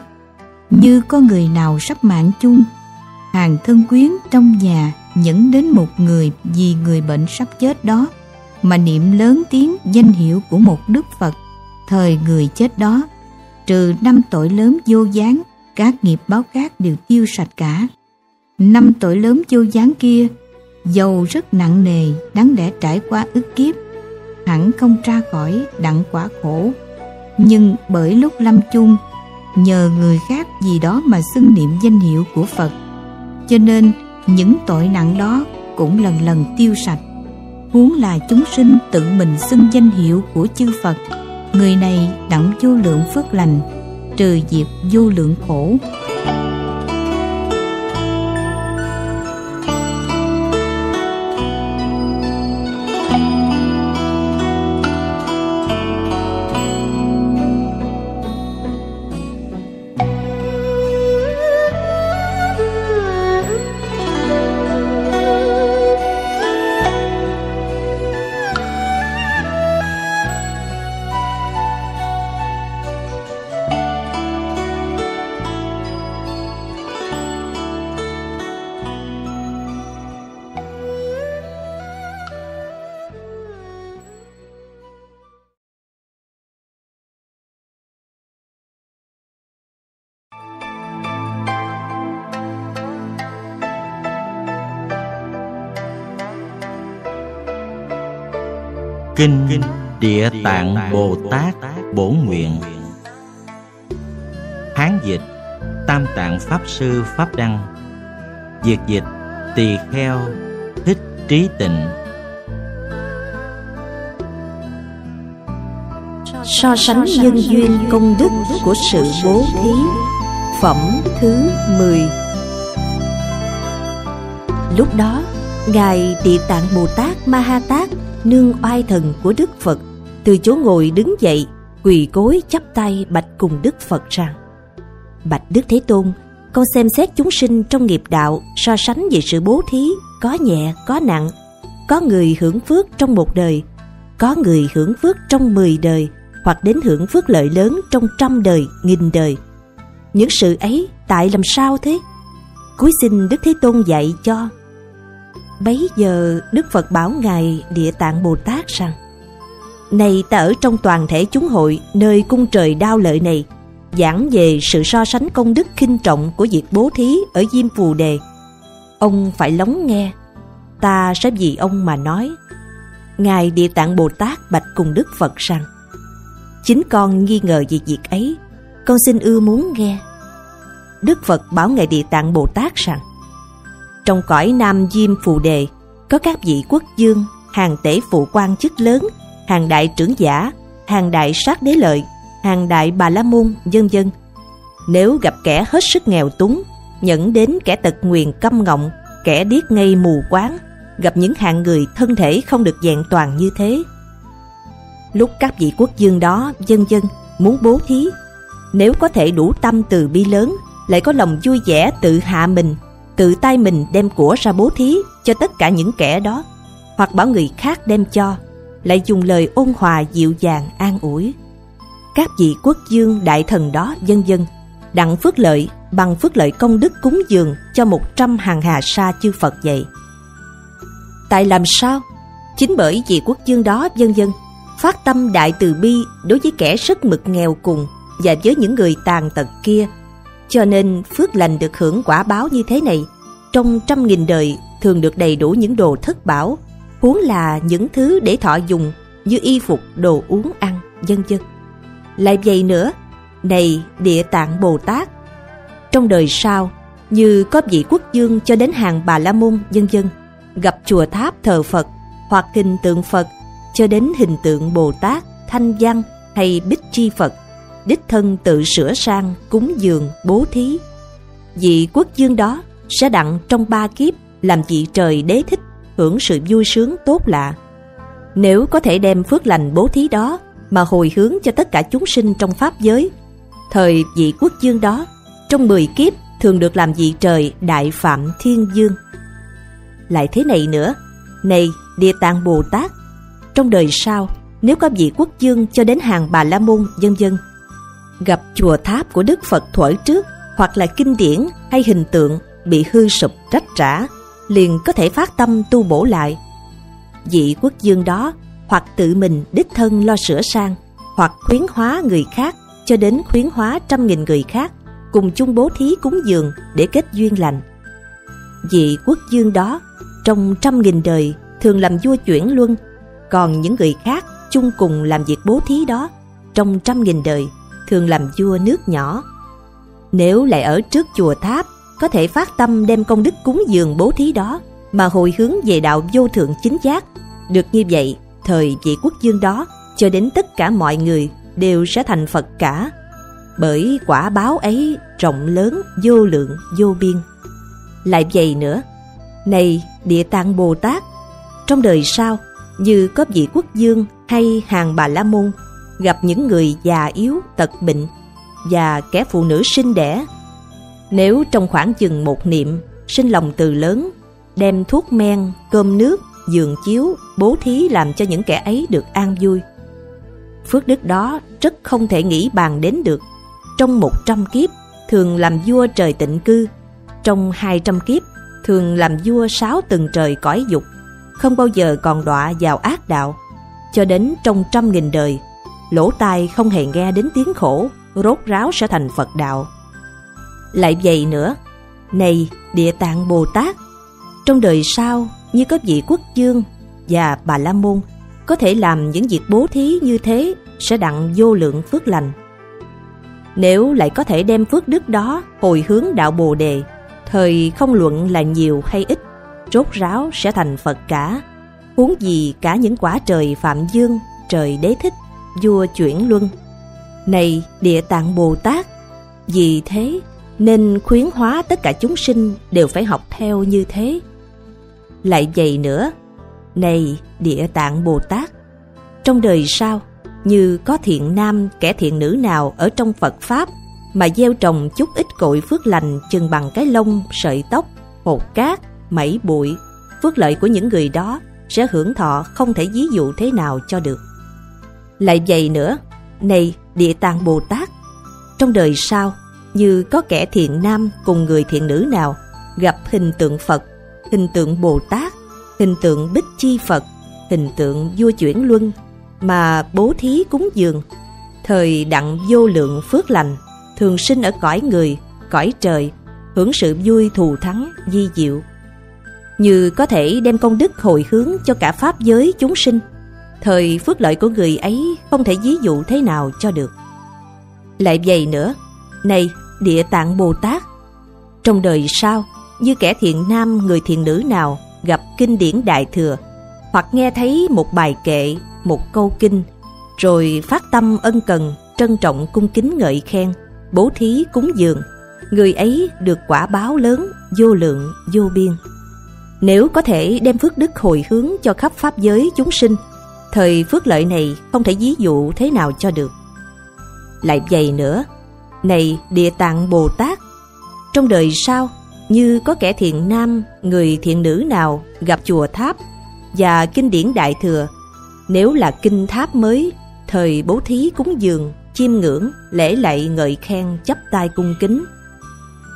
[SPEAKER 2] Như có người nào sắp mạng chung, hàng thân quyến trong nhà nhẫn đến một người vì người bệnh sắp chết đó mà niệm lớn tiếng danh hiệu của một đức phật, thời người chết đó. Trừ năm tội lớn vô gián, các nghiệp báo khác đều tiêu sạch cả. Năm tội lớn vô gián kia, dầu rất nặng nề, đáng lẽ trải qua ức kiếp, hẳn không ra khỏi đặng quả khổ. Nhưng bởi lúc lâm chung, nhờ người khác gì đó mà xưng niệm danh hiệu của phật, cho nên những tội nặng đó cũng lần lần tiêu sạch huống là chúng sinh tự mình xưng danh hiệu của chư phật. Người này đặng vô lượng phước lành, trừ diệt vô lượng khổ.
[SPEAKER 1] Kinh Địa Tạng Bồ Tát Bổ Nguyện. Hán dịch Tam Tạng Pháp Sư Pháp Đăng. Việt dịch Tỳ Kheo Thích Trí Tịnh.
[SPEAKER 4] So sánh nhân duyên công đức của sự bố thí Phẩm thứ 10 Lúc đó, Ngài Địa Tạng Bồ Tát Ma Ha Tát Nương oai thần của Đức Phật. Từ chỗ ngồi đứng dậy Quỳ gối chắp tay bạch cùng Đức Phật rằng Bạch Đức Thế Tôn Con xem xét chúng sinh trong nghiệp đạo So sánh về sự bố thí Có nhẹ, có nặng. Có người hưởng phước trong một đời Có người hưởng phước trong mười đời Hoặc đến hưởng phước lợi lớn trong trăm đời, nghìn đời. Những sự ấy tại làm sao thế? Cuối xin Đức Thế Tôn dạy cho Bấy giờ Đức Phật bảo Ngài Địa Tạng Bồ Tát rằng Này ta ở trong toàn thể chúng hội nơi cung trời đao lợi này giảng về sự so sánh công đức kinh trọng của việc bố thí ở Diêm Phù Đề. Ông phải lắng nghe, ta sẽ vì ông mà nói. Ngài Địa Tạng Bồ Tát bạch cùng Đức Phật rằng Chính con nghi ngờ về việc ấy, con xin ưa muốn nghe. Đức Phật bảo Ngài Địa Tạng Bồ Tát rằng trong cõi Nam Diêm Phù Đề có các vị quốc dương, hàng tể phụ quan chức lớn, hàng đại trưởng giả, hàng đại sát đế lợi, hàng đại bà la môn, dân dân Nếu gặp kẻ hết sức nghèo túng, nhẫn đến kẻ tật nguyền câm ngọng, kẻ điếc ngây mù quáng, gặp những hạng người thân thể không được dạng toàn như thế. Lúc các vị quốc dương đó, dân dân muốn bố thí, nếu có thể đủ tâm từ bi lớn, lại có lòng vui vẻ tự hạ mình tự tay mình đem của ra bố thí cho tất cả những kẻ đó, hoặc bảo người khác đem cho, lại dùng lời ôn hòa dịu dàng an ủi. Các vị quốc dương đại thần đó vân vân đặng phước lợi bằng phước lợi công đức cúng dường cho một trăm hàng hà sa chư Phật vậy. Tại làm sao? Chính bởi vị quốc dương đó vân vân phát tâm đại từ bi đối với kẻ rất mực nghèo cùng và với những người tàn tật kia cho nên phước lành được hưởng quả báo như thế này trong trăm nghìn đời thường được đầy đủ những đồ thất bảo, huống là những thứ để thọ dùng như y phục, đồ uống ăn, vân vân. Lại vậy nữa, này địa tạng Bồ Tát, trong đời sau như có vị quốc dương cho đến hàng Bà La Môn, vân vân, gặp chùa tháp thờ Phật hoặc hình tượng Phật cho đến hình tượng Bồ Tát, Thanh Văn hay Bích Chi Phật, đích thân tự sửa sang, cúng dường, bố thí. Vị quốc dương đó sẽ đặng trong ba kiếp làm vị trời đế thích hưởng sự vui sướng tốt lạ. Nếu có thể đem phước lành bố thí đó mà hồi hướng cho tất cả chúng sinh trong pháp giới, thời vị quốc dương đó trong mười kiếp thường được làm vị trời đại phạm thiên dương. Lại thế này nữa, này địa tạng Bồ Tát, trong đời sau nếu có vị quốc dương cho đến hàng bà la môn vân vân gặp chùa tháp của Đức Phật thuở trước hoặc là kinh điển hay hình tượng bị hư sụp rách rã, liền có thể phát tâm tu bổ lại. Vị quốc dương đó hoặc tự mình đích thân lo sửa sang, hoặc khuyến hóa người khác cho đến khuyến hóa trăm nghìn người khác, cùng chung bố thí cúng dường để kết duyên lành. Vị quốc dương đó trong trăm nghìn đời thường làm vua chuyển luân, còn những người khác chung cùng làm việc bố thí đó trong trăm nghìn đời thường làm vua nước nhỏ nếu lại ở trước chùa tháp có thể phát tâm đem công đức cúng dường bố thí đó mà hồi hướng về đạo vô thượng chính giác. Được như vậy, thời vị quốc dương đó cho đến tất cả mọi người đều sẽ thành Phật cả. Bởi quả báo ấy rộng lớn, vô lượng, vô biên. Lại vậy nữa, này địa tạng Bồ Tát, trong đời sau, như có vị quốc dương hay hàng bà la môn gặp những người già yếu, tật bệnh và kẻ phụ nữ sinh đẻ nếu trong khoảng chừng một niệm, sinh lòng từ lớn, đem thuốc men, cơm nước, giường chiếu, bố thí làm cho những kẻ ấy được an vui. Phước đức đó rất không thể nghĩ bàn đến được. Trong một trăm kiếp, thường làm vua trời tịnh cư. Trong hai trăm kiếp, thường làm vua sáu từng trời cõi dục. Không bao giờ còn đọa vào ác đạo. Cho đến trong trăm nghìn đời, lỗ tai không hề nghe đến tiếng khổ, rốt ráo sẽ thành Phật đạo. Lại vậy nữa, này địa tạng Bồ Tát, trong đời sau như có vị quốc dương và bà la môn có thể làm những việc bố thí như thế sẽ đặng vô lượng phước lành. Nếu lại có thể đem phước đức đó hồi hướng đạo Bồ Đề, thời không luận là nhiều hay ít, rốt ráo sẽ thành Phật cả. Huống gì cả những quả trời Phạm Dương, trời Đế Thích, vua chuyển luân. Này Địa Tạng Bồ Tát, vì thế nên khuyến hóa tất cả chúng sinh đều phải học theo như thế. Lại vậy nữa, này Địa Tạng Bồ Tát, trong đời sau, như có thiện nam kẻ thiện nữ nào ở trong Phật Pháp mà gieo trồng chút ít cội phước lành chừng bằng cái lông, sợi tóc, hột cát, mẩy bụi, phước lợi của những người đó sẽ hưởng thọ không thể ví dụ thế nào cho được. Lại vậy nữa, này Địa Tạng Bồ Tát, trong đời sau, như có kẻ thiện nam cùng người thiện nữ nào gặp hình tượng Phật, hình tượng Bồ Tát, hình tượng Bích Chi Phật, hình tượng vua chuyển luân mà bố thí cúng dường, thời đặng vô lượng phước lành, thường sinh ở cõi người, cõi trời, hưởng sự vui thù thắng, di diệu. Như có thể đem công đức hồi hướng cho cả pháp giới chúng sinh, thời phước lợi của người ấy không thể ví dụ thế nào cho được. Lại vậy nữa, này địa tạng Bồ Tát, trong đời sau, như kẻ thiện nam người thiện nữ nào gặp kinh điển đại thừa, hoặc nghe thấy một bài kệ, một câu kinh, rồi phát tâm ân cần, trân trọng cung kính ngợi khen, bố thí cúng dường, người ấy được quả báo lớn, vô lượng, vô biên. Nếu có thể đem phước đức hồi hướng cho khắp pháp giới chúng sinh, thời phước lợi này không thể ví dụ thế nào cho được. Lại vậy nữa, này địa tạng Bồ Tát, trong đời sau, như có kẻ thiện nam, người thiện nữ nào gặp chùa tháp và kinh điển đại thừa, nếu là kinh tháp mới, thời bố thí cúng dường, chiêm ngưỡng, lễ lạy ngợi khen chấp tay cung kính.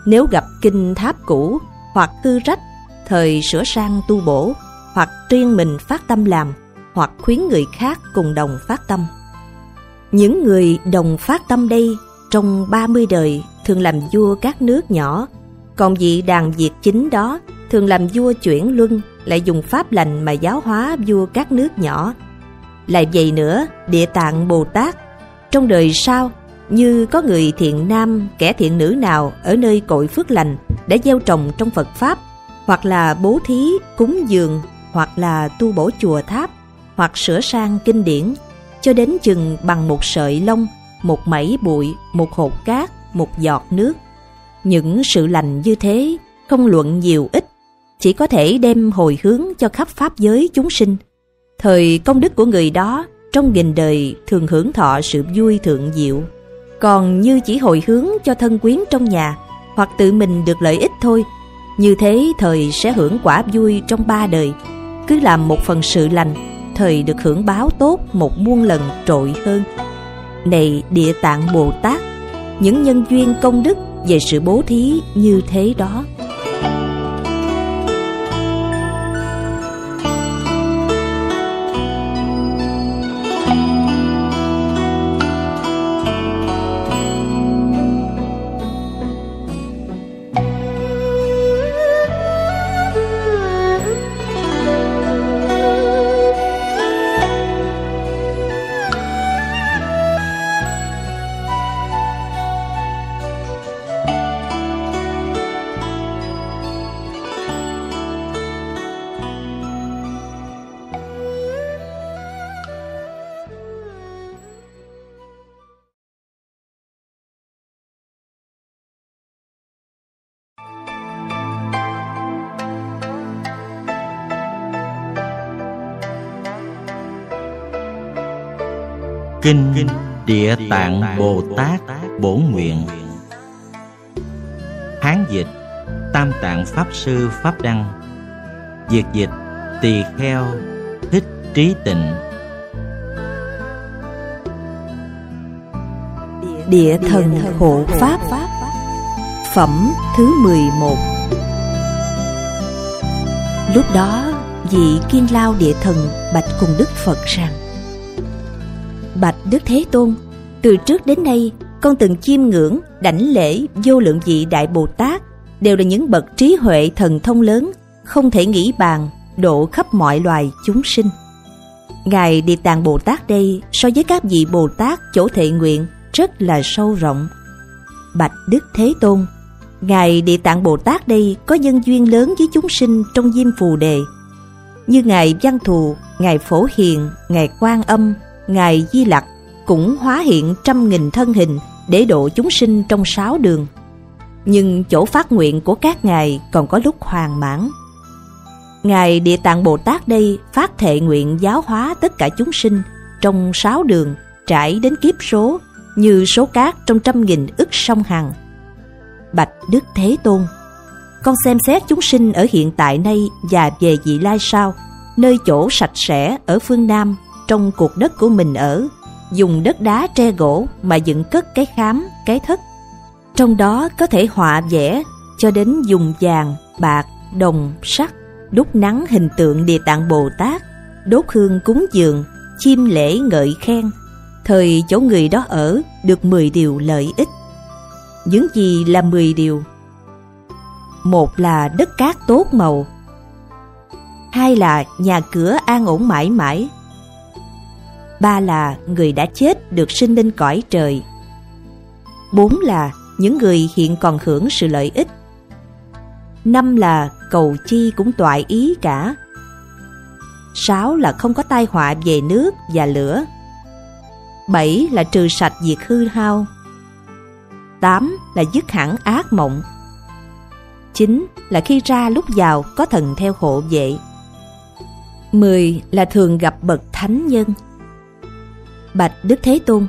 [SPEAKER 4] Nếu gặp kinh tháp cũ hoặc hư rách, thời sửa sang tu bổ, hoặc riêng mình phát tâm làm, hoặc khuyến người khác cùng đồng phát tâm. Những người đồng phát tâm đây trong 30 đời thường làm vua các nước nhỏ, còn vị đàn diệt chính đó thường làm vua chuyển luân lại dùng pháp lành mà giáo hóa vua các nước nhỏ. Lại vậy nữa, địa tạng Bồ Tát, trong đời sau, như có người thiện nam, kẻ thiện nữ nào ở nơi cội phước lành đã gieo trồng trong Phật Pháp, hoặc là bố thí, cúng dường, hoặc là tu bổ chùa tháp, hoặc sửa sang kinh điển, cho đến chừng bằng một sợi lông một mảy bụi, một hột cát, một giọt nước. Những sự lành như thế không luận nhiều ít, chỉ có thể đem hồi hướng cho khắp pháp giới chúng sinh. Thời công đức của người đó trong nghìn đời thường hưởng thọ sự vui thượng diệu. Còn như chỉ hồi hướng cho thân quyến trong nhà hoặc tự mình được lợi ích thôi, như thế thời sẽ hưởng quả vui trong ba đời. Cứ làm một phần sự lành, thời được hưởng báo tốt một muôn lần trội hơn này địa tạng Bồ Tát, những nhân duyên công đức về sự bố thí như thế đó.
[SPEAKER 1] Kinh Địa Tạng Bồ Tát Bổn Nguyện. Hán dịch Tam Tạng Pháp Sư Pháp Đăng. Việt dịch Tỳ Kheo Thích Trí Tịnh.
[SPEAKER 4] Địa Thần Hộ Pháp. Phẩm thứ 11 Lúc đó, vị kim Lao Địa Thần bạch cùng Đức Phật rằng Bạch Đức Thế Tôn, từ trước đến nay, con từng chiêm ngưỡng, đảnh lễ vô lượng vị Đại Bồ Tát, đều là những bậc trí huệ thần thông lớn, không thể nghĩ bàn, độ khắp mọi loài chúng sinh. Ngài Địa Tạng Bồ Tát đây so với các vị Bồ Tát chỗ thệ nguyện rất là sâu rộng, Bạch Đức Thế Tôn Ngài Địa Tạng Bồ Tát đây có nhân duyên lớn với chúng sinh trong diêm phù đề. Như Ngài Văn Thù, Ngài Phổ Hiền, Ngài Quan Âm, Ngài Di Lặc Cũng hóa hiện trăm nghìn thân hình để độ chúng sinh trong sáu đường. Nhưng chỗ phát nguyện của các ngài còn có lúc hoàn mãn. Ngài Địa Tạng Bồ Tát đây phát thệ nguyện giáo hóa tất cả chúng sinh trong sáu đường trải đến kiếp số như số cát trong trăm nghìn ức sông Hằng. Bạch Đức Thế Tôn Con xem xét chúng sinh ở hiện tại nay và về vị lai sau, nơi chỗ sạch sẽ ở phương Nam, trong cuộc đất của mình ở, dùng đất đá tre gỗ mà dựng cất cái khám, cái thất. Trong đó có thể họa vẽ cho đến dùng vàng, bạc, đồng, sắt, đúc nắng hình tượng Địa Tạng Bồ Tát, đốt hương cúng dường, chim lễ ngợi khen. Thời chỗ người đó ở được 10 điều lợi ích. Những gì là 10 điều? Một là đất cát tốt màu. Hai là nhà cửa an ổn mãi mãi. Ba là người đã chết được sinh lên cõi trời. Bốn là những người hiện còn hưởng sự lợi ích. Năm là cầu chi cũng toại ý cả. Sáu là không có tai họa về nước và lửa. Bảy là trừ sạch diệt hư hao. Tám là dứt hẳn ác mộng. Chín là khi ra lúc vào có thần theo hộ vệ. Mười là thường gặp bậc thánh nhân. Bạch Đức Thế Tôn,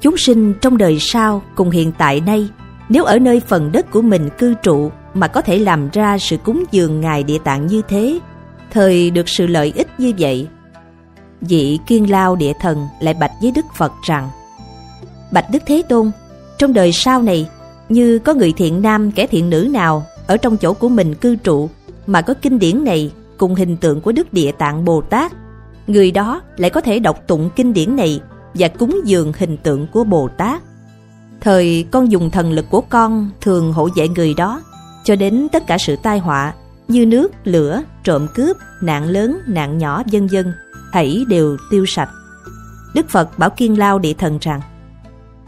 [SPEAKER 4] chúng sinh trong đời sau cùng hiện tại nay, nếu ở nơi phần đất của mình cư trụ mà có thể làm ra sự cúng dường Ngài Địa Tạng như thế, thời được sự lợi ích như vậy. Vị kiên lao địa thần lại bạch với Đức Phật rằng Bạch Đức Thế Tôn, trong đời sau này, như có người thiện nam kẻ thiện nữ nào ở trong chỗ của mình cư trụ mà có kinh điển này cùng hình tượng của Đức Địa Tạng Bồ Tát, người đó lại có thể đọc tụng kinh điển này và cúng dường hình tượng của Bồ Tát. Thời con dùng thần lực của con thường hộ vệ người đó cho đến tất cả sự tai họa như nước, lửa, trộm cướp, nạn lớn, nạn nhỏ vân vân hãy đều tiêu sạch. Đức Phật bảo Kiên Lao địa thần rằng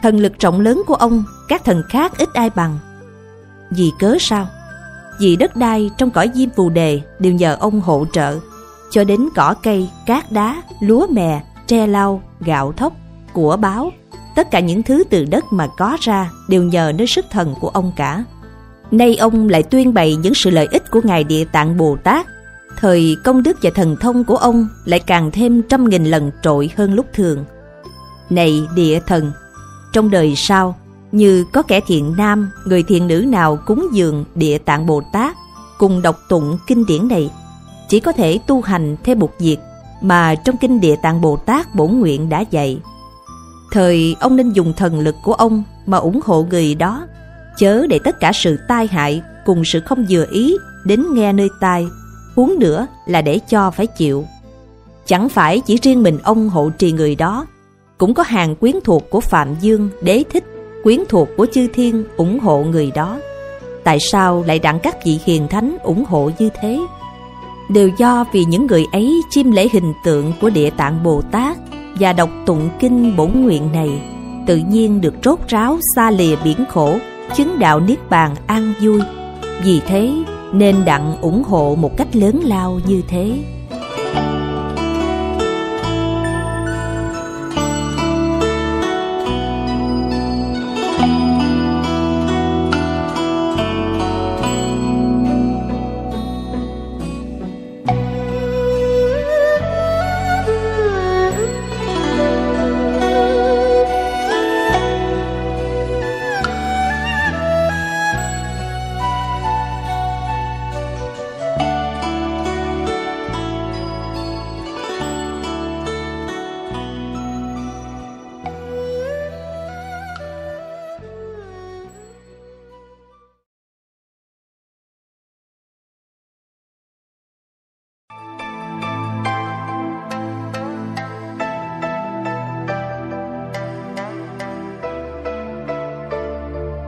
[SPEAKER 4] thần lực rộng lớn của ông các thần khác ít ai bằng. Vì cớ sao? Vì đất đai trong cõi diêm phù đề đều nhờ ông hỗ trợ cho đến cỏ cây, cát đá, lúa mè, tre lau, gạo thóc, của báo tất cả những thứ từ đất mà có ra đều nhờ nơi sức thần của ông cả. Nay ông lại tuyên bày những sự lợi ích của Ngài Địa Tạng Bồ Tát. Thời công đức và thần thông của ông lại càng thêm trăm nghìn lần trội hơn lúc thường. Này địa thần, trong đời sau, như có kẻ thiện nam, người thiện nữ nào cúng dường Địa Tạng Bồ Tát, cùng đọc tụng kinh điển này, chỉ có thể tu hành theo bục diệt mà trong kinh Địa Tạng Bồ Tát bổn nguyện đã dạy. Thời ông nên dùng thần lực của ông mà ủng hộ người đó chớ để tất cả sự tai hại cùng sự không vừa ý đến nghe nơi tai, huống nữa là để cho phải chịu. Chẳng phải chỉ riêng mình ông hộ trì người đó, cũng có hàng quyến thuộc của Phạm Dương, Đế Thích, quyến thuộc của Chư Thiên ủng hộ người đó. Tại sao lại đặng các vị hiền thánh ủng hộ như thế? Đều do vì những người ấy chiêm lễ hình tượng của Địa Tạng Bồ Tát và đọc tụng kinh bổn nguyện này, tự nhiên được rốt ráo xa lìa biển khổ chứng đạo niết bàn an vui. Vì thế nên đặng ủng hộ một cách lớn lao như thế.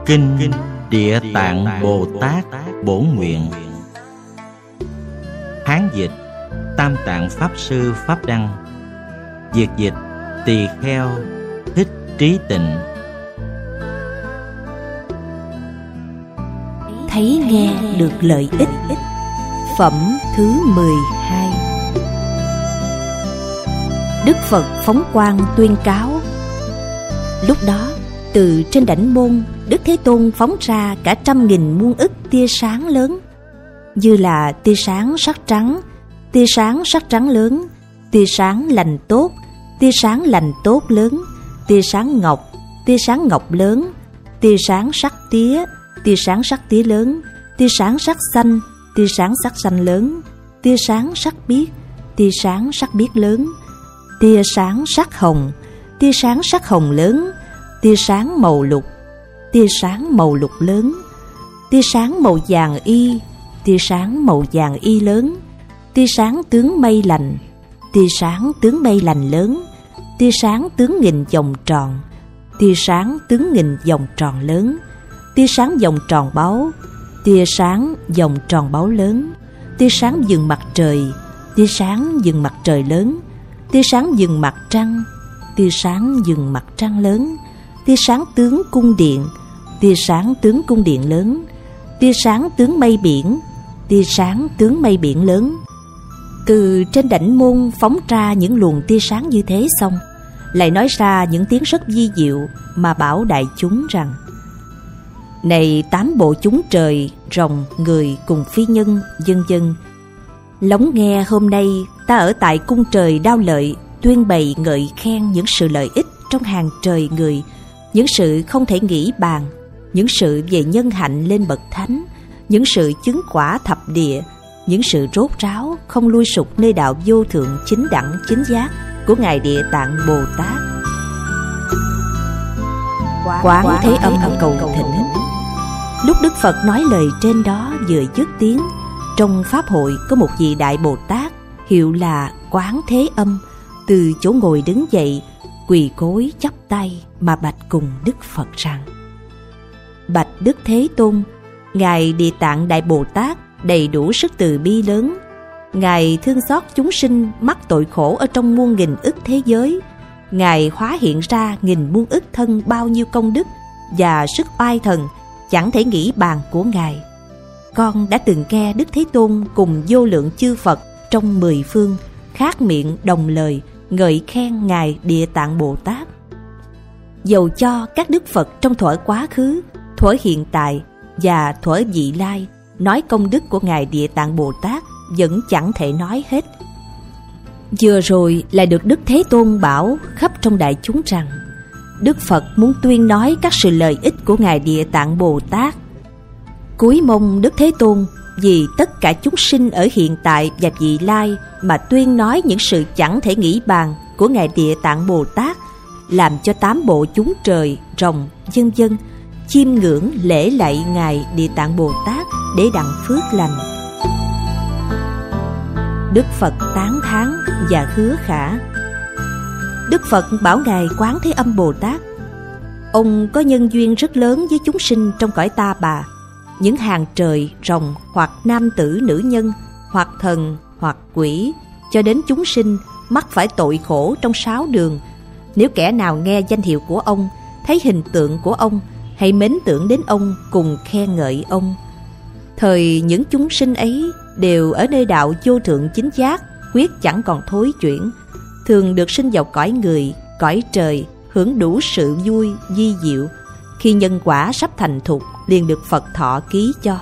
[SPEAKER 1] Kinh Địa Tạng Bồ Tát Bổ Nguyện. Hán dịch Tam Tạng Pháp Sư Pháp Đăng. Việt dịch Tỳ Kheo Thích Trí Tịnh.
[SPEAKER 4] Thấy nghe được lợi ích. Phẩm thứ 12 Đức Phật phóng quang tuyên cáo. Lúc đó, từ trên đảnh môn, Đức Thế Tôn phóng ra cả trăm nghìn muôn ức tia sáng lớn, như là tia sáng sắc trắng, tia sáng sắc trắng lớn, tia sáng lành tốt, tia sáng lành tốt lớn, tia sáng ngọc, tia sáng ngọc lớn, tia sáng sắc tía, tia sáng sắc tía lớn, tia sáng sắc xanh, tia sáng sắc xanh lớn, tia sáng sắc biếc, tia sáng sắc biếc lớn, tia sáng sắc hồng, tia sáng sắc hồng lớn, tia sáng màu lục, tia sáng màu lục lớn, tia sáng màu vàng y, tia sáng màu vàng y lớn, tia sáng tướng mây lành, tia sáng tướng mây lành lớn, tia sáng tướng nghìn vòng tròn, tia sáng tướng nghìn vòng tròn lớn, tia sáng vòng tròn báu, tia sáng vòng tròn báu lớn, tia sáng dừng mặt trời, tia sáng dừng mặt trời lớn, tia sáng dừng mặt trăng, tia sáng dừng mặt trăng lớn, tia sáng tướng cung điện, tia sáng tướng cung điện lớn, tia sáng tướng mây biển, tia sáng tướng mây biển lớn. Từ trên đảnh môn phóng ra những luồng tia sáng như thế xong, lại nói ra những tiếng rất di diệu mà bảo đại chúng rằng Này tám bộ chúng trời, rồng, người cùng phi nhân, dân dân Lóng nghe hôm nay ta ở tại cung trời đao lợi tuyên bày ngợi khen những sự lợi ích trong hàng trời người, những sự không thể nghĩ bàn, những sự về nhân hạnh lên bậc thánh, những sự chứng quả thập địa, những sự rốt ráo không lui sụp nơi đạo vô thượng chính đẳng chính giác của ngài địa tạng bồ tát. Quán thế âm cầu thỉnh lúc đức phật nói lời trên đó vừa dứt tiếng trong pháp hội có một vị đại bồ tát hiệu là quán thế âm từ chỗ ngồi đứng dậy quỳ gối chắp tay mà bạch cùng đức phật rằng bạch đức thế tôn. Ngài địa tạng đại bồ tát đầy đủ sức từ bi lớn. Ngài thương xót chúng sinh mắc tội khổ ở trong muôn nghìn ức thế giới. Ngài hóa hiện ra nghìn muôn ức thân bao nhiêu công đức và sức oai thần chẳng thể nghĩ bàn của ngài. Con đã từng nghe đức thế tôn cùng vô lượng chư phật trong mười phương khác miệng đồng lời, ngợi khen ngài địa tạng bồ tát. Dầu cho các đức phật trong thuở quá khứ thuở hiện tại và thuở vị lai, nói công đức của ngài địa tạng bồ tát vẫn chẳng thể nói hết. Vừa rồi lại được đức thế tôn bảo khắp trong đại chúng rằng, đức phật muốn tuyên nói các sự lợi ích của ngài địa tạng bồ tát. Cuối mong đức thế tôn vì tất cả chúng sinh ở hiện tại và vị lai mà tuyên nói những sự chẳng thể nghĩ bàn của ngài địa tạng bồ tát, làm cho tám bộ chúng trời, rồng vân vân chiêm ngưỡng lễ lạy ngài địa tạng bồ tát để đặng phước lành. Đức phật tán thán và hứa khả. Đức phật bảo ngài quán thế âm bồ tát, ông có nhân duyên rất lớn với chúng sinh trong cõi ta bà. Những hàng trời, rồng hoặc nam tử, nữ nhân, hoặc thần, hoặc quỷ, cho đến chúng sinh, mắc phải tội khổ trong sáu đường. Nếu kẻ nào nghe danh hiệu của ông, thấy hình tượng của ông hãy mến tưởng đến ông cùng khen ngợi ông. Thời những chúng sinh ấy đều ở nơi đạo vô thượng chính giác, quyết chẳng còn thối chuyển, thường được sinh vào cõi người, cõi trời, hưởng đủ sự vui di diệu. Khi nhân quả sắp thành thục, liền được phật thọ ký cho.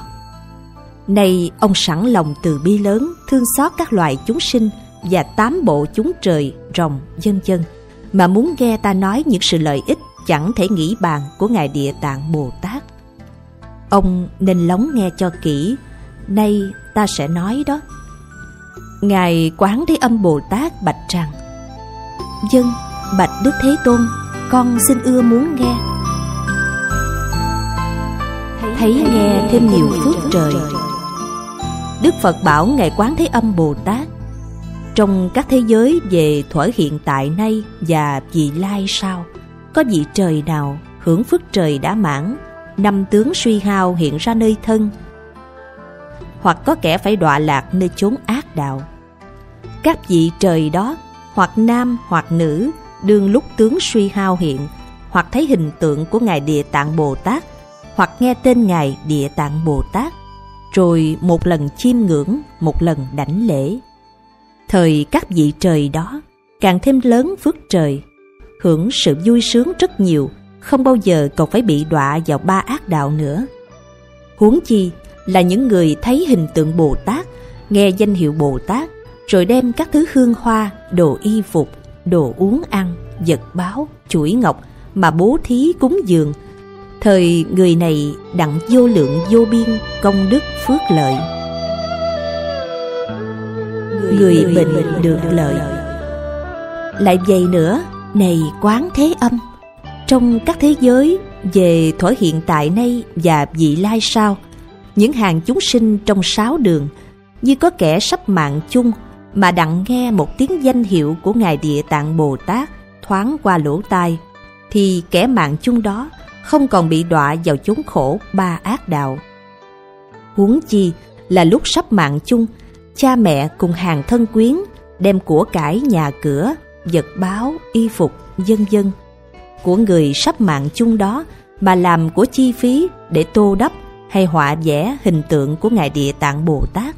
[SPEAKER 4] Nay, ông sẵn lòng từ bi lớn, thương xót các loài chúng sinh và tám bộ chúng trời rồng vân vân mà muốn nghe ta nói những sự lợi ích chẳng thể nghĩ bàn của ngài địa tạng bồ tát. Ông nên lắng nghe cho kỹ, nay ta sẽ nói đó. Ngài quán thế âm bồ tát bạch rằng, dân, bạch đức thế tôn, con xin ưa muốn nghe. Thấy nghe thêm nhiều phước trời. Đức phật bảo ngài quán thế âm bồ tát, trong các thế giới về thuở hiện tại nay và vị lai sau có vị trời nào hưởng phước trời đã mãn năm tướng suy hao hiện ra nơi thân. Hoặc có kẻ phải đọa lạc nơi chốn ác đạo. Các vị trời đó hoặc nam hoặc nữ đương lúc tướng suy hao hiện hoặc thấy hình tượng của ngài địa tạng bồ tát hoặc nghe tên Ngài Địa Tạng Bồ Tát, rồi một lần chiêm ngưỡng, một lần đảnh lễ. Thời các vị trời đó càng thêm lớn phước trời, hưởng sự vui sướng rất nhiều, không bao giờ còn phải bị đọa vào ba ác đạo nữa. Huống chi là những người thấy hình tượng Bồ Tát, nghe danh hiệu Bồ Tát, rồi đem các thứ hương hoa, đồ y phục, đồ uống ăn, vật báo, chuỗi ngọc mà bố thí cúng dường. Thời người này đặng vô lượng vô biên công đức phước lợi. Người bệnh được lợi Lại vậy nữa, này quán thế âm Trong các thế giới về thuở hiện tại nay và vị lai sau Những hàng chúng sinh trong sáu đường Như có kẻ sắp mạng chung Mà đặng nghe một tiếng danh hiệu của Ngài Địa Tạng Bồ Tát thoáng qua lỗ tai thì kẻ mạng chung đó không còn bị đọa vào chốn khổ ba ác đạo. Huống chi là lúc sắp mạng chung, cha mẹ cùng hàng thân quyến đem của cải nhà cửa, vật báo, y phục, dân dân của người sắp mạng chung đó mà làm của chi phí để tô đắp hay họa vẽ hình tượng của Ngài Địa Tạng Bồ Tát.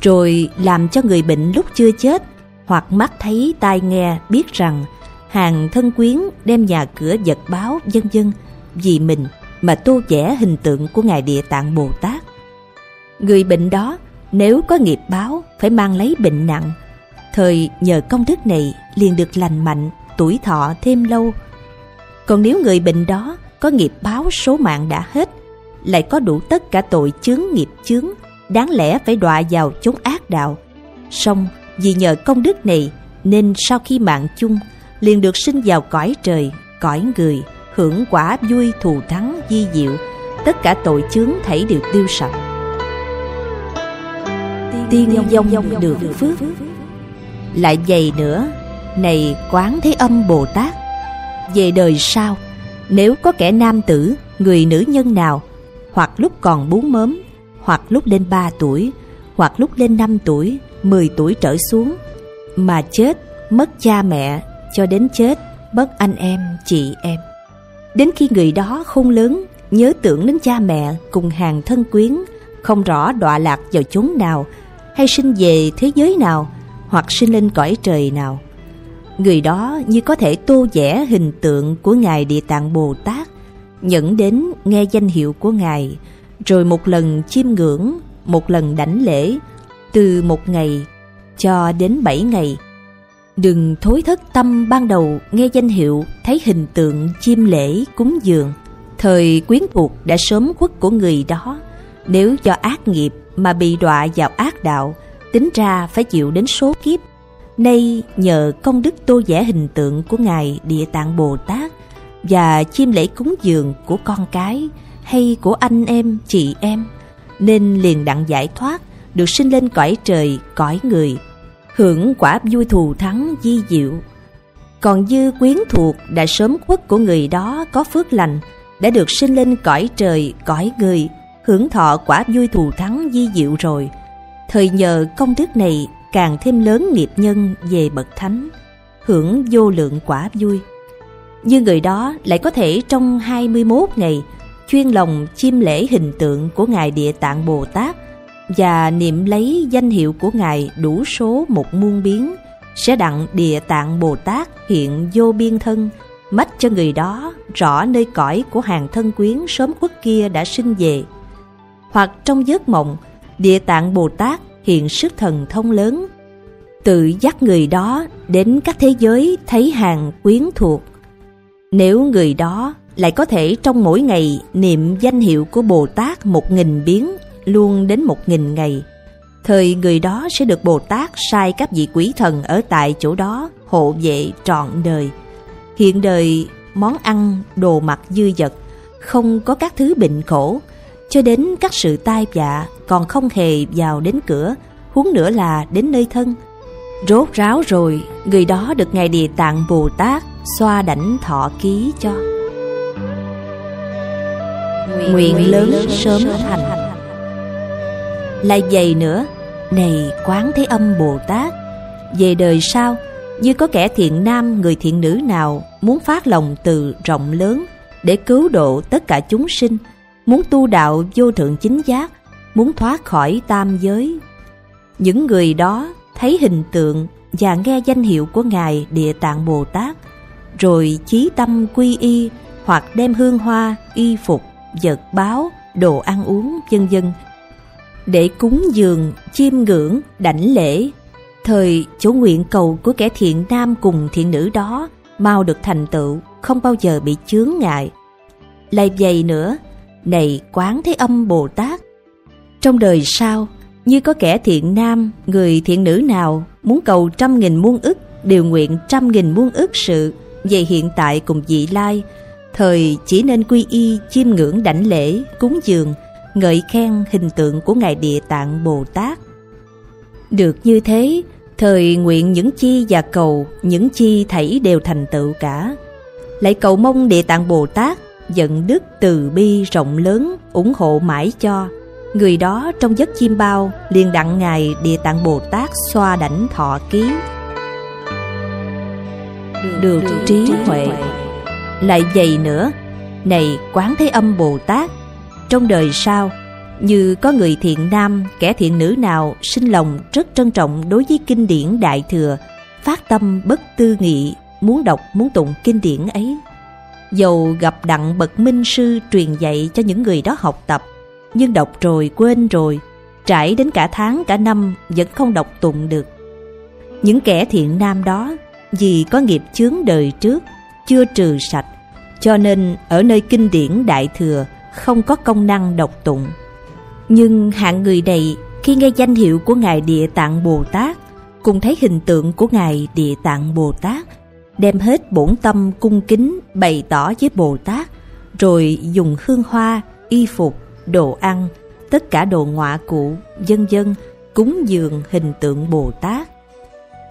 [SPEAKER 4] Rồi làm cho người bệnh lúc chưa chết hoặc mắt thấy tai nghe biết rằng hàng thân quyến đem nhà cửa vật báo dân dân vì mình mà tô vẽ hình tượng của ngài địa tạng bồ tát người bệnh đó nếu có nghiệp báo phải mang lấy bệnh nặng thời nhờ công đức này liền được lành mạnh tuổi thọ thêm lâu. Còn nếu người bệnh đó có nghiệp báo số mạng đã hết lại có đủ tất cả tội chướng nghiệp chướng đáng lẽ phải đọa vào chốn ác đạo. Song vì nhờ công đức này nên sau khi mạng chung liền được sinh vào cõi trời, cõi người, hưởng quả vui thù thắng di diệu, tất cả tội chướng thảy đều tiêu sạch. Tiên dông dòng được phước. Lại dày nữa, này quán thế âm Bồ Tát, về đời sau, nếu có kẻ nam tử, người nữ nhân nào, hoặc lúc còn bú mớm, hoặc lúc lên ba tuổi, hoặc lúc lên năm tuổi, mười tuổi trở xuống, mà chết, mất cha mẹ, cho đến chết mất anh em chị em. Đến khi người đó khôn lớn nhớ tưởng đến cha mẹ cùng hàng thân quyến không rõ đọa lạc vào chốn nào hay sinh về thế giới nào hoặc sinh lên cõi trời nào người đó như có thể tô vẽ hình tượng của ngài địa tạng bồ tát nhận đến nghe danh hiệu của ngài rồi một lần chiêm ngưỡng một lần đảnh lễ từ một ngày cho đến bảy ngày Đừng thối thất tâm ban đầu nghe danh hiệu, thấy hình tượng chiêm lễ cúng dường. Thời quyến thuộc đã sớm khuất của người đó, nếu do ác nghiệp mà bị đọa vào ác đạo, tính ra phải chịu đến số kiếp. Nay nhờ công đức tô vẽ hình tượng của Ngài Địa Tạng Bồ Tát và chim lễ cúng dường của con cái hay của anh em, chị em, nên liền đặng giải thoát, được sinh lên cõi trời, cõi người, hưởng quả vui thù thắng di diệu. Còn dư quyến thuộc đã sớm khuất của người đó có phước lành, đã được sinh lên cõi trời, cõi người, hưởng thọ quả vui thù thắng di diệu rồi. Thời nhờ công đức này càng thêm lớn nghiệp nhân về bậc thánh, hưởng vô lượng quả vui. Như người đó lại có thể trong 21 ngày chuyên lòng chiêm lễ hình tượng của Ngài Địa Tạng Bồ Tát và niệm lấy danh hiệu của Ngài đủ số một muôn biến, sẽ đặng địa tạng Bồ Tát hiện vô biên thân, mách cho người đó rõ nơi cõi của hàng thân quyến sớm khuất kia đã sinh về. Hoặc trong giấc mộng, địa tạng Bồ Tát hiện sức thần thông lớn, tự dắt người đó đến các thế giới thấy hàng quyến thuộc. Nếu người đó lại có thể trong mỗi ngày niệm danh hiệu của Bồ Tát một nghìn biến luôn đến một nghìn ngày. Thời người đó sẽ được Bồ Tát sai các vị quỷ thần ở tại chỗ đó hộ vệ trọn đời. Hiện đời món ăn, đồ mặc dư dật, không có các thứ bệnh khổ, cho đến các sự tai vạ còn không hề vào đến cửa, huống nữa là đến nơi thân. Rốt ráo rồi, người đó được Ngài Địa Tạng Bồ Tát xoa đảnh thọ ký cho. Nguyện lớn sớm thành lại dày nữa này quán thế âm bồ tát về đời sau như có kẻ thiện nam người thiện nữ nào muốn phát lòng từ rộng lớn để cứu độ tất cả chúng sinh muốn tu đạo vô thượng chính giác, muốn thoát khỏi tam giới. Những người đó thấy hình tượng và nghe danh hiệu của Ngài Địa Tạng Bồ Tát, rồi chí tâm quy y hoặc đem hương hoa, y phục, vật báo, đồ ăn uống, vân vân để cúng dường, chiêm ngưỡng, đảnh lễ. Thời chỗ nguyện cầu của kẻ thiện nam cùng thiện nữ đó mau được thành tựu, không bao giờ bị chướng ngại. Lại vậy nữa, này quán thế âm Bồ Tát, trong đời sau, như có kẻ thiện nam, người thiện nữ nào muốn cầu trăm nghìn muôn ức, điều nguyện trăm nghìn muôn ức sự về hiện tại cùng vị lai, thời chỉ nên quy y, chiêm ngưỡng đảnh lễ, cúng dường, ngợi khen hình tượng của Ngài Địa Tạng Bồ Tát. Được như thế, thời nguyện những chi và cầu, những chi thảy đều thành tựu cả. Lại cầu mong Địa Tạng Bồ Tát giận đức từ bi rộng lớn, ủng hộ mãi cho. Người đó trong giấc chim bao liền đặng Ngài Địa Tạng Bồ Tát xoa đảnh thọ ký. Được trí huệ Lại vậy nữa, này Quán Thế Âm Bồ Tát trong đời sau như có người thiện nam kẻ thiện nữ nào sinh lòng rất trân trọng đối với kinh điển đại thừa phát tâm bất tư nghị muốn đọc muốn tụng kinh điển ấy dầu gặp đặng bậc minh sư truyền dạy cho những người đó học tập nhưng đọc rồi quên rồi, trải đến cả tháng, cả năm vẫn không đọc tụng được những kẻ thiện nam đó, vì có nghiệp chướng đời trước, chưa trừ sạch, cho nên ở nơi kinh điển đại thừa không có công năng độc tụng. Nhưng hạng người này, khi nghe danh hiệu của Ngài Địa Tạng Bồ Tát, cùng thấy hình tượng của Ngài Địa Tạng Bồ Tát đem hết bổn tâm cung kính bày tỏ với Bồ Tát rồi dùng hương hoa, y phục, đồ ăn, tất cả đồ ngọa cụ, dân dân cúng dường hình tượng Bồ Tát.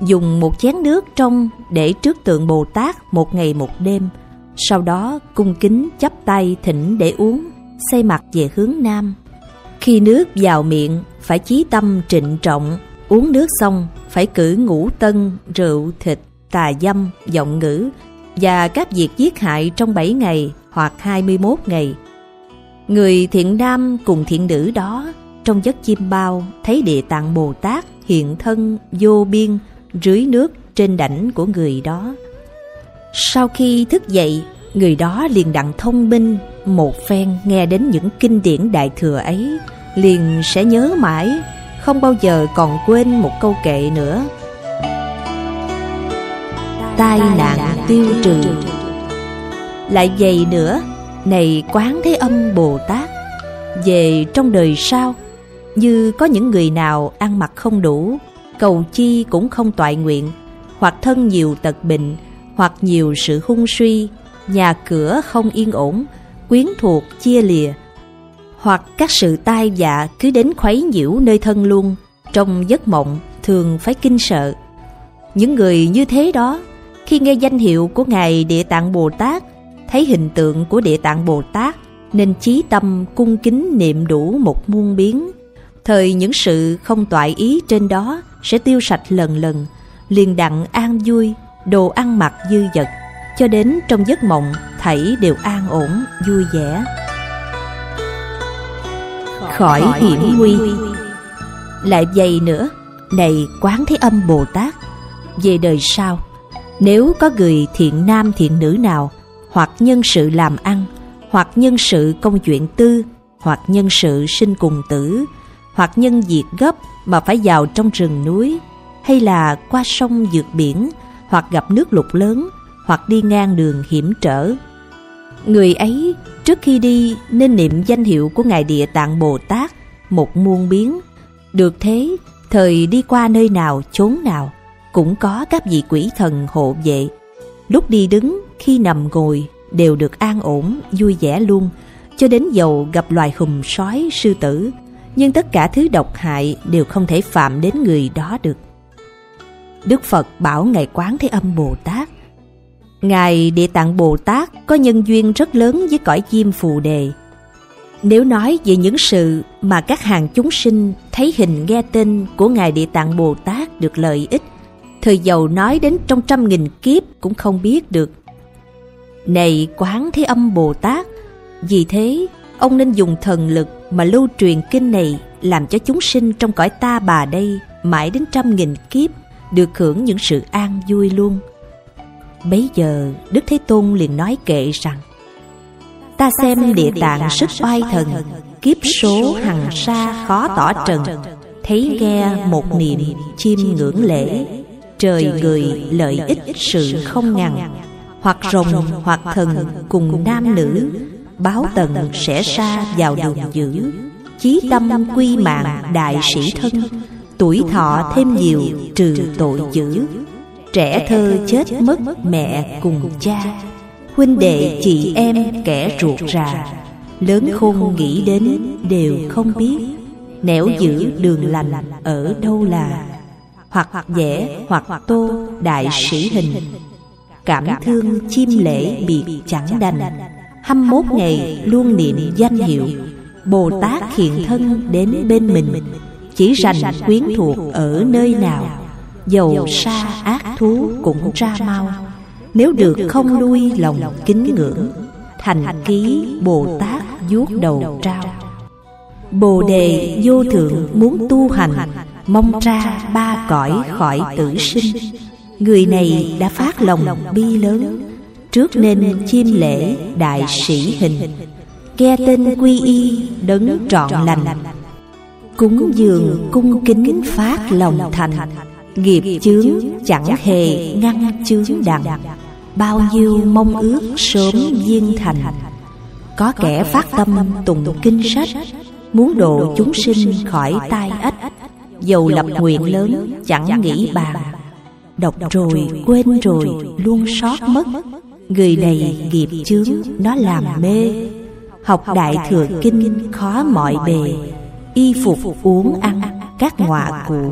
[SPEAKER 4] Dùng một chén nước trong để trước tượng Bồ Tát một ngày một đêm, sau đó cung kính chắp tay thỉnh để uống, xây mặt về hướng nam. Khi nước vào miệng, phải chí tâm trịnh trọng, uống nước xong phải cử ngũ tân, rượu, thịt, tà dâm, giọng ngữ và các việc giết hại trong 7 ngày hoặc 21 ngày. Người thiện nam cùng thiện nữ đó trong giấc chim bao thấy địa tạng Bồ Tát hiện thân vô biên dưới nước trên đảnh của người đó. Sau khi thức dậy, người đó liền đặng thông minh một phen nghe đến những kinh điển đại thừa ấy, liền sẽ nhớ mãi, không bao giờ còn quên một câu kệ nữa. Tai nạn tiêu trừ Lại vậy nữa, này quán thế âm Bồ Tát, về trong đời sau, như có những người nào ăn mặc không đủ, cầu chi cũng không toại nguyện, hoặc thân nhiều tật bệnh, hoặc nhiều sự hung suy, nhà cửa không yên ổn, quyến thuộc chia lìa, hoặc các sự tai dạ cứ đến khuấy nhiễu nơi thân luôn, trong giấc mộng thường phải kinh sợ. Những người như thế đó, khi nghe danh hiệu của Ngài Địa Tạng Bồ Tát, thấy hình tượng của Địa Tạng Bồ Tát, nên chí tâm cung kính niệm đủ một muôn biến. Thời những sự không toại ý trên đó sẽ tiêu sạch lần lần, liền đặng an vui, đồ ăn mặc dư dật, cho đến trong giấc mộng thảy đều an ổn vui vẻ. Khỏi hiểm nguy. lại vậy nữa này quán thế âm bồ tát về đời sau nếu có người thiện nam thiện nữ nào hoặc nhân sự làm ăn hoặc nhân sự công chuyện tư hoặc nhân sự sinh cùng tử hoặc nhân việc gấp mà phải vào trong rừng núi hay là qua sông vượt biển hoặc gặp nước lụt lớn hoặc đi ngang đường hiểm trở. Người ấy trước khi đi nên niệm danh hiệu của Ngài Địa Tạng Bồ Tát một muôn biến. Được thế, thời đi qua nơi nào chốn nào cũng có các vị quỷ thần hộ vệ. Lúc đi đứng, khi nằm ngồi đều được an ổn, vui vẻ luôn, cho đến dầu gặp loài hùm sói, sư tử, nhưng tất cả thứ độc hại đều không thể phạm đến người đó được. Đức Phật bảo Ngài Quán Thế Âm Bồ Tát Ngài Địa Tạng Bồ Tát có nhân duyên rất lớn với cõi chim phù đề. Nếu nói về những sự mà các hàng chúng sinh thấy hình nghe tên của Ngài Địa Tạng Bồ Tát được lợi ích, thời giàu nói đến trong trăm nghìn kiếp cũng không biết được. Này Quán Thế Âm Bồ Tát, vì thế ông nên dùng thần lực mà lưu truyền kinh này làm cho chúng sinh trong cõi ta bà đây mãi đến trăm nghìn kiếp được hưởng những sự an vui luôn. Bấy giờ Đức Thế Tôn liền nói kệ rằng Ta xem địa tạng sức oai thần Kiếp số hằng sa khó tỏ trần Thấy nghe một niệm chim ngưỡng lễ Trời người lợi ích sự không ngằn. Hoặc rồng hoặc thần cùng nam nữ Báo tần sẽ xa vào đường dữ. Chí tâm quy mạng đại sĩ thân. Tuổi thọ thêm nhiều trừ tội dữ. Trẻ thơ chết mất mẹ cùng cha. Huynh đệ chị em kẻ ruột rà. Lớn khôn nghĩ đến đều không biết. Nẻo giữ đường lành ở đâu là Hoặc vẽ hoặc tô đại sĩ hình. Cảm thương chim lễ biệt chẳng đành. Hăm mốt ngày luôn niệm danh hiệu Bồ Tát hiện thân đến bên mình. Chỉ rành quyến thuộc ở nơi nào. Dầu sa ác thú cũng ra mau. Nếu được không lui lòng kính ngưỡng Thành ký Bồ Tát vuốt đầu trao. Bồ đề vô thượng muốn tu hành Mong ra ba cõi khỏi tử sinh. Người này đã phát lòng bi lớn. Trước nên chiêm lễ đại sĩ hình. Nghe tên quy y đấng trọn lành. Cúng dường cung kính phát lòng thành. Nghiệp chướng chẳng hề ngăn chướng đặng Bao nhiêu mong ước sớm viên thành. Có kẻ phát tâm tụng kinh sách Muốn độ chúng sinh khỏi tai ách Dầu lập nguyện lớn chẳng nghĩ bàn Đọc rồi quên rồi luôn sót mất. Người này nghiệp chướng nó làm mê. Học đại thừa kinh khó mọi bề. Y phục uống ăn các ngọa cụ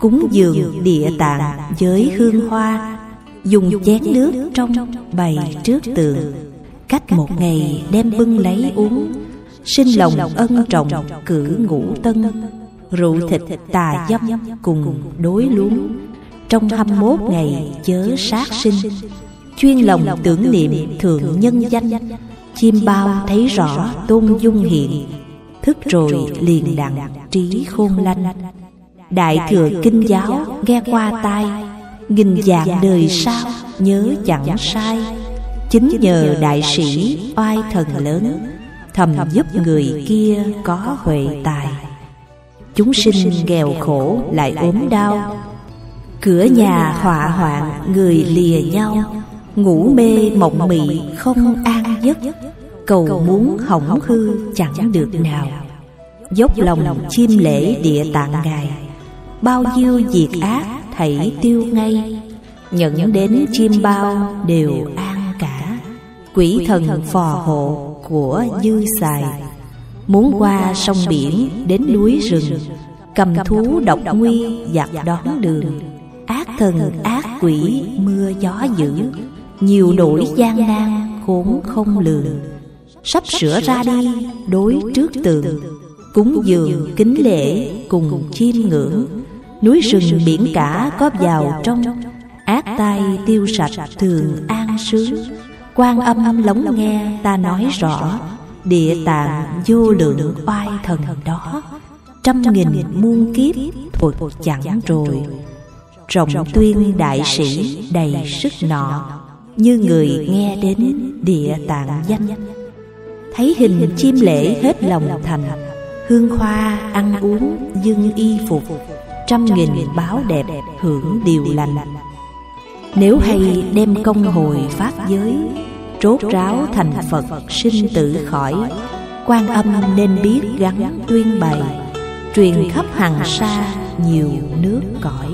[SPEAKER 4] Cúng dường địa tạng với hương hoa. Dùng chén nước trong bày trước tường. Cách một ngày đem bưng lấy uống. Sinh lòng ân trọng cử ngũ tân Rượu thịt tà dâm cùng đối luống. Trong hăm mốt ngày chớ sát sinh, Chuyên lòng tưởng niệm thượng nhân danh, Chim bao thấy rõ tôn dung hiện, Thức rồi liền đặng trí khôn lanh Đại thừa kinh giáo nghe qua tai, Nghìn dạng đời sau nhớ chẳng sai. Chính nhờ đại sĩ oai thần lớn, Thầm giúp người kia có huệ tài. Chúng sinh nghèo khổ lại ốm đau. Cửa nhà họa hoạn người lìa nhau. Ngủ mê mộng mị không an giấc. Cầu muốn hỏng hư chẳng được nào. Dốc lòng chiêm lễ địa tạng ngài. Bao nhiêu diệt ác thảy tiêu ngay. Nhận đến chim bao đều an cả. Quỷ thần phò hộ của dư xài Muốn qua sông biển đến núi rừng Cầm thú độc nguy giặc đón đường. Ác thần ác quỷ mưa gió dữ. Nhiều nỗi gian nan khốn không lường. Sắp sửa ra đi đối trước tường. Cúng dường kính lễ cùng chiêm ngưỡng. Núi rừng biển cả có vào trong Ác tai tiêu sạch thường an sướng. quan âm lóng nghe ta nói rõ Địa tạng vô lượng oai thần đó, Trăm nghìn muôn kiếp thuật chẳng rồi. Rộng tuyên đại sĩ đầy sức nọ, Như người nghe đến địa tạng danh. Thấy hình chim lễ hết lòng thành, Hương hoa ăn uống dưng y phục, Trăm nghìn báo đẹp hưởng điều lành. Nếu hay đem công hồi pháp giới Trốt ráo thành Phật sinh tử khỏi. Quan âm nên biết gắn tuyên bày, Truyền khắp hàng xa nhiều nước cõi.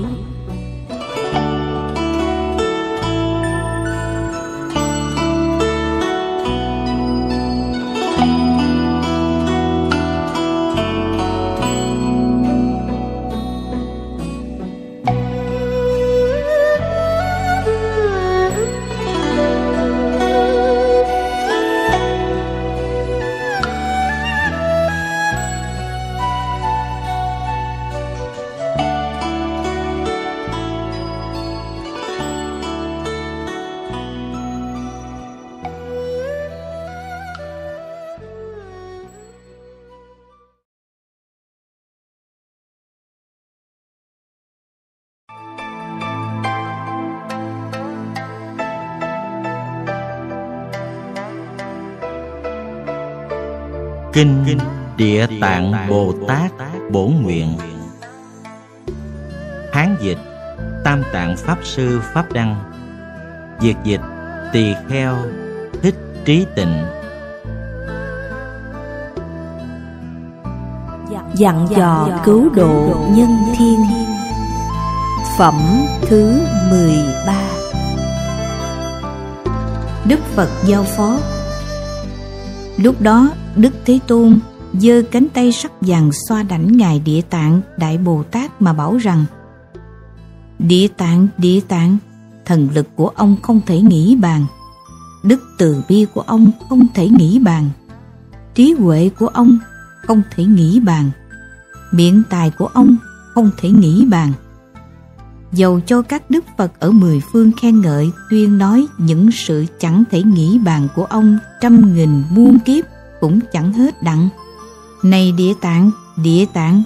[SPEAKER 1] Kinh Địa Tạng Bồ Tát Bổn Nguyện. Hán dịch Tam Tạng Pháp Sư Pháp Đăng. Diệt dịch Tỳ Kheo Thích Trí Tịnh.
[SPEAKER 4] Dặn dò cứu độ nhân thiên. Phẩm thứ 13
[SPEAKER 2] Đức Phật giao phó. Lúc đó Đức Thế Tôn giơ cánh tay sắc vàng xoa đảnh Ngài Địa Tạng Đại Bồ Tát mà bảo rằng Địa Tạng, Địa Tạng, thần lực của ông không thể nghĩ bàn. Đức từ bi của ông không thể nghĩ bàn. Trí huệ của ông không thể nghĩ bàn. Miệng tài của ông không thể nghĩ bàn. Dầu cho các đức Phật ở mười phương khen ngợi tuyên nói những sự chẳng thể nghĩ bàn của ông trăm nghìn muôn kiếp cũng chẳng hết đặng. Này địa tạng, địa tạng,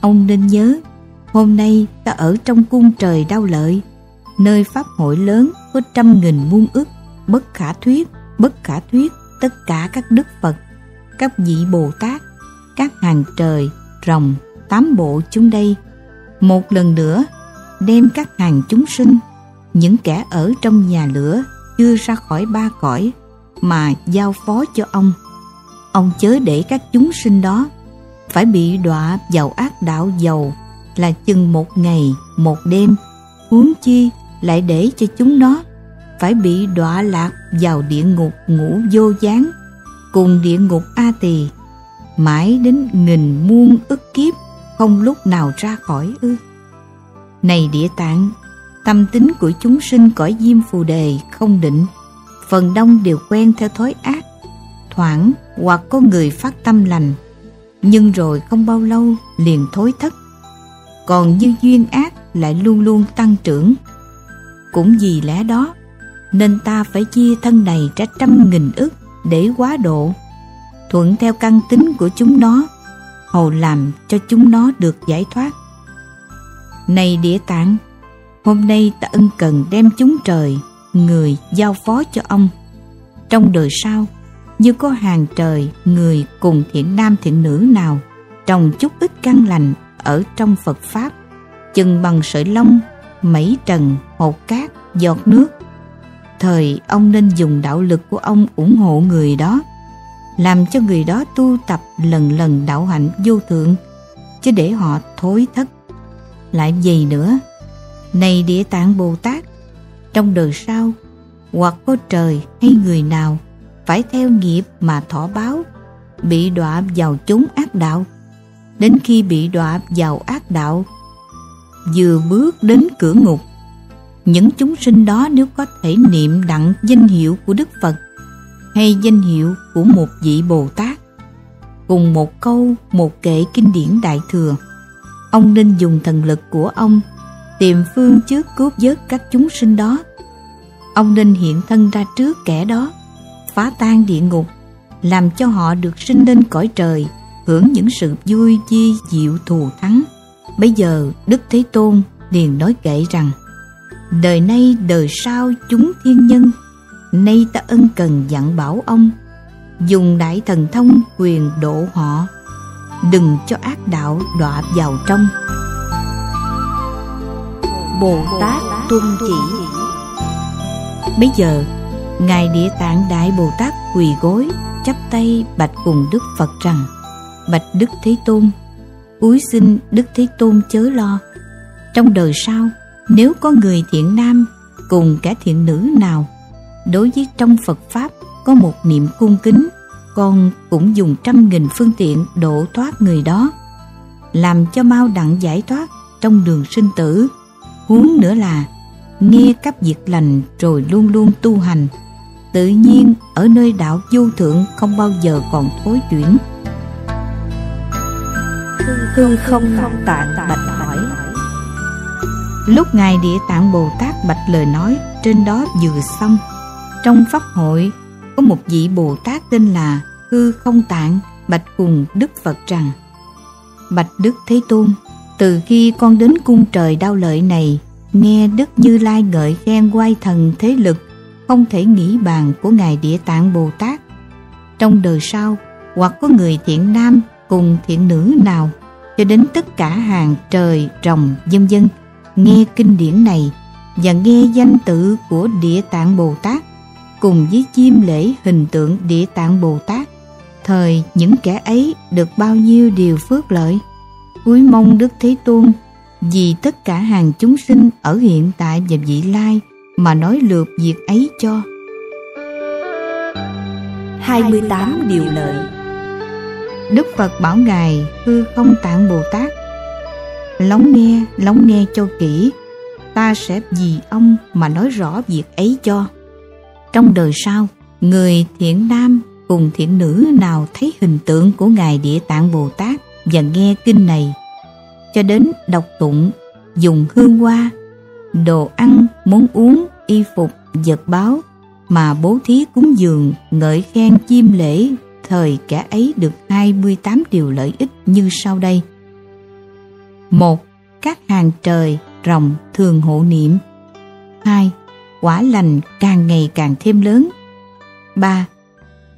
[SPEAKER 2] ông nên nhớ, hôm nay ta ở trong cung trời đau lợi, nơi pháp hội lớn có trăm nghìn muôn ức, bất khả thuyết, bất khả thuyết, tất cả các đức Phật, các vị Bồ Tát, các hàng trời, rồng, tám bộ chúng đây. Một lần nữa, đem các hàng chúng sinh, những kẻ ở trong nhà lửa chưa ra khỏi ba cõi mà giao phó cho ông. Ông chớ để các chúng sinh đó phải bị đọa vào ác đạo dầu là chừng một ngày một đêm. Huống chi lại để cho chúng nó phải bị đọa lạc vào địa ngục ngũ vô gián cùng địa ngục a tỳ mãi đến nghìn muôn ức kiếp không lúc nào ra khỏi ư này địa tạng, tâm tính của chúng sinh cõi diêm phù đề không định, phần đông đều quen theo thói ác, thoảng hoặc có người phát tâm lành, nhưng rồi không bao lâu liền thối thất. Còn như duyên ác lại luôn luôn tăng trưởng. Cũng vì lẽ đó, nên ta phải chia thân này ra trăm nghìn ức để quá độ, thuận theo căn tính của chúng nó, hầu làm cho chúng nó được giải thoát này địa tạng hôm nay ta ân cần đem chúng trời, người giao phó cho ông. Trong đời sau, như có hàng trời, người cùng thiện nam thiện nữ nào, trồng chút ít căn lành ở trong Phật Pháp, chừng bằng sợi lông mẩy trần, hột cát, giọt nước. Thời ông nên dùng đạo lực của ông ủng hộ người đó, làm cho người đó tu tập lần lần đạo hạnh vô thượng, chứ để họ thối thất lại gì nữa này địa tạng bồ tát trong đời sau hoặc có trời hay người nào phải theo nghiệp mà thọ báo, bị đọa vào chốn ác đạo. Đến khi bị đọa vào ác đạo, vừa bước đến cửa ngục, những chúng sinh đó nếu có thể niệm đặng danh hiệu của Đức Phật hay danh hiệu của một vị Bồ Tát, cùng một câu, một kệ kinh điển Đại Thừa, ông nên dùng thần lực của ông tìm phương trước cướp vớt các chúng sinh đó. Ông nên hiện thân ra trước kẻ đó phá tan địa ngục, làm cho họ được sinh lên cõi trời, hưởng những sự vui chi diệu thù thắng. Bây giờ Đức Thế Tôn liền nói kệ rằng, đời nay đời sau chúng thiên nhân, nay ta ân cần dặn bảo ông, dùng đại thần thông quyền độ họ, đừng cho ác đạo đọa vào trong.
[SPEAKER 4] Bồ Tát tuân chỉ
[SPEAKER 2] Bây giờ Ngài Địa Tạng Đại Bồ Tát quỳ gối, chắp tay bạch cùng Đức Phật rằng Bạch Đức Thế Tôn, úi xin Đức Thế Tôn chớ lo. Trong đời sau, nếu có người thiện nam cùng cả thiện nữ nào, đối với trong Phật Pháp có một niệm cung kính, con cũng dùng trăm nghìn phương tiện độ thoát người đó, làm cho mau đặng giải thoát trong đường sinh tử. Huống nữa là nghe các việc lành rồi luôn luôn tu hành tự nhiên ở nơi đạo vô thượng không bao giờ còn thối chuyển.
[SPEAKER 4] Hư không tạng bạch hỏi.
[SPEAKER 2] Lúc ngài địa tạng bồ tát bạch lời nói trên đó vừa xong. Trong pháp hội có một vị bồ tát tên là hư không tạng bạch cùng đức phật rằng bạch đức thế tôn từ khi con đến cung trời đau lợi này nghe đức như lai ngợi khen quay thần thế lực không thể nghĩ bàn của Ngài Địa Tạng Bồ Tát. Trong đời sau, hoặc có người thiện nam cùng thiện nữ nào cho đến tất cả hàng trời rồng dân dân nghe kinh điển này và nghe danh tự của địa tạng bồ tát cùng với chiêm lễ hình tượng địa tạng bồ tát thời những kẻ ấy được bao nhiêu điều phước lợi. Cuối mong đức thế tôn vì tất cả hàng chúng sinh ở hiện tại và vị lai mà nói lượt việc ấy cho.
[SPEAKER 4] 28 điều lợi.
[SPEAKER 2] Đức Phật bảo Ngài hư không tạng Bồ Tát. Lóng nghe, lóng nghe cho kỹ Ta sẽ vì ông mà nói rõ việc ấy cho trong đời sau, người thiện nam cùng thiện nữ nào thấy hình tượng của Ngài Địa Tạng Bồ Tát và nghe kinh này cho đến đọc tụng, dùng hương hoa, đồ ăn, món uống, y phục, vật báo mà bố thí cúng dường, ngợi khen chiêm lễ, thời kẻ ấy được 28 điều lợi ích như sau đây. một Các hàng trời, rồng thường hộ niệm. 2. Quả lành càng ngày càng thêm lớn. 3.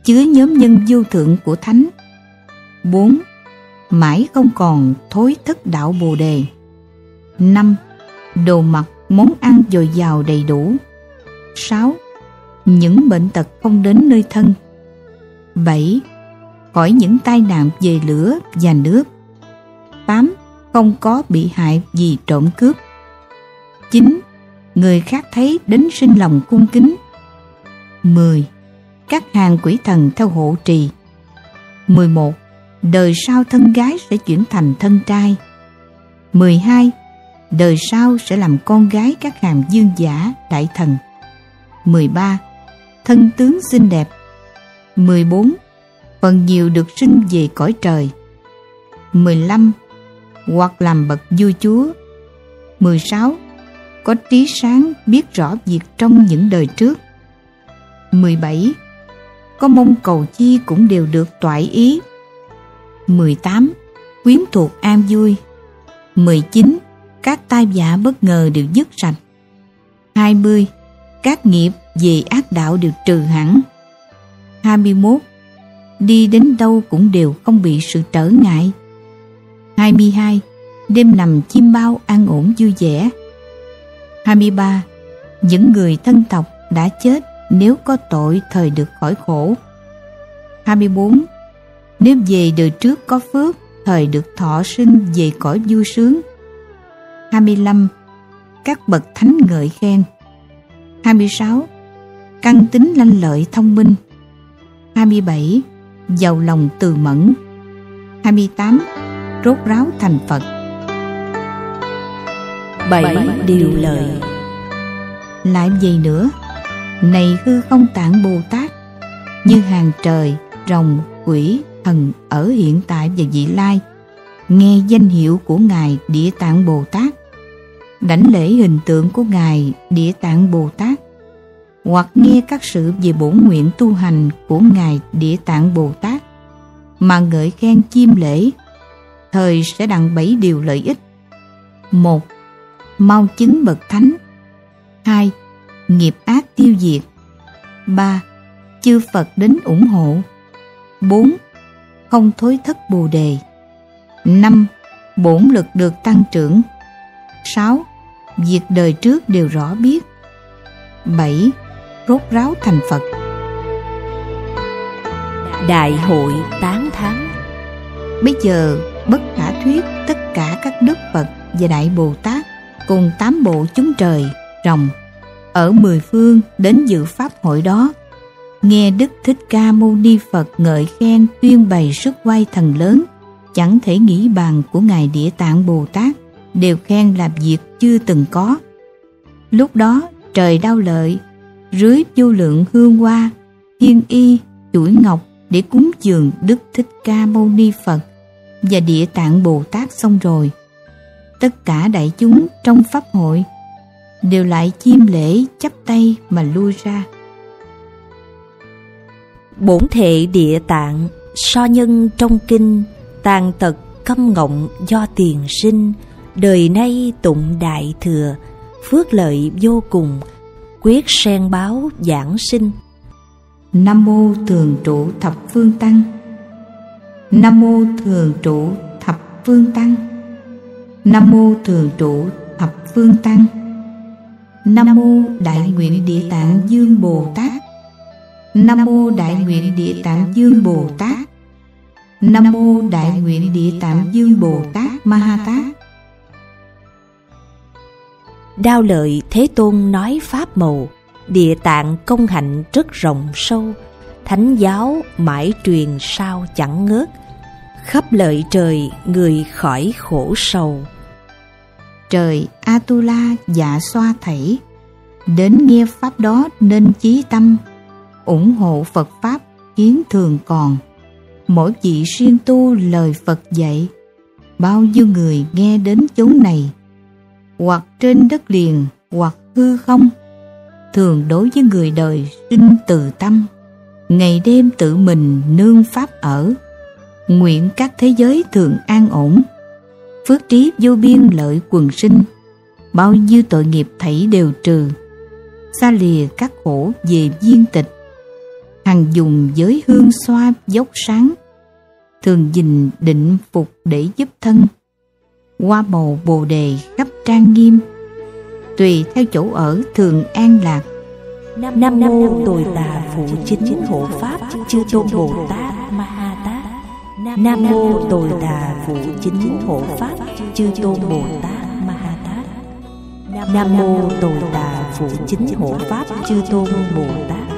[SPEAKER 2] Chứa nhóm nhân vô thượng của Thánh. 4 mãi không còn thối thất đạo bồ đề. 5. Đồ mặc, món ăn dồi dào đầy đủ. 6. Những bệnh tật không đến nơi thân. 7. Khỏi những tai nạn về lửa và nước. 8. Không có bị hại vì trộm cướp. 9. Người khác thấy đến sinh lòng cung kính. 10. Các hàng quỷ thần theo hộ trì. 11 đời sau thân gái sẽ chuyển thành thân trai. 12. Đời sau sẽ làm con gái các hàng dương giả, đại thần. 13. Thân tướng xinh đẹp. 14. Phần nhiều được sinh về cõi trời. 15. Hoặc làm bậc vua chúa. 16. Có trí sáng biết rõ việc trong những đời trước. 17. Có mong cầu chi cũng đều được toại ý 18. Quyến thuộc an vui 19. Các tai vạ bất ngờ đều dứt sạch 20. Các nghiệp về ác đạo đều trừ hẳn 21. Đi đến đâu cũng đều không bị sự trở ngại 22. Đêm nằm chim bao an ổn vui vẻ 23. Những người thân tộc đã chết nếu có tội thời được khỏi khổ 24 nếu về đời trước có phước, thời được thọ sinh về cõi vui sướng. 25. Các bậc thánh ngợi khen. 26. Căn tính lanh lợi thông minh. 27. Giàu lòng từ mẫn. 28. Rốt ráo thành Phật
[SPEAKER 4] bảy điều lợi
[SPEAKER 2] Lại gì nữa, này hư không tạng Bồ Tát, như hàng trời, rồng, quỷ, thần ở hiện tại và vị lai nghe danh hiệu của ngài địa tạng bồ tát đảnh lễ hình tượng của ngài địa tạng bồ tát hoặc nghe các sự về bổn nguyện tu hành của ngài địa tạng bồ tát mà ngợi khen chiêm lễ thời sẽ đặng bảy điều lợi ích. Một mau chứng bậc thánh hai nghiệp ác tiêu diệt ba chư phật đến ủng hộ bốn không thối thất bồ đề. 5. Bổn lực được tăng trưởng. 6. Việc đời trước đều rõ biết. 7. Rốt ráo thành Phật.
[SPEAKER 4] Đại hội tán thán
[SPEAKER 2] Bây giờ, bất khả thuyết tất cả các Đức Phật và Đại Bồ Tát cùng tám bộ chúng trời, rồng, ở mười phương đến dự Pháp hội đó nghe Đức Thích Ca Mâu Ni Phật ngợi khen tuyên bày sức quay thần lớn, chẳng thể nghĩ bàn của Ngài Địa Tạng Bồ Tát, đều khen làm việc chưa từng có. Lúc đó trời đau lợi, rưới vô lượng hương hoa, thiên y, chuỗi ngọc để cúng dường Đức Thích Ca Mâu Ni Phật và Địa Tạng Bồ Tát xong rồi. Tất cả đại chúng trong Pháp hội đều lại chiêm lễ chắp tay mà lui ra.
[SPEAKER 4] Bổn thệ địa tạng So nhân trong kinh Tàn tật câm ngọng do tiền sinh Đời nay tụng đại thừa Phước lợi vô cùng Quyết sen báo giảng sinh.
[SPEAKER 2] Nam mô thường trụ thập phương tăng. Nam mô thường trụ thập phương tăng Nam mô thường trụ thập phương tăng. Nam mô đại nguyện địa tạng dương Bồ Tát. Nam mô đại nguyện địa tạng dương Bồ Tát. Nam mô đại nguyện địa tạng dương Bồ Tát Ma Ha Tát.
[SPEAKER 4] Đao lợi Thế Tôn nói Pháp màu, Địa tạng công hạnh rất rộng sâu, Thánh giáo mãi truyền sao chẳng ngớt. Khắp lợi trời người khỏi khổ sầu
[SPEAKER 2] Trời Atula dạ xoa thảy. Đến nghe Pháp đó nên chí tâm ủng hộ Phật Pháp kiến thường còn. Mỗi vị siêng tu lời Phật dạy, bao nhiêu người nghe đến chốn này, hoặc trên đất liền, hoặc hư không, thường đối với người đời sinh từ tâm, ngày đêm tự mình nương Pháp ở, nguyện các thế giới thường an ổn, phước trí vô biên lợi quần sinh, bao nhiêu tội nghiệp thảy đều trừ, xa lìa các khổ về viên tịch, hằng dùng giới hương xoa dốc sáng. Thường dình định phục để giúp thân. Hoa màu bồ đề khắp trang nghiêm. Tùy theo chỗ ở thường an lạc.
[SPEAKER 4] Nam mô tồi tà phụ chính hộ pháp chư tôn bồ tát nam mô tồi tà phụ chính hộ pháp chư tôn bồ tát ma ha tát. Nam mô tồi tà phụ chính hộ pháp chư tôn bồ tát.